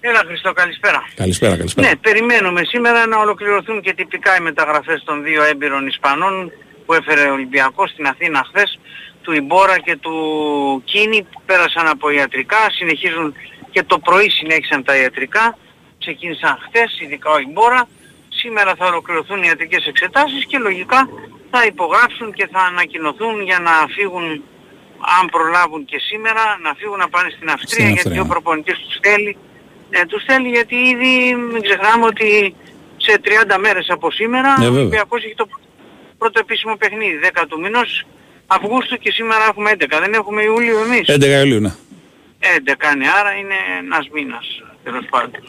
Speaker 19: Έλα Χριστό, καλησπέρα.
Speaker 1: Καλησπέρα, καλησπέρα.
Speaker 19: Ναι, περιμένουμε σήμερα να ολοκληρωθούν και τυπικά οι μεταγραφές των δύο έμπειρων Ισπανών που έφερε ο Ολυμπιακός στην Αθήνα χθες του Ιμπόρα και του Κίνη που πέρασαν από ιατρικά, συνεχίζουν και το πρωί συνέχισαν τα ιατρικά, ξεκίνησαν χθες, ειδικά ο Ιμπόρα. Σήμερα θα ολοκληρωθούν οι ιατρικές εξετάσεις και λογικά θα υπογράψουν και θα ανακοινωθούν για να φύγουν, αν προλάβουν και σήμερα, να φύγουν να πάνε στην Αυστρία,
Speaker 1: Στην
Speaker 19: γιατί
Speaker 1: Αυστρία.
Speaker 19: ο προπονητής τους θέλει. Ε, τους θέλει γιατί ήδη μην ξεχνάμε ότι σε 30 μέρες από σήμερα
Speaker 1: Ναι,
Speaker 19: ο
Speaker 1: βέβαια.
Speaker 19: Ολυμπιακός έχει το πρώτο επίσημο παιχνίδι, 10 του μηνός Αυγούστου και σήμερα έχουμε 11. Δεν έχουμε Ιούλιο εμείς.
Speaker 1: 11 Ιουλίου, ναι.
Speaker 19: 11 είναι, άρα είναι ένας μήνας τέλος πάντων.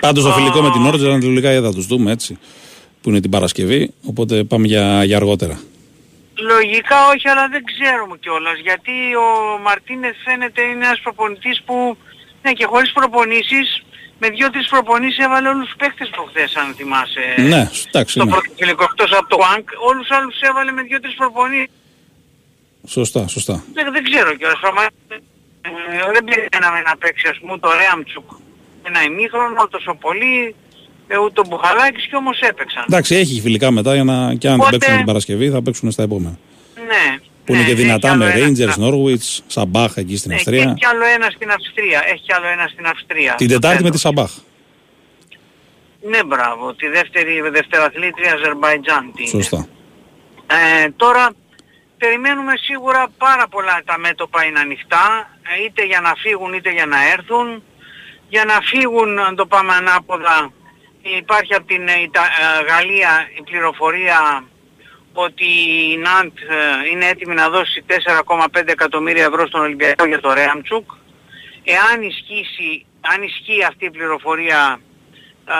Speaker 1: Πάντως το φιλικό με την Όρτζα ανατολικά θα τους δούμε έτσι. Που είναι την Παρασκευή. Οπότε πάμε για, για αργότερα.
Speaker 19: Λογικά όχι, αλλά δεν ξέρουμε κιόλας. Γιατί ο Μαρτίνεθ φαίνεται είναι ένας προπονητής που, ναι και χωρίς προπονήσεις, με δύο-τρεις προπονήσεις έβαλε όλους τους παίχτες προχθές, αν θυμάσαι.
Speaker 1: ναι, εντάξει.
Speaker 19: Το
Speaker 1: Ναι.
Speaker 19: πρώτο φιλικό εκτός από το Wank, όλους τους άλλους έβαλε με δύο-τρεις προπονήσεις.
Speaker 1: Σωστά, σωστά.
Speaker 19: Δεν, δεν ξέρω κιόλας. Πραγματικά, ε, δεν περιμέναμε να παίξει ας πούμε το Ρέαμτσουκ ένα ημίχρονο τόσο πολύ, ε, ούτε ο Μπουχαλάκης και όμως έπαιξαν.
Speaker 1: Εντάξει, έχει φιλικά μετά για να, και αν δεν
Speaker 19: Οπότε-
Speaker 1: παίξουν την Παρασκευή θα παίξουν στα επόμενα.
Speaker 19: Ναι.
Speaker 1: Που είναι
Speaker 19: ναι,
Speaker 1: και
Speaker 19: έχει
Speaker 1: δυνατά
Speaker 19: άλλο
Speaker 1: με
Speaker 19: ένα
Speaker 1: Rangers,
Speaker 19: στην
Speaker 1: Norwich, Σαμπάχ εκεί στην
Speaker 19: Ναι, και
Speaker 1: Αυστρία.
Speaker 19: έχει κι άλλο ένα στην Αυστρία. Έχει κι άλλο ένα στην Αυστρία.
Speaker 1: Την Τετάρτη με τη Σαμπάχ.
Speaker 19: Ναι, μπράβο. Τη δεύτερη δευτεραθλήτρια Αζερμπαϊτζάν. τι είναι.
Speaker 1: Σωστά.
Speaker 19: Ε, τώρα περιμένουμε σίγουρα πάρα πολλά τα μέτωπα είναι ανοιχτά, ε, είτε για να φύγουν είτε για να έρθουν. για να φύγουν, αν το πάμε ανάποδα, υπάρχει από την ε, Ιτα- ε, Γαλλία η πληροφορία ότι η Ναντ ε, είναι έτοιμη να δώσει 4,5 εκατομμύρια ευρώ στον Ολυμπιακό για το Ρέαμτσουκ. Εάν ισχύσει, αν ισχύει αυτή η πληροφορία α,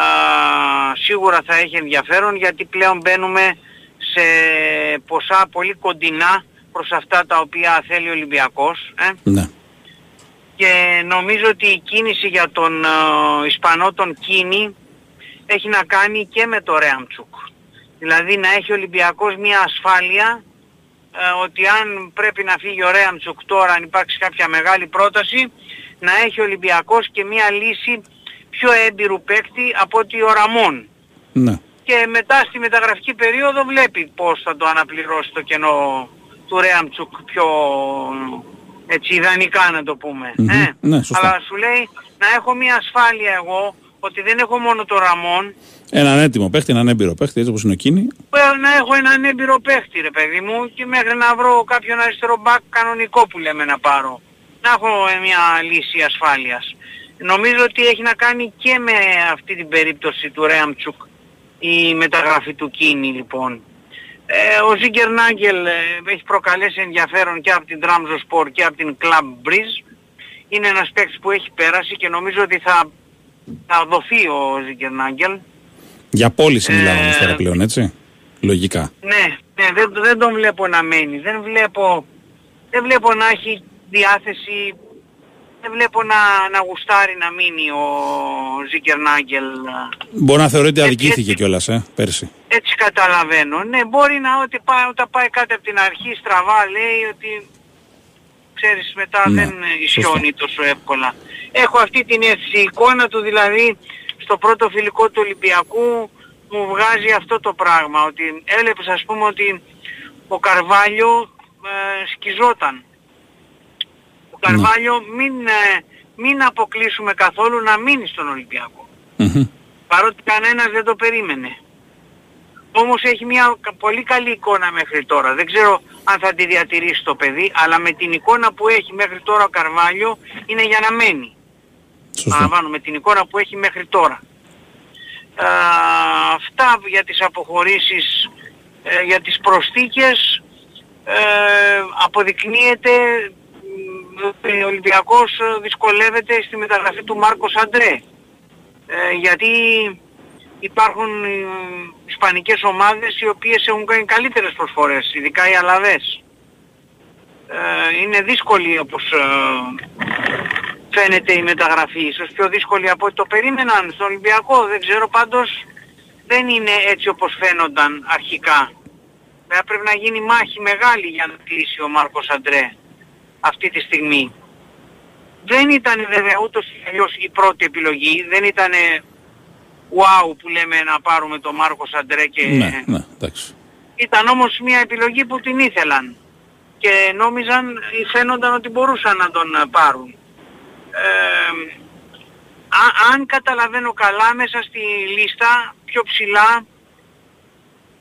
Speaker 19: σίγουρα θα έχει ενδιαφέρον γιατί πλέον μπαίνουμε σε ποσά πολύ κοντινά προς αυτά τα οποία θέλει ο Ολυμπιακός. Ε.
Speaker 1: Ναι.
Speaker 19: Και νομίζω ότι η κίνηση για τον ε, Ισπανό τον Κίνη έχει να κάνει και με το Ρέαμτσουκ. Δηλαδή να έχει ο Ολυμπιακός μια ασφάλεια ε, ότι αν πρέπει να φύγει ο Ρέαμτσουκ τώρα, αν υπάρξει κάποια μεγάλη πρόταση, να έχει ο Ολυμπιακός και μια λύση πιο έμπειρου παίκτη από ότι ο Ραμόν.
Speaker 1: Ναι.
Speaker 19: Και μετά στη μεταγραφική περίοδο βλέπει πώς θα το αναπληρώσει το κενό του Ρέαμτσουκ πιο έτσι ιδανικά να το πούμε.
Speaker 1: Μμμ.
Speaker 19: Ε;
Speaker 1: Ναι, σωστά.
Speaker 19: Αλλά σου λέει να έχω μια ασφάλεια εγώ ότι δεν έχω μόνο το Ραμόν,
Speaker 1: Έναν έτοιμο παίχτη, έναν έμπειρο παίχτη, έτσι όπως είναι ο Κίνη.
Speaker 19: Πρέπει να έχω έναν έμπειρο παίχτη ρε παιδί μου και μέχρι να βρω κάποιον αριστερό μπακ κανονικό που λέμε να πάρω. Να έχω ε, μια λύση ασφάλειας. Νομίζω ότι έχει να κάνει και με αυτή την περίπτωση του Ρέαμτσουκ η μεταγραφή του Κίνη λοιπόν. Ε, ο Ζίγκερ Νάγκελ ε, έχει προκαλέσει ενδιαφέρον και από την Τραμζο Sport και από την Club Breeze. Είναι ένας παίκτης που έχει πέρασει και νομίζω ότι θα, θα δοθεί ο Ζίγκερ Νάγκελ.
Speaker 1: Για πώληση μιλάμε
Speaker 19: Ε,
Speaker 1: όμως τώρα πλέον, έτσι. Λογικά.
Speaker 19: Ναι, ναι δεν, δεν τον βλέπω να μένει. Δεν βλέπω, δεν βλέπω να έχει διάθεση, δεν βλέπω να, να γουστάρει να μείνει ο Ζίκερ Νάγκελ.
Speaker 1: Μπορεί να θεωρεί ότι αδικήθηκε κιόλας, ε, πέρσι.
Speaker 19: Έτσι καταλαβαίνω. Ναι, μπορεί να ότι πάει, όταν πάει κάτι από την αρχή στραβά λέει ότι ξέρεις μετά
Speaker 1: Ναι,
Speaker 19: δεν ισιώνει τόσο εύκολα. Έχω αυτή την αίσθηση, η εικόνα του δηλαδή στο πρώτο φιλικό του Ολυμπιακού μου βγάζει αυτό το πράγμα, ότι έλεπες ας πούμε ότι ο Καρβάλιο ε, σκιζόταν. Ο Καρβάλιο μην, ε, μην αποκλείσουμε καθόλου να μείνει στον Ολυμπιακό. Παρότι κανένας δεν το περίμενε. Όμως έχει μια κα- πολύ καλή εικόνα μέχρι τώρα. Δεν ξέρω αν θα τη διατηρήσει το παιδί, αλλά με την εικόνα που έχει μέχρι τώρα ο Καρβάλιο είναι για να μένει. Παραλαμβάνω, με την εικόνα που έχει μέχρι τώρα. Α, αυτά για τις αποχωρήσεις, ε, για τις προσθήκες, ε, αποδεικνύεται μ, ότι ο Ολυμπιακός ε, δυσκολεύεται στη μεταγραφή του Μάρκος Αντρέ. Ε, γιατί υπάρχουν ε, ισπανικές ομάδες οι οποίες έχουν κάνει καλύτερες προσφορές, ειδικά οι Αλαβές. Ε, είναι δύσκολη όπως ε, φαίνεται η μεταγραφή, ίσως πιο δύσκολη από ό,τι το περίμεναν στον Ολυμπιακό, δεν ξέρω πάντως δεν είναι έτσι όπως φαίνονταν αρχικά. Βέβαια πρέπει να γίνει μάχη μεγάλη για να κλείσει ο Μάρκος Αντρέ αυτή τη στιγμή. Δεν ήταν βέβαια ούτως ή αλλιώς η πρώτη επιλογή, δεν ήταν wow που λέμε να πάρουμε τον Μάρκος Αντρέ και
Speaker 1: Ναι, ναι, εντάξει.
Speaker 19: ήταν όμως μια επιλογή που την ήθελαν και νόμιζαν ή φαίνονταν ότι μπορούσαν να τον ε, πάρουν. Ε, α- αν καταλαβαίνω καλά μέσα στη λίστα πιο ψηλά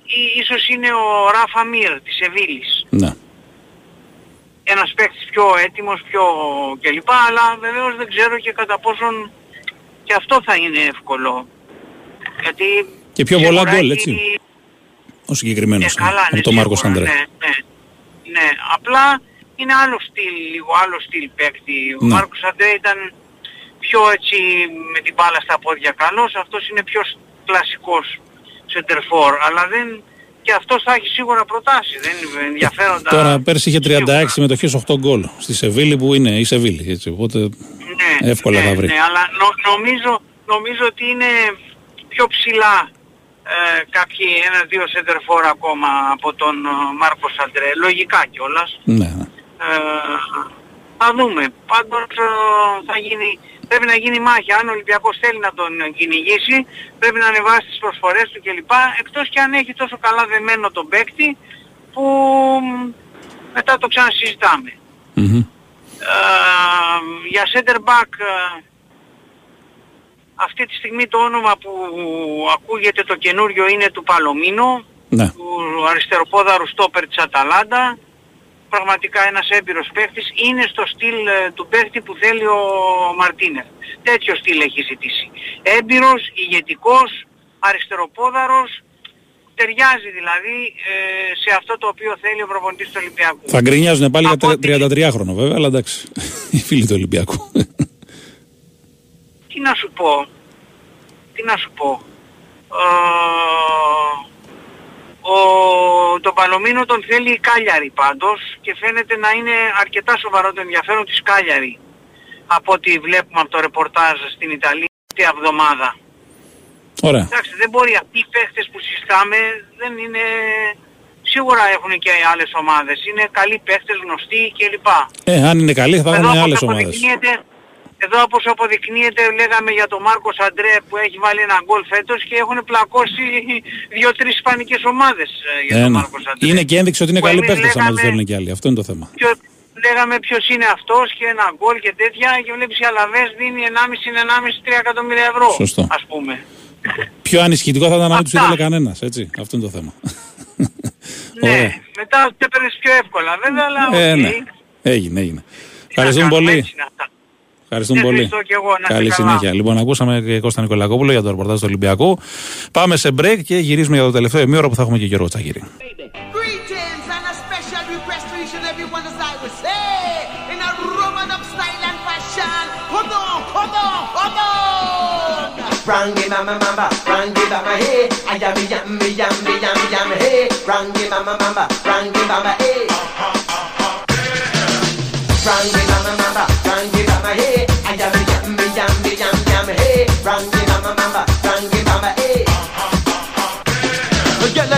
Speaker 19: ή- ίσως είναι ο Ράφα Μίρ της Σεβίλης.
Speaker 1: Ναι.
Speaker 19: Ένας παίκτης πιο έτοιμος, πιο κλπ. Αλλά βεβαίως δεν ξέρω και κατά πόσον και αυτό θα είναι εύκολο. Γιατί
Speaker 1: Και πιο πολλά
Speaker 19: σίγουρα
Speaker 1: γκολ,
Speaker 19: έχει-
Speaker 1: έτσι. Ο συγκεκριμένος
Speaker 19: ε, καλά,
Speaker 1: από
Speaker 19: ναι,
Speaker 1: τον Μάρκος
Speaker 19: σίγουρα,
Speaker 1: Αντρέ.
Speaker 19: Ναι, ναι, ναι. Απλά είναι άλλο στυλ, λίγο άλλο στυλ παίκτη. Ο
Speaker 1: Ναι.
Speaker 19: Μάρκος Αντρέ ήταν πιο έτσι με την μπάλα στα πόδια καλός, αυτός είναι πιο σ- κλασικός σεντερφόρ. Αλλά δεν... Και αυτός θα έχει σίγουρα προτάσει, δεν είναι ενδιαφέροντα.
Speaker 1: Τώρα πέρσι είχε 36 συμμετοχές 8 γκολ. Στη Σεβίλη που είναι η Σεβίλη. Έτσι, οπότε
Speaker 19: ναι,
Speaker 1: εύκολα
Speaker 19: ναι,
Speaker 1: θα βρει.
Speaker 19: Ναι, αλλά νο- νομίζω, νομίζω ότι είναι πιο ψηλά ε, κάποιοι ένα-δύο σεντερφόρ ακόμα από τον ε, Μάρκος Αντρέ. Λογικά κιόλας.
Speaker 1: Ναι.
Speaker 19: Ε, θα δούμε. Πάντως ε, θα γίνει, πρέπει να γίνει μάχη. Αν ο Ολυμπιακός θέλει να τον κυνηγήσει, πρέπει να ανεβάσει τις προσφορές του κλπ. Εκτός και αν έχει τόσο καλά δεμένο τον παίκτη που μ, μετά το ξανασυζητάμε. Ε, για center back ε, αυτή τη στιγμή το όνομα που ακούγεται το καινούριο είναι του Παλομίνο,
Speaker 1: Ναι.
Speaker 19: του αριστεροπόδαρου στόπερ της Αταλάντα. Πραγματικά ένας έμπειρος παίχτης, είναι στο στυλ ε, του παίχτη που θέλει ο Μαρτίνεθ. Τέτοιο στυλ έχει ζητήσει. Έμπειρος, ηγετικός, αριστεροπόδαρος, ταιριάζει δηλαδή ε, σε αυτό το οποίο θέλει ο προπονητής του Ολυμπιακού.
Speaker 1: Θα γκρινιάζουν πάλι για 33 χρόνο βέβαια, αλλά εντάξει. Οι φίλοι του Ολυμπιακού.
Speaker 19: Τι να σου πω, τι να σου πω. Ε, ο, τον Παλωμίνο τον θέλει η Κάλιαρη πάντως και φαίνεται να είναι αρκετά σοβαρό το ενδιαφέρον της Κάλιαρη από ό,τι βλέπουμε από το ρεπορτάζ στην Ιταλία την εβδομάδα.
Speaker 1: Ωραία.
Speaker 19: Εντάξει, δεν μπορεί αυτοί οι παίχτες που συστάμε δεν είναι... Σίγουρα έχουν και άλλες ομάδες. Είναι καλοί παίχτες, γνωστοί κλπ.
Speaker 1: Ε, αν είναι καλοί θα
Speaker 19: Εδώ
Speaker 1: έχουν
Speaker 19: όπως
Speaker 1: άλλες ομάδες.
Speaker 19: αποδεικνύεται, εδώ όπως αποδεικνύεται λέγαμε για τον Μάρκος Αντρέ που έχει βάλει ένα γκολ φέτος και έχουν πλακώσει δύο-τρεις ισπανικές ομάδες ε, για
Speaker 1: Ε,
Speaker 19: τον
Speaker 1: ναι.
Speaker 19: Μάρκος Αντρέ.
Speaker 1: Είναι και ένδειξη ότι είναι
Speaker 19: Που
Speaker 1: καλοί
Speaker 19: εμείς
Speaker 1: παίχτες άμα τους
Speaker 19: λέγαμε-
Speaker 1: θέλουν και άλλοι. Αυτό είναι το θέμα.
Speaker 19: Ποιο, λέγαμε ποιος είναι αυτός και ένα γκολ και τέτοια και βλέπεις η Αλαβές δίνει 1,5-1,5-3 εκατομμύρια ευρώ
Speaker 1: Σωστό.
Speaker 19: ας πούμε.
Speaker 1: Πιο ανησυχητικό θα ήταν να μην τους
Speaker 19: Αυτά.
Speaker 1: ήθελε κανένας, έτσι. Αυτό είναι το θέμα.
Speaker 19: Ναι,
Speaker 1: Ωραία.
Speaker 19: μετά το έπαιρνες πιο εύκολα βέβαια αλλά
Speaker 1: Ε,
Speaker 19: οκ.
Speaker 1: ναι. Έγινε, έγινε. Ευχαριστούμε
Speaker 19: κάνουμε,
Speaker 1: πολύ.
Speaker 19: Έτσι είναι αυτά.
Speaker 1: Ευχαριστούμε πολύ.
Speaker 19: Ευχαριστώ και εγώ, να είστε
Speaker 1: Καλή
Speaker 19: καλά.
Speaker 1: συνέχεια. Λοιπόν, ακούσαμε και Κώστα Νικολακόπουλο για το ρεπορτάζ του Ολυμπιακού. Πάμε σε break και γυρίζουμε για το τελευταίο ημίωρο που θα έχουμε και Γιώργο Τσαγύρη.
Speaker 18: Greetings and a special request to each and every one as I would say in a ramp up style and fashion. Come on, come on, come on. Rangi mama mama, rangi mama hey, I am yam yam yam yam hey, rangi mama mama, rangi mama hey. Rangi mama mama, rangi hey, I am yam yam yam yam hey, mama mama, mama hey.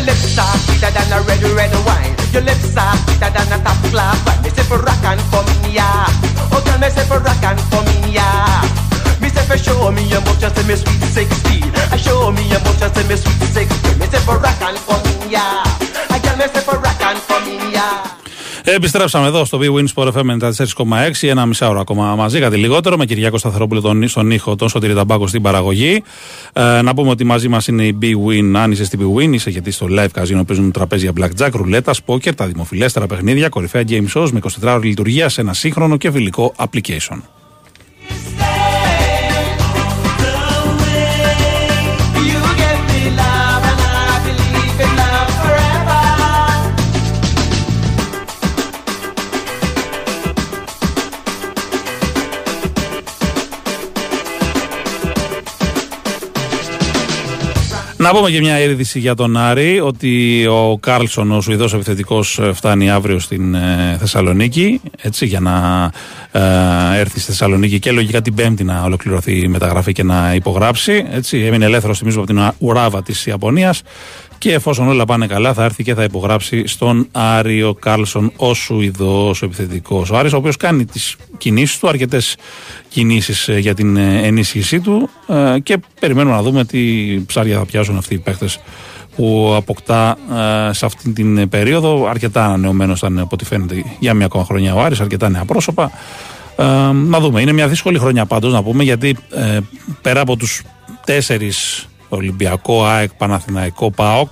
Speaker 18: Your lips are than a red, red wine. Your lips are sweeter than a top wine. Me say for rock and for me, yeah. Oh, girl, me say for for me. Me say for show me your me sweet 16. I show me your say me sweet 16. Me say for for me, girl, me say for for me, yeah.
Speaker 1: Επιστρέψαμε εδώ στο Big Win Sport FM 94,6. Ένα μισάωρο ακόμα μαζί, κάτι λιγότερο, με Κυριακό Σταθερόπουλο τον, στον ήχο, τον Σωτήρη Ταμπάκο στην παραγωγή. Ε, να πούμε ότι μαζί μας είναι η Big Win. Αν είσαι στην Big Win, είσαι γιατί στο live casino παίζουν τραπέζια blackjack, ρουλέτα, poker, τα δημοφιλέστερα παιχνίδια, κορυφαία game shows με 24 ώρε λειτουργία σε ένα σύγχρονο και φιλικό application. Να πούμε και μια είδηση για τον Άρη ότι ο Κάρλσον, ο Σουηδός επιθετικός ε, φτάνει αύριο στην ε, Θεσσαλονίκη έτσι, για να ε, έρθει στη Θεσσαλονίκη και λογικά την Πέμπτη να ολοκληρωθεί η μεταγραφή και να υπογράψει. Έτσι, έμεινε ελεύθερος θυμίζω από την Ουράουα της Ιαπωνίας και εφόσον όλα πάνε καλά θα έρθει και θα υπογράψει στον Άρη ο Κάρλσον ο Σουηδός ο επιθετικός. Ο Άρης ο οποίος κάνει τις κινήσεις του, αρκετές κινήσεις ε, για την ε, ενίσχυσή του ε, και περιμένουμε να δούμε τι ψάρια θα πιάσουν αυτοί οι παίχτες που αποκτά ε, σε αυτή την ε, περίοδο. Αρκετά ανανεωμένος ήταν από ό,τι φαίνεται για μια ακόμα χρονιά ο Άρης, αρκετά νέα πρόσωπα. Ε, να δούμε. Είναι μια δύσκολη χρονιά πάντως να πούμε γιατί ε, πέρα από τους τέσσερις Ολυμπιακό, ΑΕΚ, Παναθηναϊκό, ΠΑΟΚ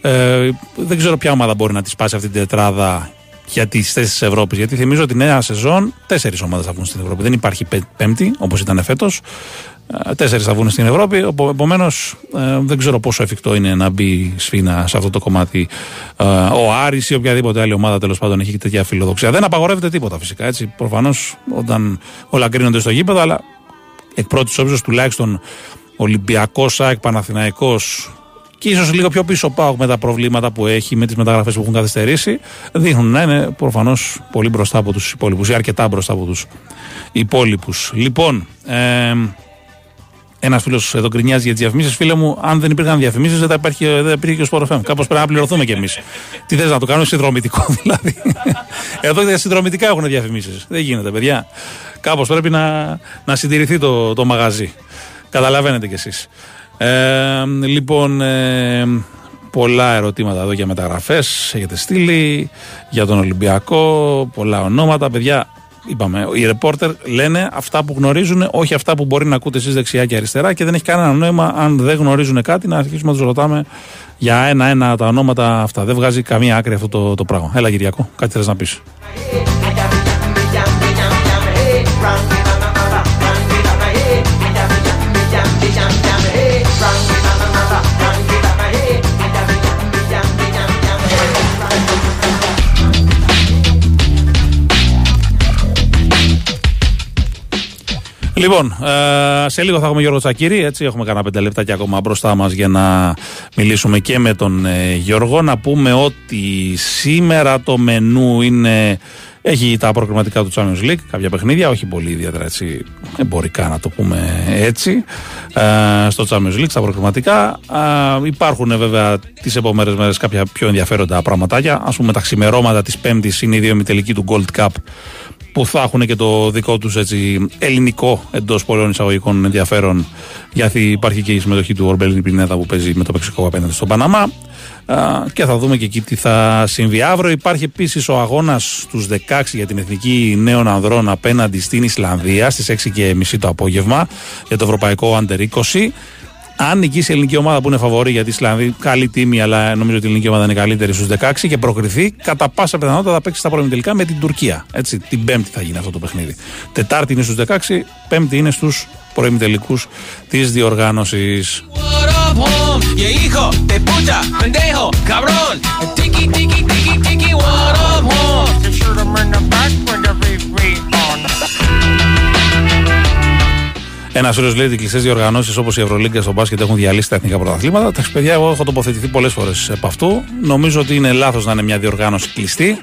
Speaker 1: ε, δεν ξέρω ποια ομάδα μπορεί να τη σπάσει αυτή την τετράδα για τις θέσεις της Ευρώπης. Γιατί θυμίζω ότι νέα σεζόν τέσσερις ομάδες θα βγουν στην Ευρώπη. Δεν υπάρχει πέ- πέμπτη όπως ήταν φέτος. Τέσσερις θα βγουν στην Ευρώπη. Επομένως, δεν ξέρω πόσο εφικτό είναι να μπει σφίνα σε αυτό το κομμάτι ε, ο Άρης ή οποιαδήποτε άλλη ομάδα τέλος πάντων έχει τέτοια φιλοδοξία. Δεν απαγορεύεται τίποτα φυσικά. Έτσι. Προφανώς όταν όλα κρίνονται στο γήπεδο, αλλά εκ πρώτης όψεως τουλάχιστον Ολυμπιακός, ΑΕΚ, Παναθηναϊκός και ίσως λίγο πιο πίσω πάω με τα προβλήματα που έχει, με τις μεταγραφές που έχουν καθυστερήσει, δείχνουν να είναι προφανώς πολύ μπροστά από τους υπόλοιπους ή αρκετά μπροστά από τους υπόλοιπους. Λοιπόν, ε, ένας φίλος εδώ γκρινιάζει για τις διαφημίσεις. Φίλε μου, αν δεν υπήρχαν διαφημίσεις, δεν θα υπήρχε, δεν θα υπήρχε και ο Sport FM. Κάπως πρέπει να πληρωθούμε κι εμείς. Τι θες να το κάνουμε συνδρομητικό, δηλαδή. εδώ για συνδρομητικά έχουν διαφημίσεις. Δεν γίνεται, παιδιά. Κάπως πρέπει να, να συντηρηθεί το, το μαγαζί. Καταλαβαίνετε κι εσείς. Ε, λοιπόν, ε, πολλά ερωτήματα εδώ για μεταγραφές. Έχετε στείλει για τον Ολυμπιακό. Πολλά ονόματα. Παιδιά, είπαμε, οι ρεπόρτερ λένε αυτά που γνωρίζουν, όχι αυτά που μπορεί να ακούτε εσεί δεξιά και αριστερά και δεν έχει κανένα νόημα αν δεν γνωρίζουν κάτι να αρχίσουμε να του ρωτάμε για ένα-ένα τα ονόματα αυτά. Δεν βγάζει καμία άκρη αυτό το, το πράγμα. Έλα, Κυριακό, κάτι θε να πει. Λοιπόν, ε, σε λίγο θα έχουμε Γιώργο Τσακύρη. Έτσι, έχουμε κανένα πέντε λεπτά και ακόμα μπροστά μας για να μιλήσουμε και με τον ε, Γιώργο. Να πούμε ότι σήμερα το μενού είναι. Έχει τα προκριματικά του Champions League, κάποια παιχνίδια, όχι πολύ ιδιαίτερα έτσι εμπορικά να το πούμε έτσι, ε, στο Champions League, στα προκριματικά. Ε, υπάρχουν βέβαια τις επόμενες μέρες κάποια πιο ενδιαφέροντα πραγματάκια. Ας πούμε τα ξημερώματα της Πέμπτης είναι η δύο τελική του Gold Cup που θα έχουν και το δικό τους ελληνικό εντός πολλών εισαγωγικών ενδιαφέρον, γιατί υπάρχει και η συμμετοχή του Ορμπέλιν Πινέδα που παίζει με το Μεξικό απέναντι στον Παναμά. Και θα δούμε και εκεί τι θα συμβεί. Αύριο υπάρχει επίσης ο αγώνας στους 16 για την εθνική νέων ανδρών απέναντι στην Ισλανδία στις 6.30 το απόγευμα για το Ευρωπαϊκό Under 20. Αν νικήσει η ελληνική ομάδα που είναι φαβορή γιατί η Ισλανδία καλή τίμη, αλλά νομίζω ότι η ελληνική ομάδα είναι καλύτερη στους 16 και προκριθεί, κατά πάσα πιθανότητα θα παίξει στα πρώιμη τελικά με την Τουρκία. Έτσι, την Πέμπτη θα γίνει αυτό το παιχνίδι. Τετάρτη είναι στους 16, Πέμπτη είναι στους πρώιμη τελικούς της διοργάνωσης. Ένας φίλο λέει ότι κλειστές διοργανώσεις όπως η Ευρωλίγκα στο μπάσκετ έχουν διαλύσει τα εθνικά πρωταθλήματα. Τα παιδιά, εγώ έχω τοποθετηθεί πολλές φορές από αυτού. Νομίζω ότι είναι λάθος να είναι μια διοργάνωση κλειστή.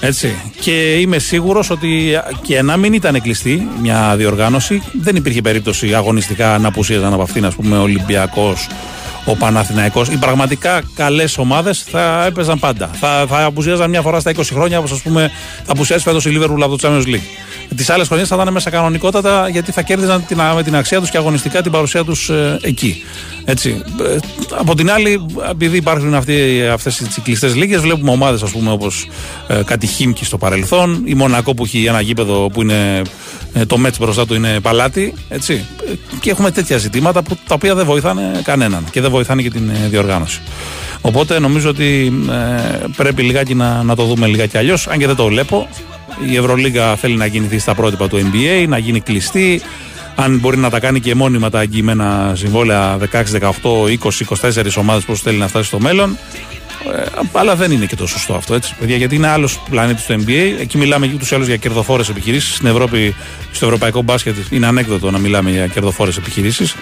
Speaker 1: Έτσι. Και είμαι σίγουρος ότι και να μην ήταν κλειστή μια διοργάνωση, δεν υπήρχε περίπτωση αγωνιστικά να απουσίαζαν από αυτήν, ας πούμε, ο Ολυμπιακός, ο Παναθηναϊκός. Οι πραγματικά καλές ομάδες θα έπαιζαν πάντα. Θα, θα απουσίαζαν μια φορά στα 20 χρόνια, όπως ας πούμε θα απουσιάσει φέτος η Liverpool από το Champions League. Τις άλλες χρονιές θα ήταν μέσα κανονικότατα γιατί θα κέρδιζαν την, με την αξία τους και αγωνιστικά την παρουσία τους ε, εκεί. Έτσι. Ε, από την άλλη, επειδή υπάρχουν αυτές οι κλειστέ λίγες, βλέπουμε ομάδες όπως ε, κάτι Χίμκι στο παρελθόν, η Μονακό που έχει ένα γήπεδο που είναι ε, το μέτς μπροστά του είναι παλάτι. Έτσι. Και έχουμε τέτοια ζητήματα που, τα οποία δεν βοηθάνε κανέναν και δεν βοηθάνε και την ε, διοργάνωση. Οπότε νομίζω ότι ε, πρέπει λιγάκι να, να το δούμε λιγάκι αλλιώς, αν και δεν το βλέπω. Η Ευρωλίγα θέλει να κινηθεί στα πρότυπα του NBA, να γίνει κλειστή. Αν μπορεί να τα κάνει και μόνιμα τα εγγυημένα συμβόλαια 16, 18, 20, 24 ομάδες πώ θέλει να φτάσει στο μέλλον. Ε, αλλά δεν είναι και το σωστό αυτό, έτσι, παιδιά, γιατί είναι άλλος πλανήτης του NBA. Εκεί μιλάμε ούτως ή άλλως για κερδοφόρες επιχειρήσεις. Στην Ευρώπη, στο ευρωπαϊκό μπάσκετ, είναι ανέκδοτο να μιλάμε για κερδοφόρες επιχειρήσεις.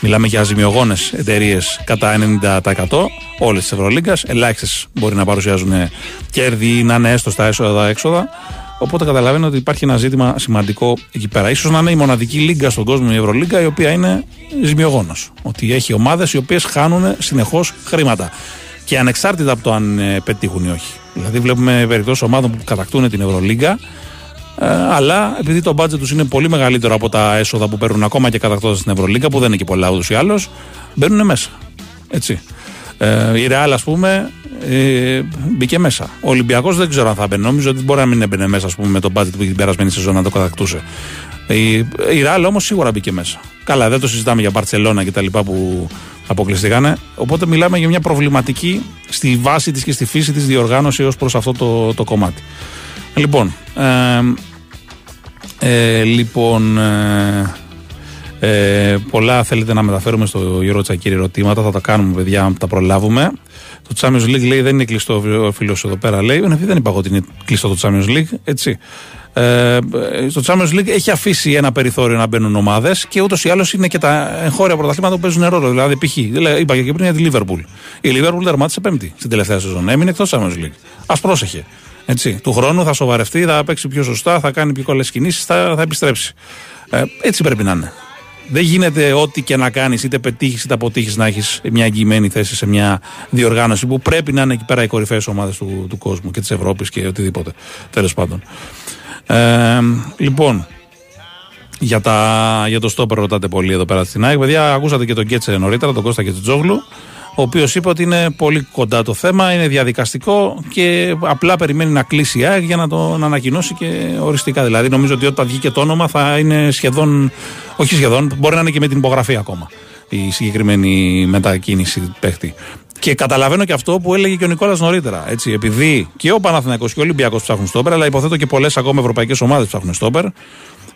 Speaker 1: Μιλάμε για ζημιογόνε εταιρείες κατά 90% όλες της Ευρωλίγκας. Ελάχιστες μπορεί να παρουσιάζουν κέρδη ή να είναι έστω στα έσοδα-έξοδα. Οπότε καταλαβαίνω ότι υπάρχει ένα ζήτημα σημαντικό εκεί πέρα. σω να είναι η μοναδική λίγκα στον κόσμο, η Ευρωλίγκα, η οποία είναι ζημιογόνος. Ότι έχει ομάδες οι οποίες χάνουν συνεχώς χρήματα και ανεξάρτητα από το αν ε, πετύχουν ή όχι. Δηλαδή, βλέπουμε περιπτώσεις ομάδων που κατακτούν την Ευρωλίγκα, ε, αλλά επειδή το μπάτζετ τους είναι πολύ μεγαλύτερο από τα έσοδα που παίρνουν ακόμα και κατακτώντας την Ευρωλίγκα, που δεν είναι και πολλά ούτως ή άλλως, μπαίνουν μέσα. Έτσι. Ε, η Ρεάλ, ας πούμε, ε, μπήκε μέσα. Ο Ολυμπιακός δεν ξέρω αν θα μπαίνει. Νομίζω ότι μπορεί να μην έμπαινε μέσα ας πούμε, με τον μπάτζετ που είχε την περασμένη σεζόν να το κατακτούσε. Η, η Ρεάλ όμως σίγουρα μπήκε μέσα. Καλά, δεν το συζητάμε για Μπαρσελόνα και τα λοιπά που αποκλειστήκανε. Οπότε μιλάμε για μια προβληματική στη βάση της και στη φύση της διοργάνωσης ως προς αυτό το, το κομμάτι. Λοιπόν, ε, ε, λοιπόν ε, ε, πολλά θέλετε να μεταφέρουμε στο Γιώργο Τσακύρη ερωτήματα, θα τα κάνουμε παιδιά, αν τα προλάβουμε. Το Champions League λέει δεν είναι κλειστό ο φίλος εδώ πέρα λέει, δεν είπα ότι είναι κλειστό το Champions League, έτσι. Ε, στο Champions League έχει αφήσει ένα περιθώριο να μπαίνουν ομάδες και ούτως ή άλλως είναι και τα εγχώρια πρωταθλήματα που παίζουν ρόλο. Δηλαδή, π.χ. είπα και πριν για τη Liverpool. Η Liverpool τερμάτισε πέμπτη στην τελευταία σεζόν. Έμεινε εκτός Champions League. Α πρόσεχε. Έτσι. Του χρόνου θα σοβαρευτεί, θα παίξει πιο σωστά, θα κάνει πιο πολλέ κινήσεις, θα, θα επιστρέψει. Ε, έτσι πρέπει να είναι. Δεν γίνεται ό,τι και να κάνεις, είτε πετύχεις είτε αποτύχεις, να έχεις μια εγγυημένη θέση σε μια διοργάνωση που πρέπει να είναι εκεί πέρα οι κορυφαίες ομάδες του, του κόσμου και της Ευρώπης και οτιδήποτε. Τέλος πάντων. Ε, λοιπόν, για, τα, για το στόπερ ρωτάτε πολύ εδώ πέρα στην ΑΕΚ. Παιδιά, ακούσατε και τον Κέτσε νωρίτερα, τον Κώστα και τον Τζόγλου. Ο ο οποίος είπε ότι είναι πολύ κοντά το θέμα, είναι διαδικαστικό και απλά περιμένει να κλείσει η ΑΕΚ για να το να ανακοινώσει και οριστικά. Δηλαδή, νομίζω ότι όταν βγήκε το όνομα θα είναι σχεδόν, όχι σχεδόν, μπορεί να είναι και με την υπογραφή ακόμα η συγκεκριμένη μετακίνηση παίχτη. Και καταλαβαίνω και αυτό που έλεγε και ο Νικόλας νωρίτερα. Έτσι, επειδή και ο Παναθηναϊκός και ο Ολυμπιακός ψάχνουν στόπερ, αλλά υποθέτω και πολλές ακόμα ευρωπαϊκές ομάδες ψάχνουν στόπερ,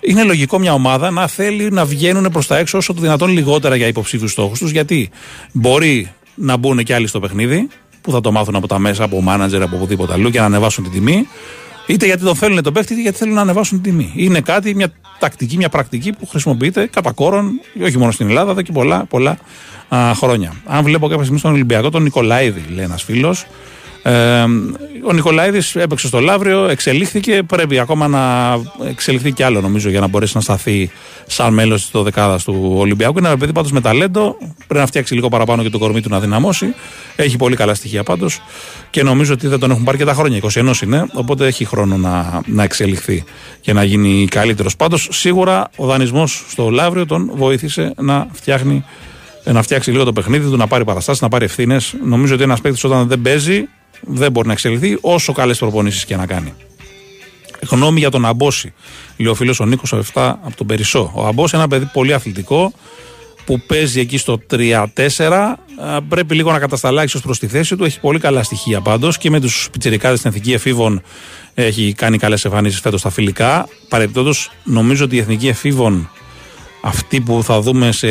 Speaker 1: είναι λογικό μια ομάδα να θέλει να βγαίνουν προς τα έξω όσο το δυνατόν λιγότερα για υποψήφιους στόχους τους. Γιατί μπορεί να μπουν και άλλοι στο παιχνίδι, που θα το μάθουν από τα μέσα, από μάνατζερ, από οπουδήποτε αλλού και να ανεβάσουν την τιμή. Είτε γιατί τον θέλουν τον παίχτη, είτε γιατί θέλουν να ανεβάσουν την τιμή. Είναι κάτι, μια τακτική, μια πρακτική που χρησιμοποιείται κατά κόρον, όχι μόνο στην Ελλάδα, εδώ και πολλά, πολλά α, χρόνια. Αν βλέπω κάποια στιγμή στον Ολυμπιακό, τον Νικολαίδη, λέει ένας φίλος, ε, ο Νικολαίδη έπαιξε στο Λαύριο, εξελίχθηκε. Πρέπει ακόμα να εξελιχθεί κι άλλο νομίζω για να μπορέσει να σταθεί σαν μέλος της δεκάδα του Ολυμπιακού. Είναι ένα παιδί πάντως με ταλέντο. Πρέπει να φτιάξει λίγο παραπάνω και το κορμί του να δυναμώσει. Έχει πολύ καλά στοιχεία πάντως και νομίζω ότι δεν τον έχουν πάρει και τα χρόνια. 21 είναι, οπότε έχει χρόνο να, να εξελιχθεί και να γίνει καλύτερος. Πάντως σίγουρα ο δανεισμός στο Λαύριο τον βοήθησε να φτιάχνει να φτιάξει λίγο το παιχνίδι του, να πάρει παραστάσεις, να πάρει ευθύνες. Νομίζω ότι ένας παίκτης όταν δεν παίζει δεν μπορεί να εξελιχθεί όσο καλές προπονήσεις και να κάνει. Γνώμη για τον Αμπόση. Λέει ο φίλος ο Νίκος 7 από τον Περισσό. Ο Αμπόση είναι ένα παιδί πολύ αθλητικό που παίζει εκεί στο 3-4. Πρέπει λίγο να κατασταλάξει ως προς τη θέση του. Έχει πολύ καλά στοιχεία πάντως και με τους πιτσερικάδε στην εθνική εφήβων έχει κάνει καλές εμφανίσεις φέτος στα φιλικά. Παρεμπιπτόντως, νομίζω ότι η εθνική εφήβων αυτή που θα δούμε σε,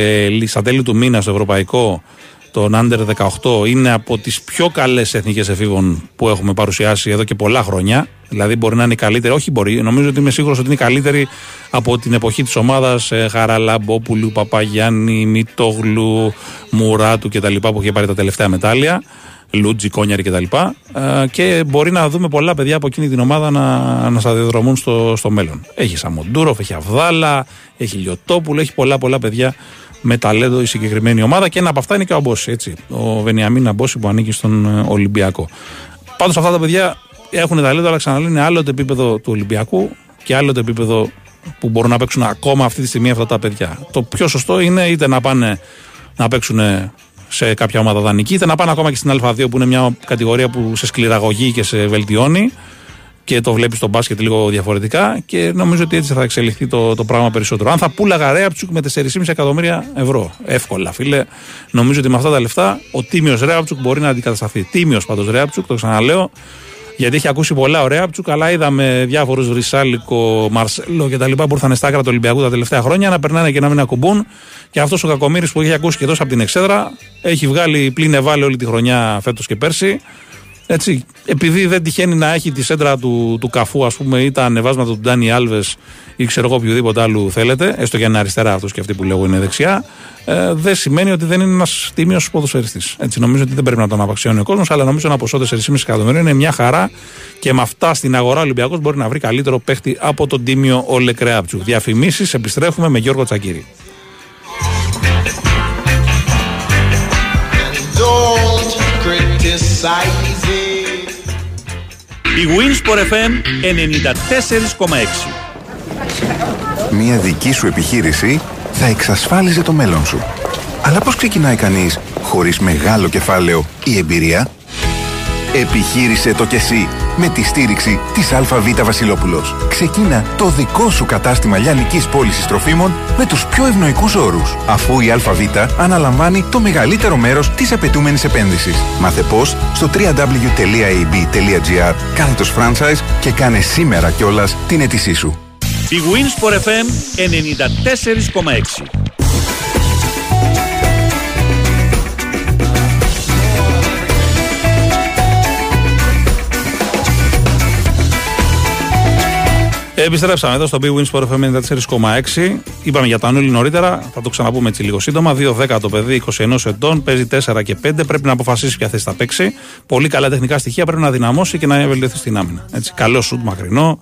Speaker 1: στα τέλη του μήνα στο ευρωπαϊκό τον Under 18 είναι από τις πιο καλές εθνικές εφήβων που έχουμε παρουσιάσει εδώ και πολλά χρόνια. Δηλαδή μπορεί να είναι η καλύτερη, όχι μπορεί, νομίζω ότι είμαι σίγουρος ότι είναι η καλύτερη από την εποχή της ομάδας ε, Χαραλαμπόπουλου, Παπαγιάννη, Μητόγλου, Μουράτου κτλ. που είχε πάρει τα τελευταία μετάλλια. Λούτζι, Κόνιαρη κτλ. Ε, και μπορεί να δούμε πολλά παιδιά από εκείνη την ομάδα να, να σταδιοδρομούν στο, στο μέλλον. Έχει Σαμοντούροφ, έχει Αβδάλα, έχει Λιωτόπουλο, έχει πολλά πολλά παιδιά με ταλέντο η συγκεκριμένη ομάδα και ένα από αυτά είναι και ο Αμπόση, έτσι. Ο Βενιαμίν Αμπόση που ανήκει στον ε, Ολυμπιακό. Πάντως αυτά τα παιδιά έχουν ταλέντο, αλλά ξαναλέω είναι άλλο το επίπεδο του Ολυμπιακού και άλλο το επίπεδο που μπορούν να παίξουν ακόμα αυτή τη στιγμή αυτά τα παιδιά. Το πιο σωστό είναι είτε να πάνε να παίξουν σε κάποια ομάδα δανεική, είτε να πάνε ακόμα και στην Α2 που είναι μια κατηγορία που σε σκληραγωγεί και σε βελτιώνει και το βλέπεις στο μπάσκετ λίγο διαφορετικά και νομίζω ότι έτσι θα εξελιχθεί το, το πράγμα περισσότερο. Αν θα πούλαγα Ρέαπτσουκ με 4,5 εκατομμύρια ευρώ, εύκολα φίλε, νομίζω ότι με αυτά τα λεφτά ο τίμιος Ρέαπτσουκ μπορεί να αντικατασταθεί. Τίμιος πάντως Ρέαπτσουκ, το ξαναλέω, γιατί έχει ακούσει πολλά ο Ρέαπτσουκ, αλλά είδαμε διάφορους Βρυσάλικο, Μαρσέλο κτλ. που ήρθαν στα άκρα του Ολυμπιακού τα τελευταία χρόνια να περνάνε και να μην ακουμπούν. Και αυτός ο Κακομήρη που έχει ακούσει και τόσο από την Εξέδρα έχει βγάλει πλήν ευάλε όλη τη χρονιά φέτος και πέρσι. Έτσι, επειδή δεν τυχαίνει να έχει τη σέντρα του, του καφού, ας πούμε, ή τα ανεβάσματα του Ντάνι Άλβες ή ξέρω εγώ οποιοδήποτε άλλου θέλετε, έστω και αν είναι αριστερά αυτός και αυτοί που λέγω είναι δεξιά, ε, δεν σημαίνει ότι δεν είναι ένας τίμιος ποδοσφαιριστής. Έτσι, νομίζω ότι δεν πρέπει να τον απαξιώνει ο κόσμος, αλλά νομίζω ένα ποσό 4,5 εκατομμύρια είναι μια χαρά και με αυτά στην αγορά ο Ολυμπιακός μπορεί να βρει καλύτερο παίχτη από τον τίμιο Όλε Κρέαπτσου. Διαφημίσεις, επιστρέφουμε με Γιώργο Τσακύρη.
Speaker 2: Η Winsport FM 94,6
Speaker 15: Μια δική σου επιχείρηση θα εξασφάλιζε το μέλλον σου. Αλλά πώς ξεκινάει κανείς χωρίς μεγάλο κεφάλαιο ή εμπειρία; Επιχείρησε το κι εσύ με τη στήριξη της ΑΒ Βασιλόπουλος. Ξεκίνα το δικό σου κατάστημα λιανικής πώλησης τροφίμων με τους πιο ευνοϊκούς όρους, αφού η ΑΒ αναλαμβάνει το μεγαλύτερο μέρος της απαιτούμενης επένδυσης. Μάθε πώς στο www.ab.gr κάθετος franchise και κάνε σήμερα κιόλας την αίτησή σου.
Speaker 2: Η Winsport FM 94,6
Speaker 1: Επιστρέψαμε εδώ στο Big Wins Sport FM 94,6. Είπαμε για τον Ανούλη νωρίτερα, θα το ξαναπούμε έτσι λίγο σύντομα. 2-10 το παιδί, 21 ετών, παίζει 4 και 5. Πρέπει να αποφασίσει ποια θέση θα παίξει. Πολύ καλά τεχνικά στοιχεία, πρέπει να δυναμώσει και να βελτιωθεί στην άμυνα. Έτσι, καλό σουτ μακρινό.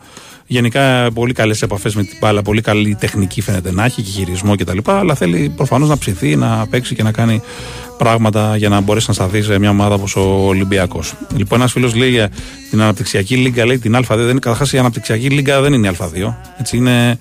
Speaker 1: Γενικά πολύ καλές επαφές με την μπάλα, πολύ καλή τεχνική φαίνεται να έχει και χειρισμό κτλ. Αλλά θέλει προφανώς να ψηθεί, να παίξει και να κάνει πράγματα για να μπορέσει να σταθεί σε μια ομάδα όπως ο Ολυμπιακός. Λοιπόν, ένας φίλος λέει για την αναπτυξιακή λίγκα, λέει την Α2. Δεν είναι καταρχάς η αναπτυξιακή λίγκα δεν είναι η Α2. Έτσι είναι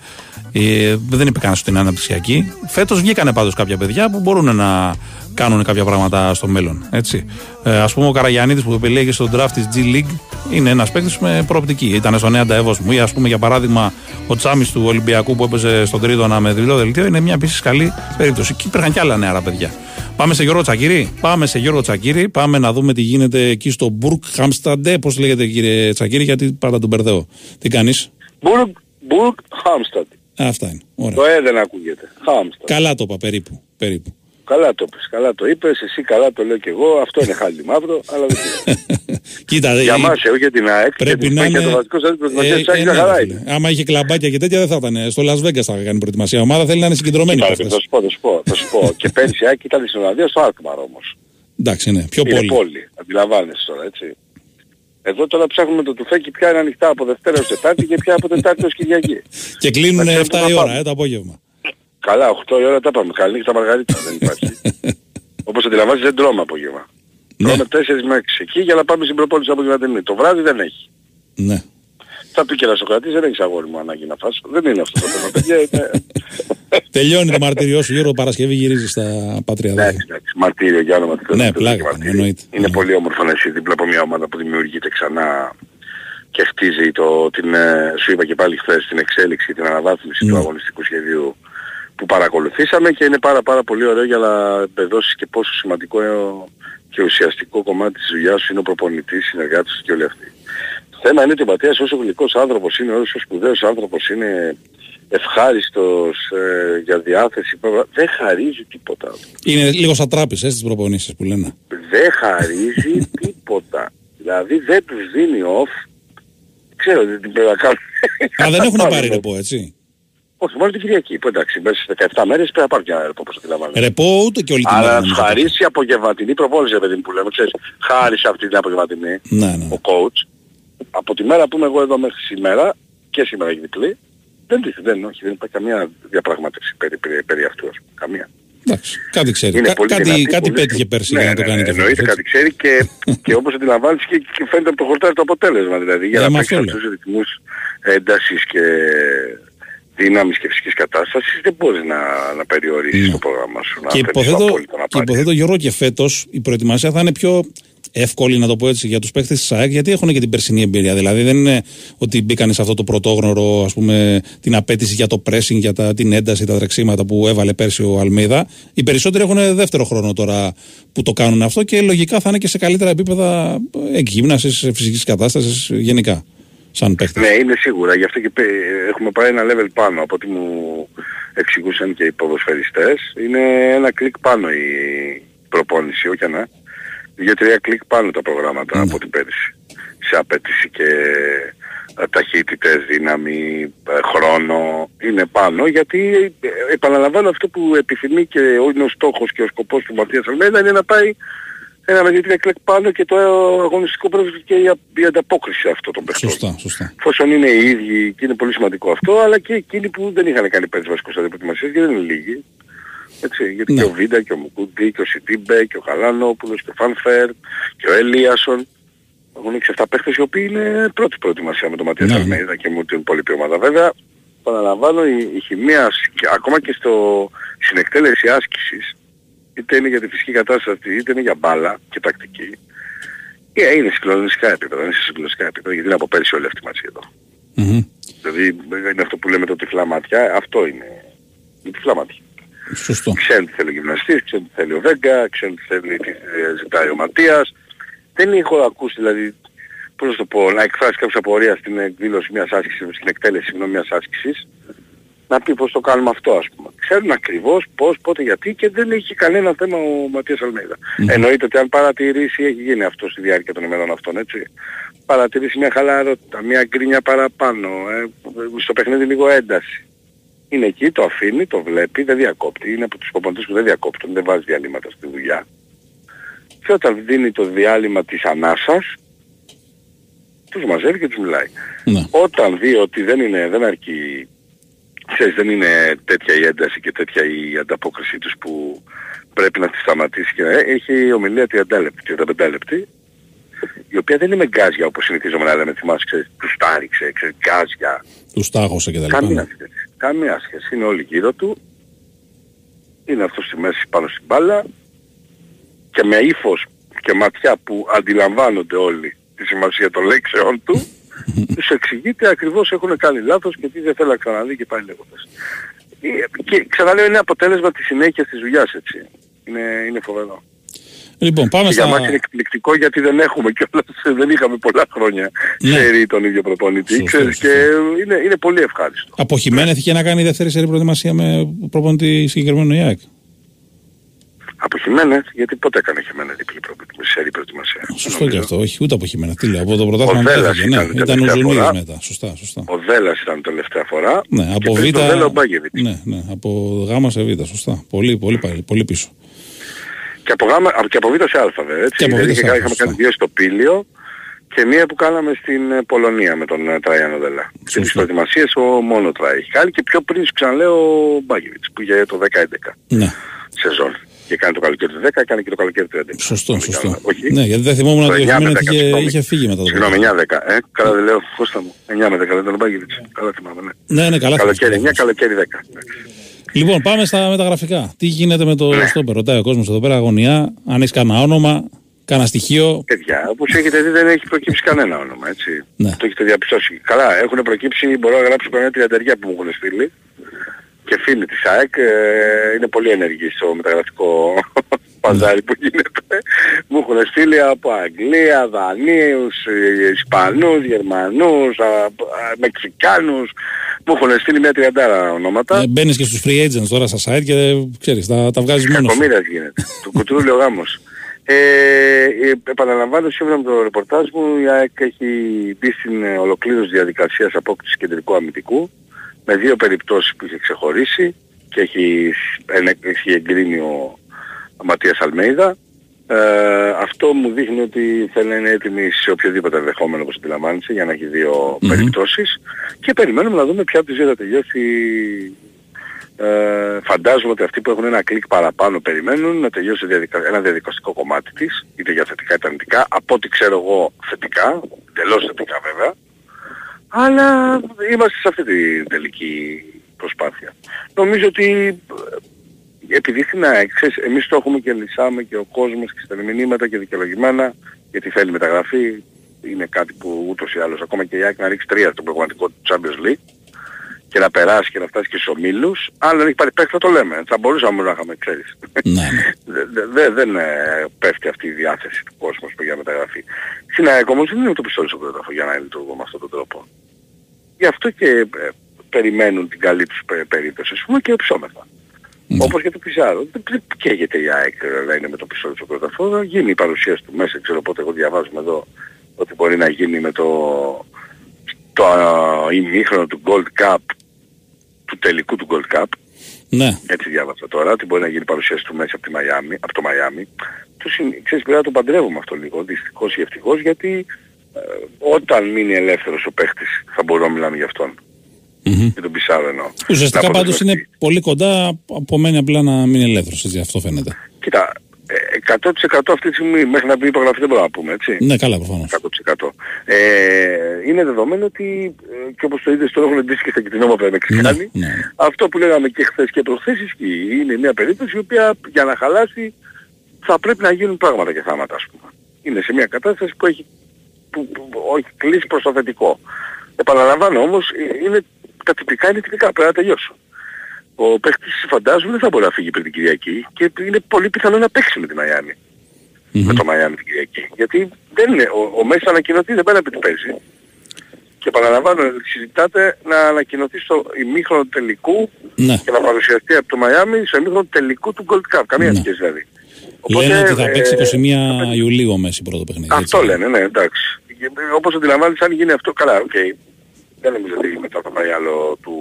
Speaker 1: Ε, δεν είπε κανένας ότι είναι αναπτυξιακή. Φέτος βγήκανε πάντως κάποια παιδιά που μπορούν να κάνουν κάποια πράγματα στο μέλλον. Έτσι. Ε, Α πούμε, ο Καραγιανίδη που επιλέγει στον draft της G League είναι ένας παίκτης με προοπτική. Ήταν στο Νέα Εύωσμου. Ή ας πούμε, για παράδειγμα, ο Τσάμις του Ολυμπιακού που έπαιζε στον Τρίτονα με διπλό δελτίο είναι μια επίσης καλή περίπτωση. Και υπήρχαν και άλλα νεαρά παιδιά. Πάμε σε Γιώργο Τσακύρη. Πάμε σε Γιώργο Τσακύρη. Πάμε να δούμε τι γίνεται εκεί στο Μπουρκ Χάμσταντε. Πώς λέγεται κύριε Τσακύρη, γιατί πάντα τον μπερδεύω. Τι κάνεις;
Speaker 20: Μπουργκ, Μπουργκ Χάμσταντ.
Speaker 1: Αυτά είναι. Ωραία.
Speaker 20: Το ε δεν ακούγεται. Χάμσταντ.
Speaker 1: Καλά το είπα περίπου. περίπου.
Speaker 20: Καλά το είπες, καλά το είπες, εσύ καλά το λέω και εγώ, αυτό είναι χάλι μαύρο, αλλά δεν πειράζει.
Speaker 1: Κοίτα,
Speaker 20: Για
Speaker 1: ε,
Speaker 20: μας, εγώ για την ΑΕΚ
Speaker 1: πρέπει
Speaker 20: και
Speaker 1: να
Speaker 20: την
Speaker 1: είναι-
Speaker 20: το βασικό σας προετοιμασίας
Speaker 1: ε,
Speaker 20: της ΑΕΚ
Speaker 1: ε,
Speaker 20: για
Speaker 1: ναι,
Speaker 20: χαρά
Speaker 1: ρε
Speaker 20: είναι.
Speaker 1: φίλε. Άμα είχε κλαμπάκια και τέτοια δεν θα ήταν. Στο Las Vegas θα κάνει προετοιμασία. Η ομάδα θέλει να είναι συγκεντρωμένη.
Speaker 20: Κοίτα,
Speaker 1: από
Speaker 20: ρε,
Speaker 1: αυτές.
Speaker 20: Θα σου πω, θα σου πω, θα σου πω. και πέρσι η ΑΕΚ ήταν στην Ολλανδία στο Alkmaar όμως.
Speaker 1: Εντάξει, ναι, πιο
Speaker 20: είναι
Speaker 1: πολύ.
Speaker 20: πόλη, αντιλαμβάνεσαι τώρα, έτσι. Εδώ τώρα ψάχνουμε το τουφέκι πια είναι ανοιχτά από Δευτέρα ως Τετάρτη και πια από Τετάρτη ως Κυριακή.
Speaker 1: Και κλείνουν
Speaker 20: Να
Speaker 1: 7
Speaker 20: ξέρουμε
Speaker 1: η
Speaker 20: να
Speaker 1: ώρα
Speaker 20: πάμε.
Speaker 1: ε, το απόγευμα.
Speaker 20: Καλά, 8 η ώρα τα πάμε. Καλή νύχτα Μαργαρίτα, δεν υπάρχει. Όπως αντιλαμβάνεσαι δεν τρώμε απόγευμα.
Speaker 1: Ναι.
Speaker 20: Τρώμε 4 με 6 εκεί για να πάμε στην προπόνηση απογευματινή. Το βράδυ δεν έχει.
Speaker 1: Ναι.
Speaker 20: Θα πει και ένας Σοκρατής, δεν έχεις αγόρι μου ανάγκη να φας. Δεν είναι αυτό το θέμα, παιδιά. Είναι...
Speaker 1: Τελειώνει το μαρτυριό σου, Γιώργο Παρασκευή γυρίζει στα πατρία
Speaker 20: Εντάξει, εντάξει, μαρτύριο για όνομα του Θεού.
Speaker 1: Ναι,
Speaker 20: δεν
Speaker 1: πλάκα,
Speaker 20: είναι
Speaker 1: κάνει,
Speaker 20: μαρτύριο.
Speaker 1: εννοείται.
Speaker 20: Είναι πολύ όμορφο να είσαι δίπλα από μια ομάδα που δημιουργείται ξανά και χτίζει το, την, ε, σου είπα και πάλι χθες, την εξέλιξη και την αναβάθμιση
Speaker 1: Ναι.
Speaker 20: του αγωνιστικού σχεδίου που παρακολουθήσαμε και είναι πάρα πάρα πολύ ωραίο για να εμπεδώσεις και πόσο σημαντικό και ουσιαστικό κομμάτι της δουλειάς σου είναι ο προπονητής, συνεργάτης και όλοι αυτοί. Το θέμα είναι ότι ο Ματίας όσο γλυκός άνθρωπος είναι, όσο σπουδαίος άνθρωπος είναι, ευχάριστος ε, για διάθεση, δεν χαρίζει τίποτα.
Speaker 1: Είναι λίγο σαν τράπεζα ε, στις προπονήσεις που λένε.
Speaker 20: δεν χαρίζει τίποτα. Δηλαδή δεν τους δίνει off. Ξέρω τι πρέπει να κάνουν.
Speaker 1: Α, δεν έχουν πάρει ρεπό, έτσι.
Speaker 20: Όχι, μόνο την Κυριακή. Που εντάξει, μέσα στις 17 μέρες πρέπει να πάρουν και ένα ρεπό, όπως αντιλαμβάνομαι.
Speaker 1: Ρεπό ούτε και όλη την
Speaker 20: Αλλά
Speaker 1: μέρα.
Speaker 20: να τους
Speaker 1: νομίζω.
Speaker 20: χαρίσει απογευματινή προπόνηση, ρε παιδί μου, που λέμε, ξέρεις, χάρισε αυτή την απογευματινή,
Speaker 1: Ναι, ναι.
Speaker 20: ο coach, από τη μέρα που είμαι εγώ εδώ μέχρι σήμερα, και σήμερα έχει διπλή, δεν, της- δεν, όχι, δεν υπάρχει καμία διαπραγμάτευση περί, περί, περί αυτού, ας πούμε, καμία.
Speaker 1: Εντάξει, κάτι ξέρει.
Speaker 20: Είναι
Speaker 1: Κα-
Speaker 20: πολύ
Speaker 1: κάτι
Speaker 20: δυνατή,
Speaker 1: κάτι
Speaker 20: πολύ
Speaker 1: πέτυχε
Speaker 20: σκληρή.
Speaker 1: πέρσι
Speaker 20: Ναι,
Speaker 1: για να το
Speaker 20: ναι,
Speaker 1: κάνει
Speaker 20: ναι,
Speaker 1: και φέτος,
Speaker 20: Εννοείται
Speaker 1: έτσι.
Speaker 20: κάτι ξέρει και, και όπως αντιλαμβάνεις και, και φαίνεται από το χορτάρι το αποτέλεσμα. Δηλαδή για
Speaker 1: Ε,
Speaker 20: να
Speaker 1: μα
Speaker 20: παίξεις
Speaker 1: αυτό
Speaker 20: αυτούς τους ρυθμούς έντασης και δύναμης και φυσικής κατάστασης δεν μπορείς να, να περιορίσεις το πρόγραμμα σου.
Speaker 1: Ναι. Και
Speaker 20: να θέλεις το
Speaker 1: υποθέτω,
Speaker 20: απόλυτο να
Speaker 1: και
Speaker 20: πάρεις.
Speaker 1: υποθέτω Γιώργο και φέτος η προετοιμασία θα είναι πιο εύκολη, να το πω έτσι, για τους παίχτε της ΑΕΚ, γιατί έχουν και την περσινή εμπειρία. Δηλαδή, δεν είναι ότι μπήκαν σε αυτό το πρωτόγνωρο, ας πούμε, την απέτηση για το pressing, για τα, την ένταση, τα τρεξίματα που έβαλε πέρσι ο Αλμίδα. Οι περισσότεροι έχουν δεύτερο χρόνο τώρα που το κάνουν αυτό και λογικά θα είναι και σε καλύτερα επίπεδα εκγύμνασης, φυσικής κατάστασης γενικά. Σαν παίχτες.
Speaker 20: Ναι, είναι σίγουρα. Γι' αυτό και ε, έχουμε πάει ένα level πάνω από ό,τι μου εξηγούσαν και οι ποδοσφαιριστές. Είναι ένα κλικ πάνω η προπόνηση, όχι να. 2-3 κλικ πάνω τα προγράμματα ναι. από την πέρυσι. Σε απέτηση και ε, ταχύτητες, δύναμη, ε, χρόνο είναι πάνω γιατί ε, επαναλαμβάνω αυτό που επιθυμεί και είναι ο στόχος και ο σκοπός του Ματίας Αλμέδα είναι να πάει ένα με δύο κλικ πάνω και το αγωνιστικό πρόσβαση και η, ανταπόκριση αυτό των παιχνών.
Speaker 1: Σωστά, σωστά.
Speaker 20: Φόσον είναι οι ίδιοι και είναι πολύ σημαντικό αυτό, αλλά και εκείνοι που δεν είχαν κάνει πέντε βασικούς αντιπροετοιμασίες και δεν είναι λίγοι, έτσι, γιατί
Speaker 1: Ναι.
Speaker 20: και ο Βίντα και ο Μουκούντι και ο Σιντιμπέ και ο Γαλανόπουλος και ο Φαν Βέερτ και ο Ελίασον έχουν 6-7 παίχτες οι οποίοι είναι πρώτη προετοιμασία με τον Ματίας
Speaker 1: Ναι.
Speaker 20: Αλμέιδα και με την υπόλοιπη ομάδα. Βέβαια, επαναλαμβάνω η, η χημεία σ- και ακόμα και στο, στην εκτέλεση άσκησης είτε είναι για τη φυσική κατάσταση είτε είναι για μπάλα και τακτική ε, είναι συγκλονιστικά επίπεδα, είναι σε συγκλονιστικά επίπεδα γιατί είναι από πέρσι όλοι αυτοί μαζί εδώ.
Speaker 1: Μμμ.
Speaker 20: Δηλαδή είναι αυτό που λέμε το τυφλά μάτια, αυτό είναι. Είναι τυφλά μάτια.
Speaker 1: Σωστό.
Speaker 20: Ξέρουν τι θέλει ο γυμναστής, ξέρουν τι θέλει ο Βέγκα, ξέρουν τι θέλει, τι ε, ζητάει ο Ματίας. Δεν έχω ακούσει δηλαδή, πώς να το πω, να εκφράσει κάποια απορία στην εκδήλωση μιας άσκησης, στην εκτέλεση συγγνώμη, μιας άσκησης, να πει πώς το κάνουμε αυτό ας πούμε. Ξέρουν ακριβώς πώς, πότε, γιατί και δεν έχει κανένα θέμα ο Ματίας Αλμέιδα. Εννοείται ότι αν παρατηρήσει, έχει γίνει αυτό στη διάρκεια των ημερών αυτών, έτσι. Παρατηρήσει μια χαλαρότητα, μια γκρίνια παραπάνω, ε, στο παιχνίδι λίγο ένταση. Είναι εκεί, το αφήνει, το βλέπει, δεν διακόπτει. Είναι από τους προπονητές που δεν διακόπτουν, δεν βάζει διαλύματα στη δουλειά. Και όταν δίνει το διάλειμμα της ανάσας, τους μαζεύει και τους μιλάει.
Speaker 1: Ναι.
Speaker 20: Όταν δει ότι δεν είναι, δεν αρκεί, ξέρεις, δεν είναι τέτοια η ένταση και τέτοια η ανταπόκρισή τους που πρέπει να τη σταματήσει και να έχει ομιλία 30 λεπτή, 35 λεπτή, η οποία δεν είναι με γκάζια όπως συνηθίζομαι να λέμε, θυμάσαι, ξέρεις, τους τάριξε, ξέρεις, γκάζια.
Speaker 1: Του τάγωσε και τα λοιπά.
Speaker 20: Καμία
Speaker 1: ναι.
Speaker 20: σχέση. Καμία σχέση. Είναι όλοι γύρω του. Είναι αυτός στη μέση πάνω στην μπάλα και με ύφος και ματιά που αντιλαμβάνονται όλοι τη σημασία των λέξεών του τους εξηγεί τι ακριβώς έχουν κάνει λάθος και τι δεν θέλει να ξαναδεί και πάει λέγοντας. Ε, Και ξαναλέω είναι αποτέλεσμα της συνέχειας της δουλειάς έτσι. Είναι, είναι φοβερό.
Speaker 1: Λοιπόν, πάμε
Speaker 20: Και
Speaker 1: στα...
Speaker 20: για μας είναι εκπληκτικό γιατί δεν έχουμε κιόλας, δεν είχαμε πολλά χρόνια
Speaker 1: Ναι.
Speaker 20: σερί τον ίδιο προπονητή.
Speaker 1: Σωστό,
Speaker 20: Ξέρεις,
Speaker 1: σωστό.
Speaker 20: και είναι, είναι πολύ ευχάριστο.
Speaker 1: Από Χιμένεθ είχε να κάνει δεύτερη σερή προετοιμασία με προπονητή συγκεκριμένο ΙΑΚ.
Speaker 20: Από Χιμένεθ, γιατί πότε έκανε Χιμένεθ διπλή προ- σερί προετοιμασία;
Speaker 1: Σωστό και αυτό, όχι ούτε από Χιμένεθ. Τι λέω, από το πρωτάθλημα
Speaker 20: Ο
Speaker 1: που
Speaker 20: Δέλλας
Speaker 1: έφυγε. Ναι,
Speaker 20: ήταν την
Speaker 1: ήταν ο
Speaker 20: τελευταία
Speaker 1: Ζουνίδης
Speaker 20: φορά.
Speaker 1: μετά. Σωστά, σωστά.
Speaker 20: Ο Δέλλας ήταν τελευταία φορά.
Speaker 1: Ναι,
Speaker 20: και
Speaker 1: από Β.
Speaker 20: πριν τον Δέλλα ο Μπάγκεβιτς.
Speaker 1: Ναι, ναι, από Γ σε Β. Σωστά. Πολύ, πολύ, πάλι, πολύ πίσω.
Speaker 20: Και από, γάμα, και από Β σε Α βέβαια, έτσι.
Speaker 1: Και από Β
Speaker 20: Δηλαδή
Speaker 1: σε
Speaker 20: είχε-
Speaker 1: Α,
Speaker 20: είχαμε
Speaker 1: σωστά.
Speaker 20: κάνει δύο στο Πήλιο και μία που κάναμε στην ε, Πολωνία με τον ε, Τραϊάνο Δελά. Και τις προετοιμασίες ο μόνο Τραί έχει κάνει και πιο πριν σου ξαναλέω ο Μπάγκεβιτς που είχε το 10-11
Speaker 1: Ναι,
Speaker 20: σεζόν. Και κάνει το καλοκαίρι του 10, έκανε και το καλοκαίρι του 11.
Speaker 1: σωστό, σωστό.
Speaker 20: Όχι.
Speaker 1: Ναι, γιατί δεν θυμόμουν
Speaker 20: Το
Speaker 1: ότι ο
Speaker 20: 9 με
Speaker 1: Χιμένεθ
Speaker 20: 10,
Speaker 1: είχε,
Speaker 20: συγγνώμη.
Speaker 1: είχε φύγει μετά το
Speaker 20: Συγγνώμη,
Speaker 1: πρωτάθλημα.
Speaker 20: 9-10. Ε, καλά δεν λέω, Κώστα μου. 9 με 10 δεν ήταν ο Μπάγκεβιτς. Καλά θυμάμαι, ναι.
Speaker 1: Ναι, ναι, καλά.
Speaker 20: Καλοκαίρι
Speaker 1: θυμάσαι.
Speaker 20: 9, καλοκαίρι 10.
Speaker 1: Λοιπόν, πάμε στα μεταγραφικά. Τι γίνεται με
Speaker 20: Ναι.
Speaker 1: το στόπερ. Ρωτάει ο κόσμος εδώ πέρα αγωνιά. Αν έχεις κανένα όνομα, κανένα στοιχείο.
Speaker 20: Παιδιά, όπως έχετε δει δεν έχει προκύψει κανένα όνομα, έτσι.
Speaker 1: Ναι.
Speaker 20: Το έχετε διαπιστώσει. Καλά, έχουν προκύψει, μπορώ να γράψω καμιά τριανταριά που μου έχουν στείλει. Και φίλοι της ΑΕΚ ε, είναι πολύ ενεργοί στο μεταγραφικό παζάρι που γίνεται. Μου έχουν στείλει από Αγγλία, Δανίους, ε, Ισπανούς, Γερμανούς, α, α, Μεξικάνους. Μου έχουν στείλει μια τριαντάρα ονόματα.
Speaker 1: Ε, Μπαίνεις και στους free agents τώρα στα site και ξέρεις, τα, τα βγάζεις μόνος. σου.
Speaker 20: Κακομοίρας γίνεται. του κουτρούλι ο γάμος. Ε, ε, επαναλαμβάνω σύμφωνα με το ρεπορτάζ μου η ΑΕΚ έχει μπει στην ε, ολοκλήρωση διαδικασίας απόκτησης κεντρικού αμυντικού με δύο περιπτώσεις που είχε ξεχωρίσει και έχει, ενε- έχει εγκρίνει ο Ματίας Αλμέιδα. Ε, αυτό μου δείχνει ότι θέλει να είναι έτοιμη σε οποιοδήποτε ενδεχόμενο όπως αντιλαμβάνεσαι για να έχει δύο περιπτώσεις. Και περιμένουμε να δούμε ποια από τις δύο θα τελειώσει. Ε, φαντάζομαι ότι αυτοί που έχουν ένα κλικ παραπάνω περιμένουν να τελειώσει διαδικα... ένα διαδικαστικό κομμάτι της, είτε για θετικά είτε αρνητικά, από ό,τι ξέρω εγώ θετικά, εντελώς θετικά βέβαια, αλλά είμαστε σε αυτή την τελική προσπάθεια. Νομίζω ότι ε, επειδή στην ΑΕΚ, ξέρεις, εμείς το έχουμε και λυσάμε και ο κόσμος και στα μηνύματα και δικαιολογημένα, γιατί θέλει μεταγραφή, είναι κάτι που ούτως ή άλλως ακόμα και η ΑΕΚ να ρίξει τρία στο πραγματικό του Champions League, και να περάσει και να φτάσει και στους ομίλους, αν δεν έχει πάρει παίκτη θα το λέμε. Θα μπορούσαμε να είχαμε, ξέρεις.
Speaker 1: Ναι,
Speaker 20: Δε- δε- δε- δεν ε, πέφτει αυτή η διάθεση του κόσμου ας πούμε, για μεταγραφή. Στην ΑΕΚ όμως δεν είναι το πιστόλι στο κρόταφο για να λειτουργώ με αυτόν τον τρόπο. Γι' αυτό και ε, περιμένουν την καλή τους πε- περίπτωση, ας πούμε, και ψώμεθα. Όπως και το Πιζάρο. Δεν δεν καίγεται η ΑΕΚ ε, να είναι με το πιστόλι στο κρόταφο. Θα γίνει η παρουσίαση του μέσα, ξέρω πότε εγώ διαβάζουμε εδώ ότι μπορεί να γίνει με το, το α, ημίχρονο του Gold Cup, του τελικού του Gold Cup,
Speaker 1: Ναι.
Speaker 20: έτσι διάβασα τώρα, ότι μπορεί να γίνει παρουσίαση του μέσα από, τη Μαϊάμι, από το Μαϊάμι. Του συν- ξέρεις, πρέπει να το παντρεύουμε αυτό λίγο, δυστυχώς ή ευτυχώς, γιατί ε, όταν μείνει ελεύθερος ο παίχτης θα μπορούμε να μιλάμε για αυτόν. Για τον Πισάρο εννοώ.
Speaker 1: Ουσιαστικά
Speaker 20: Να
Speaker 1: πάντως
Speaker 20: αποδεσμευτεί.
Speaker 1: είναι πολύ κοντά, απομένει απλά να μην είναι ελεύθερο. Αυτό φαίνεται.
Speaker 20: Κοίτα, ε, 100% αυτή τη στιγμή μέχρι να μπει η υπογραφή δεν μπορούμε να πούμε, έτσι.
Speaker 1: Ναι, καλά, προφανώς.
Speaker 20: 100%. Ε, είναι δεδομένο ότι, ε, και όπως το είδες τώρα έχουν ντύσει και στα κοινωνία Μεξικάνοι,
Speaker 1: Ναι,
Speaker 20: αυτό που λέγαμε και χθες και προχθές ισχύει. Είναι μια περίπτωση η οποία για να χαλάσει θα πρέπει να γίνουν πράγματα και θάματα ας πούμε. Είναι σε μια κατάσταση που έχει που, που, όχι κλείσει προς το θετικό. Επαναλαμβάνω όμως ε, είναι, τα τυπικά είναι τυπικά, πρέπει να τελειώσω. Ο παίχτης φαντάζομαι δεν θα μπορεί να φύγει πριν την Κυριακή και είναι πολύ πιθανό να παίξει με τη Μαϊάμι Με το Μαϊάμι την Κυριακή. Γιατί δεν είναι, ο, ο Μέσι θα ανακοινωθεί δεν πέρα πει τι παίζει. Και επαναλαμβάνω, συζητάτε να ανακοινωθεί στο ημίχρονο τελικού
Speaker 1: Ναι.
Speaker 20: και να παρουσιαστεί από το Μαϊάμι στο ημίχρονο τελικού του Gold Cup. Καμία σχέση δηλαδή.
Speaker 1: Λένε ότι θα
Speaker 20: ε,
Speaker 1: παίξει 21 Ιουλίου ο Μέση πρώτο παιχνίδι.
Speaker 20: Αυτό λένε, ναι, εντάξει. Και, ε, Όπως αντιλαμβάνεις, αν γίνει αυτό, καλά, οκ. Δεν νομίζω ότι μετά το πάει άλλο του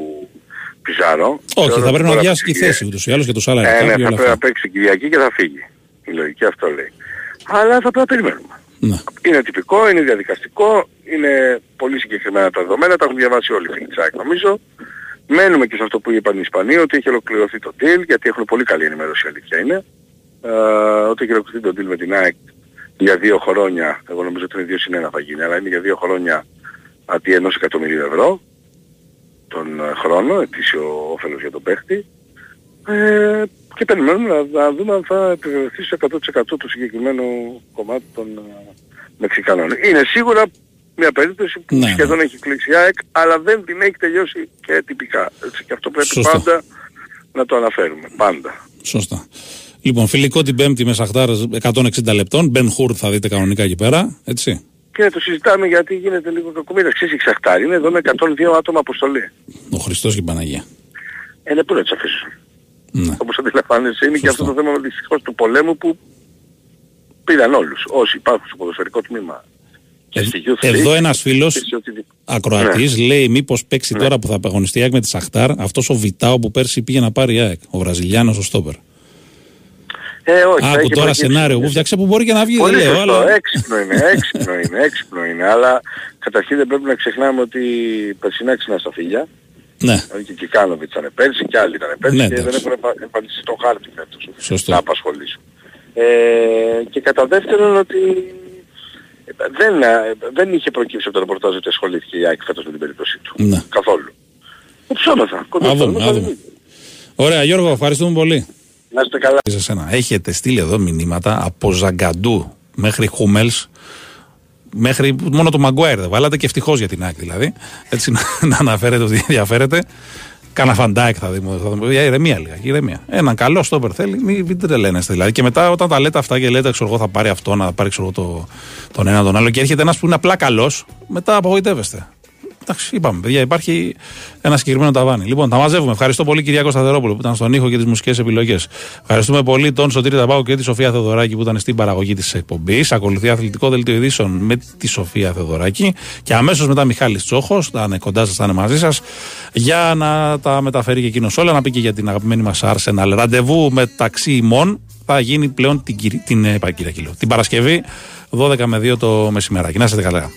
Speaker 20: Πιζάρο.
Speaker 1: Όχι,
Speaker 20: Θεωρώ
Speaker 1: θα πρέπει να
Speaker 20: τώρα
Speaker 1: αδειάσει και η
Speaker 20: πήγε-
Speaker 1: θέση ούτως ή άλλως και το σάλαρι.
Speaker 20: Ε,
Speaker 1: cap
Speaker 20: ναι,
Speaker 1: και
Speaker 20: θα
Speaker 1: όλα
Speaker 20: πρέπει
Speaker 1: αυτά.
Speaker 20: να παίξει την Κυριακή και θα φύγει. Η λογική αυτό λέει. Αλλά θα πρέπει να περιμένουμε.
Speaker 1: Ναι.
Speaker 20: Είναι τυπικό, είναι διαδικαστικό, είναι πολύ συγκεκριμένα τα δεδομένα, τα έχουν διαβάσει όλοι οι φίλοι της ΑΕΚ νομίζω. Μένουμε και σε αυτό που είπαν οι Ισπανοί, ότι έχει ολοκληρωθεί το deal, γιατί έχουν πολύ καλή ενημέρωση η αλήθεια είναι. Ε, ότι έχει ολοκληρωθεί το deal με την ΑΕΚ για δύο χρόνια, εγώ νομίζω ότι είναι δύο συν ένα θα γίνει, αλλά είναι για δύο χρόνια αντί ενός εκατομμυρίου ευρώ τον ε, χρόνο, ετήσιο όφελος για τον παίχτη. Ε, και περιμένουμε να, να δούμε αν θα επιβεβαιωθεί στο 100% το συγκεκριμένο κομμάτι των ε, Μεξικανών. Είναι σίγουρα μια περίπτωση που
Speaker 1: Ναι, ναι.
Speaker 20: σχεδόν έχει κλείσει η ΑΕΚ, αλλά δεν την έχει τελειώσει και τυπικά. Έτσι, και αυτό πρέπει
Speaker 1: Σωστό.
Speaker 20: πάντα να το αναφέρουμε. Πάντα.
Speaker 1: Σωστά. Λοιπόν, φιλικό την Πέμπτη με Σαχτάρ 160 λεπτών. Μπεν Χουρ θα δείτε κανονικά εκεί πέρα. Έτσι.
Speaker 20: Και το συζητάμε γιατί γίνεται λίγο κακομοίρα. Ξέρεις η Ξαχτάρη είναι εδώ με 102 άτομα αποστολή.
Speaker 1: Ο Χριστός και η Παναγία.
Speaker 20: Ε, ναι, πού να τις αφήσουν.
Speaker 1: Ναι.
Speaker 20: Όπως αντιλαμβάνεσαι είναι και αυτό το θέμα δυστυχώς του πολέμου που πήραν όλους. Όσοι υπάρχουν στο ποδοσφαιρικό τμήμα. Και στη Youth League,
Speaker 1: Εδώ ένας φίλος
Speaker 20: και σε οτι-
Speaker 1: ακροατής
Speaker 20: Ναι.
Speaker 1: λέει μήπως παίξει τώρα που θα αγωνιστεί η ΑΕΚ με τη Σαχτάρ αυτός ο Βιτάο που πέρσι πήγε να πάρει η ΑΕΚ. Ο Βραζιλιάνος ο Στόπερ.
Speaker 20: Ε, όχι, θα
Speaker 1: Άκου
Speaker 20: έχει
Speaker 1: τώρα
Speaker 20: προκύψει.
Speaker 1: σενάριο που φτιάξε που μπορεί και να βγει. Δεν
Speaker 20: Πολύ
Speaker 1: λέω,
Speaker 20: σωστό.
Speaker 1: αλλά...
Speaker 20: Έξυπνο είναι, έξυπνο είναι, έξυπνο είναι. Αλλά καταρχήν δεν πρέπει να ξεχνάμε ότι περσινά ξυνά στα φίλια.
Speaker 1: Ναι.
Speaker 20: Δηλαδή και Κικάνοβιτς ήταν πέρσι και άλλοι ήταν πέρσι
Speaker 1: Ναι,
Speaker 20: και δεν
Speaker 1: εντάξει.
Speaker 20: έχουν επα- εμφανιστεί στο χάρτη φέτος
Speaker 1: Σωστό.
Speaker 20: να απασχολήσουν. Ε, και κατά δεύτερον ότι ε, δεν, ε, δεν είχε προκύψει από το ρεπορτάζ ότι ασχολήθηκε η ΑΕΚ φέτος με την περίπτωσή του.
Speaker 1: Ναι.
Speaker 20: Καθόλου. Ε, ψώμεθα.
Speaker 1: Α
Speaker 20: Κοντόφθαλμα,
Speaker 1: δούμε, α
Speaker 20: θα
Speaker 1: δούμε.
Speaker 20: δούμε.
Speaker 1: Ωραία, Γιώργο, ευχαριστούμε πολύ.
Speaker 20: Να είστε καλά.
Speaker 1: Σε σένα. Έχετε στείλει εδώ μηνύματα από Ζαγκαντού μέχρι Χούμελς μέχρι μόνο το Μαγκουάιρ δεν βάλατε και ευτυχώς για την ΑΕΚ δηλαδή. Έτσι να, να αναφέρετε ότι ενδιαφέρεται. Κάνα Φαν Ντάικ θα δούμε. Θα δούμε. Για ηρεμία λίγα. Ηρεμία. Έναν καλό στόπερ θέλει, μην, μην τρελαίνεστε δηλαδή. Και μετά όταν τα λέτε αυτά και λέτε, ξέρω εγώ, θα πάρει αυτό, να πάρει ξέρω, εγώ, το, τον ένα τον άλλο και έρχεται ένας που είναι απλά καλός, μετά απογοητεύεστε. Εντάξει, είπαμε, παιδιά, υπάρχει ένα συγκεκριμένο ταβάνι. Λοιπόν, τα μαζεύουμε. Ευχαριστώ πολύ, κυρία Κωνσταντερόπουλο, που ήταν στον ήχο και τις μουσικές επιλογές. Ευχαριστούμε πολύ τον Σωτήρη Ταμπάκο και τη Σοφία Θεοδωράκη που ήταν στην παραγωγή της εκπομπής. Ακολουθεί αθλητικό δελτίο ειδήσεων με τη Σοφία Θεοδωράκη. Και αμέσως μετά Μιχάλης Τσόχος, θα είναι κοντά σας, θα είναι μαζί σας, για να τα μεταφέρει και εκείνος όλα. Να πει και για την αγαπημένη μας Arsenal. Ραντεβού μεταξύ ημών θα γίνει πλέον την, Κυρι- την, ε, Κυριακή, λέω, την Παρασκευή 12 με 2 το μεσημεράκι. Να είστε καλά.